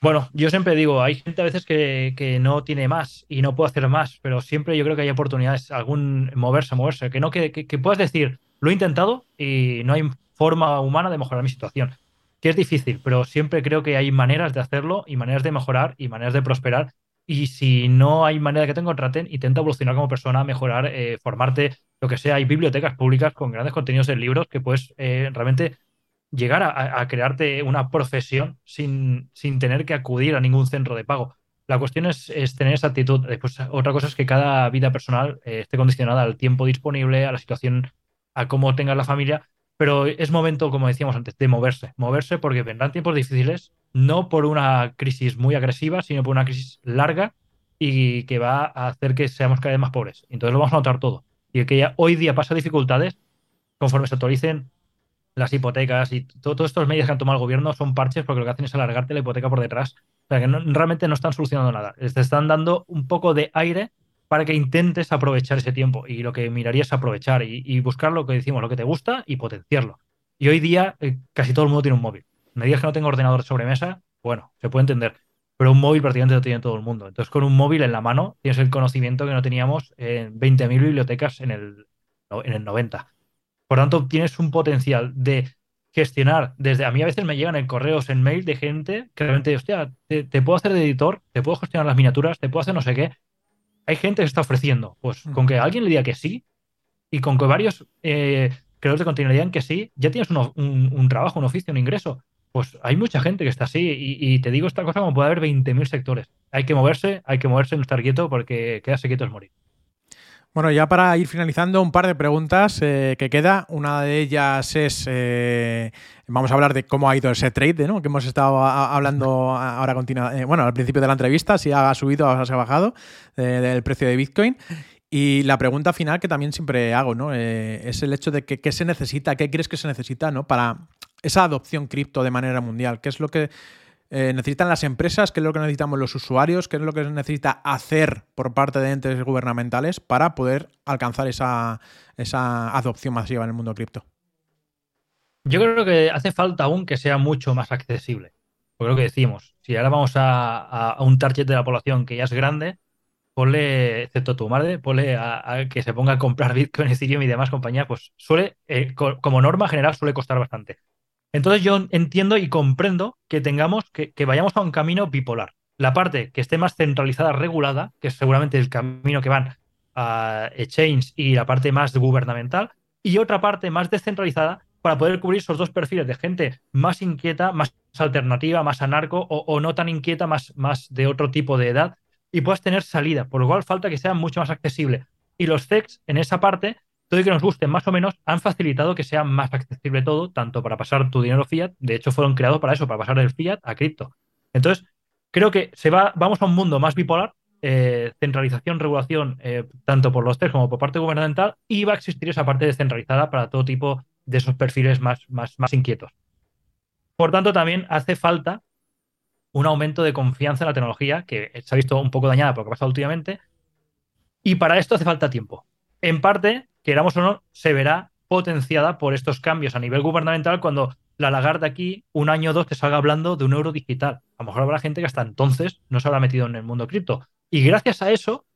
Bueno, yo siempre digo, hay gente a veces que, que, no tiene más y no puede hacer más, pero siempre yo creo que hay oportunidades, algún moverse, moverse, que no que, que puedas decir, lo he intentado y no hay forma humana de mejorar mi situación. Que es difícil, pero siempre creo que hay maneras de hacerlo y maneras de mejorar y maneras de prosperar. Y si no hay manera que te contraten, intenta evolucionar como persona, mejorar, eh, formarte, lo que sea. Hay bibliotecas públicas con grandes contenidos en libros que puedes eh, realmente llegar a, crearte una profesión sin, sin tener que acudir a ningún centro de pago. La cuestión es, tener esa actitud. Después, otra cosa es que cada vida personal eh, esté condicionada al tiempo disponible, a la situación a cómo tenga la familia, pero es momento, como decíamos antes, de moverse, moverse porque vendrán tiempos difíciles, no por una crisis muy agresiva, sino por una crisis larga y que va a hacer que seamos cada vez más pobres. Entonces lo vamos a notar todo. Y que ya hoy día pasa dificultades, conforme se actualicen las hipotecas y todos estos medios que han tomado el gobierno son parches porque lo que hacen es alargarte la hipoteca por detrás. O sea que realmente no están solucionando nada. Les están dando un poco de aire para que intentes aprovechar ese tiempo. Y lo que miraría es aprovechar y, buscar lo que decimos, lo que te gusta y potenciarlo. Y hoy día eh, casi todo el mundo tiene un móvil. Me digas que no tengo ordenador de sobremesa, bueno, se puede entender. Pero un móvil prácticamente lo tiene todo el mundo. Entonces, con un móvil en la mano tienes el conocimiento que no teníamos en 20.000 bibliotecas en el, en el 90. Por tanto, tienes un potencial de gestionar desde a mí a veces me llegan en correos en mail de gente que realmente hostia te, te, puedo hacer de editor te puedo gestionar las miniaturas te puedo hacer no sé qué hay gente que está ofreciendo. Pues con que alguien le diga que sí y con que varios eh, creadores de contenido le digan que sí, ya tienes un, trabajo, un oficio, un ingreso. Pues hay mucha gente que está así y, te digo esta cosa como puede haber 20.000 sectores. Hay que moverse, hay que moverse, no estar quieto porque quedarse quieto es morir. Bueno, ya para ir finalizando, un par de preguntas eh, que queda. Una de ellas es, eh, vamos a hablar de cómo ha ido ese trade, ¿no? Que hemos estado hablando ahora continua, eh, bueno, al principio de la entrevista, si ha subido o se ha bajado del precio de Bitcoin. Y la pregunta final que también siempre hago, ¿no? es el hecho de que, qué se necesita, qué crees que se necesita, ¿no? Para esa adopción cripto de manera mundial. ¿Qué es lo que eh, necesitan las empresas, qué es lo que necesitamos los usuarios, qué es lo que se necesita hacer por parte de entes gubernamentales para poder alcanzar esa, adopción masiva en el mundo cripto. Yo creo que hace falta aún que sea mucho más accesible. Porque lo que decimos, si ahora vamos a, un target de la población que ya es grande, ponle, excepto tu madre, ponle a, que se ponga a comprar Bitcoin, Ethereum y demás compañías, pues suele, eh, como norma general, suele costar bastante. Entonces yo entiendo y comprendo que tengamos, que, vayamos a un camino bipolar. La parte que esté más centralizada, regulada, que es seguramente el camino que van a exchange y la parte más gubernamental, y otra parte más descentralizada para poder cubrir esos dos perfiles de gente más inquieta, más alternativa, más anarco o, no tan inquieta, más, de otro tipo de edad y puedas tener salida, por lo cual falta que sea mucho más accesible. Y los CEX en esa parte, todo y que nos gusten más o menos, han facilitado que sea más accesible todo, tanto para pasar tu dinero fiat, de hecho fueron creados para eso, para pasar del fiat a cripto. Entonces, creo que se va, vamos a un mundo más bipolar, eh, centralización, regulación, eh, tanto por los CEX como por parte gubernamental, y va a existir esa parte descentralizada para todo tipo de esos perfiles más, más, más inquietos. Por tanto, también hace falta un aumento de confianza en la tecnología, que se ha visto un poco dañada por lo que ha pasado últimamente, y para esto hace falta tiempo. En parte, queramos o no, se verá potenciada por estos cambios a nivel gubernamental cuando la Lagarde aquí, un año o dos, te salga hablando de un euro digital. A lo mejor habrá gente que hasta entonces no se habrá metido en el mundo cripto. Y gracias a eso,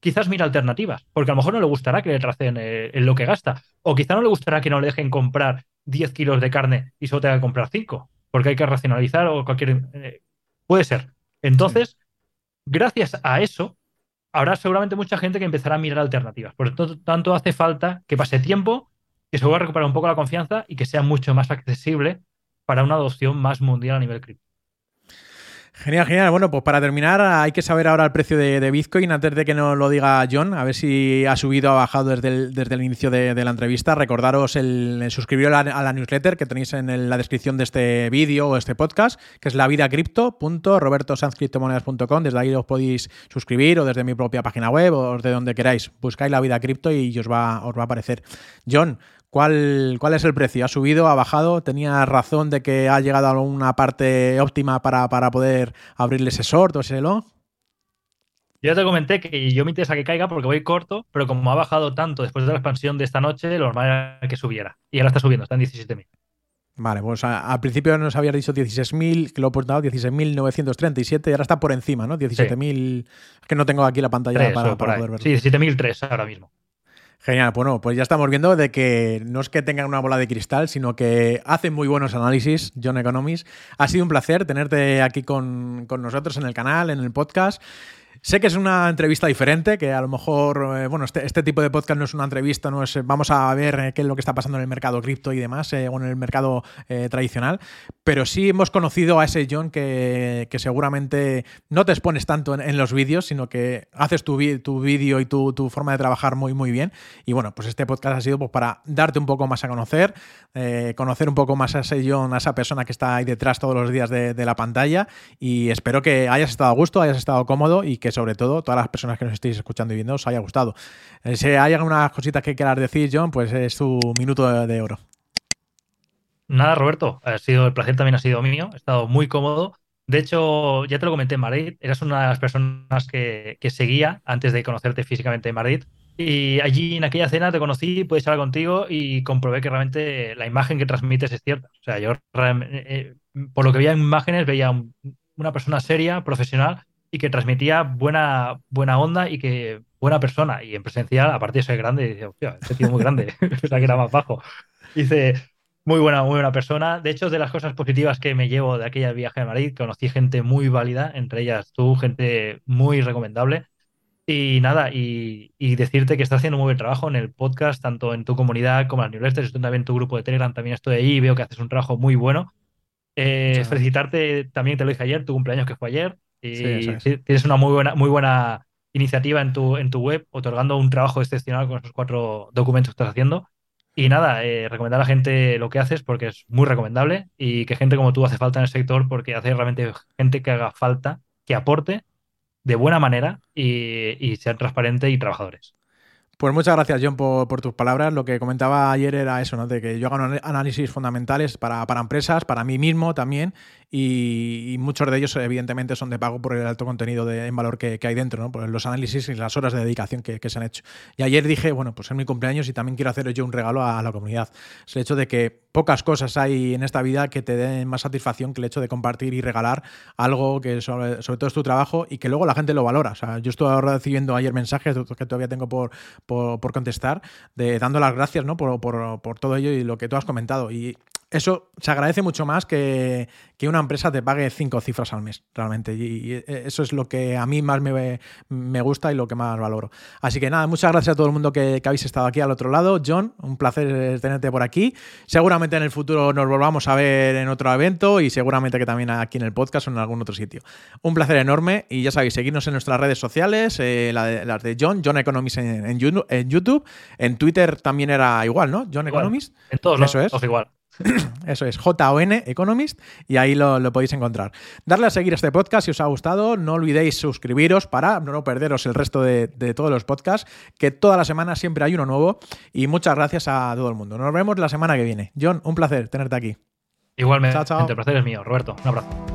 quizás mira alternativas, porque a lo mejor no le gustará que le tracen eh, en lo que gasta, o quizá no le gustará que no le dejen comprar 10 kilos de carne y solo tenga que comprar 5, porque hay que racionalizar o cualquier... Eh, Puede ser. Entonces, gracias a eso, habrá seguramente mucha gente que empezará a mirar alternativas. Por lo tanto, hace falta que pase tiempo, que se vuelva a recuperar un poco la confianza y que sea mucho más accesible para una adopción más mundial a nivel cripto. Genial, genial. Bueno, pues para terminar, hay que saber ahora el precio de, Bitcoin antes de que nos lo diga John, a ver si ha subido o ha bajado desde el, desde el inicio de, la entrevista. Recordaros el, suscribiros a la, newsletter que tenéis en la descripción de este vídeo o este podcast, que es lavidacripto.robertosanzcriptomonedas.com. Desde ahí os podéis suscribir o desde mi propia página web o de donde queráis. Buscáis la vida cripto y os va, os va a aparecer. John, ¿Cuál, ¿Cuál, es el precio? ¿Ha subido? ¿Ha bajado? ¿Tenía razón de que ha llegado a una parte óptima para, poder abrirle ese short o ese long? Yo te comenté que yo me interesa que caiga porque voy corto, pero como ha bajado tanto después de la expansión de esta noche, lo normal era que subiera. Y ahora está subiendo, está en 17.000. Vale, pues al principio nos había dicho 16.000, que lo he apuntado, 16.937 y ahora está por encima, ¿no? 17.000. Es que no tengo aquí la pantalla para, para poder verlo. Sí, 17.003 ahora mismo. Genial, bueno, pues ya estamos viendo de que no es que tengan una bola de cristal, sino que hacen muy buenos análisis, John Economies. Ha sido un placer tenerte aquí con, con nosotros en el canal, en el podcast. Sé que es una entrevista diferente, que a lo mejor, eh, bueno, este, este, tipo de podcast no es una entrevista, no es vamos a ver eh, qué es lo que está pasando en el mercado cripto y demás, eh, o en el mercado tradicional, pero sí hemos conocido a ese John que, seguramente no te expones tanto en, los vídeos, sino que haces tu, tu vídeo y tu, forma de trabajar muy, muy bien. Y bueno, pues este podcast ha sido pues, para darte un poco más a conocer, conocer un poco más a ese John, a esa persona que está ahí detrás todos los días de, de la pantalla. Y espero que hayas estado a gusto, hayas estado cómodo y que sobre todo todas las personas que nos estéis escuchando y viendo os haya gustado. Eh, si hay algunas cositas que quieras decir, John, pues es tu minuto de, oro. Nada, Roberto, ha sido el placer también ha sido mío, he estado muy cómodo. De hecho, ya te lo comenté en Madrid, eras una de las personas que, seguía antes de conocerte físicamente en Madrid. Y allí en aquella cena te conocí, pude hablar contigo y comprobé que realmente la imagen que transmites es cierta. O sea, yo eh, eh, por lo que veía en imágenes veía una persona seria, profesional y que transmitía buena, buena onda y que buena persona. Y en presencial, aparte de ser grande, dice, hostia, este tío muy grande, pensaba que era más bajo. Dice, muy buena, muy buena persona. De hecho, de las cosas positivas que me llevo de aquella viaje a Madrid, conocí gente muy válida, entre ellas tú, gente muy recomendable. Y nada, y, decirte que estás haciendo muy buen trabajo en el podcast, tanto en tu comunidad como en las newsletters. Estoy también en tu grupo de Telegram, también estoy ahí y veo que haces un trabajo muy bueno. Eh, felicitarte, también te lo dije ayer, tu cumpleaños que fue ayer. Y tienes una muy buena, muy buena iniciativa en tu, en tu web, otorgando un trabajo excepcional con esos cuatro documentos que estás haciendo. Y nada, eh, recomendar a la gente lo que haces porque es muy recomendable y que gente como tú hace falta en el sector porque hace realmente gente que haga falta, que aporte de buena manera y, y sean transparentes y trabajadores. Pues muchas gracias, John, por, tus palabras. Lo que comentaba ayer era eso, ¿no? De que yo hago análisis fundamentales para, para empresas, para mí mismo también, y, muchos de ellos evidentemente son de pago por el alto contenido de, en valor que, hay dentro, ¿no? por los análisis y las horas de dedicación que, se han hecho. Y ayer dije, bueno, pues es mi cumpleaños y también quiero hacer yo un regalo a, la comunidad. Es el hecho de que pocas cosas hay en esta vida que te den más satisfacción que el hecho de compartir y regalar algo que sobre, todo es tu trabajo y que luego la gente lo valora. O sea, yo estuve recibiendo ayer mensajes que todavía tengo por, por, contestar, de dando las gracias ¿no? por, por todo ello y lo que tú has comentado. Y eso se agradece mucho más que, que, una empresa te pague cinco cifras al mes, realmente. Y, eso es lo que a mí más me, me, gusta y lo que más valoro. Así que nada, muchas gracias a todo el mundo que, que, habéis estado aquí al otro lado. John, un placer tenerte por aquí. Seguramente en el futuro nos volvamos a ver en otro evento y seguramente que también aquí en el podcast o en algún otro sitio. Un placer enorme y ya sabéis, seguirnos en nuestras redes sociales, eh, las de John, John Economist en, en, YouTube. En Twitter también era igual, ¿no? John Economist. En todos Eso es. igual. Eso es, JON Economist, y ahí lo, podéis encontrar. Darle a seguir este podcast si os ha gustado. No olvidéis suscribiros para no perderos el resto de, todos los podcasts, que toda la semana siempre hay uno nuevo. Y muchas gracias a todo el mundo. Nos vemos la semana que viene. John, un placer tenerte aquí. Igualmente, chao, chao. el placer es mío. Roberto, un abrazo.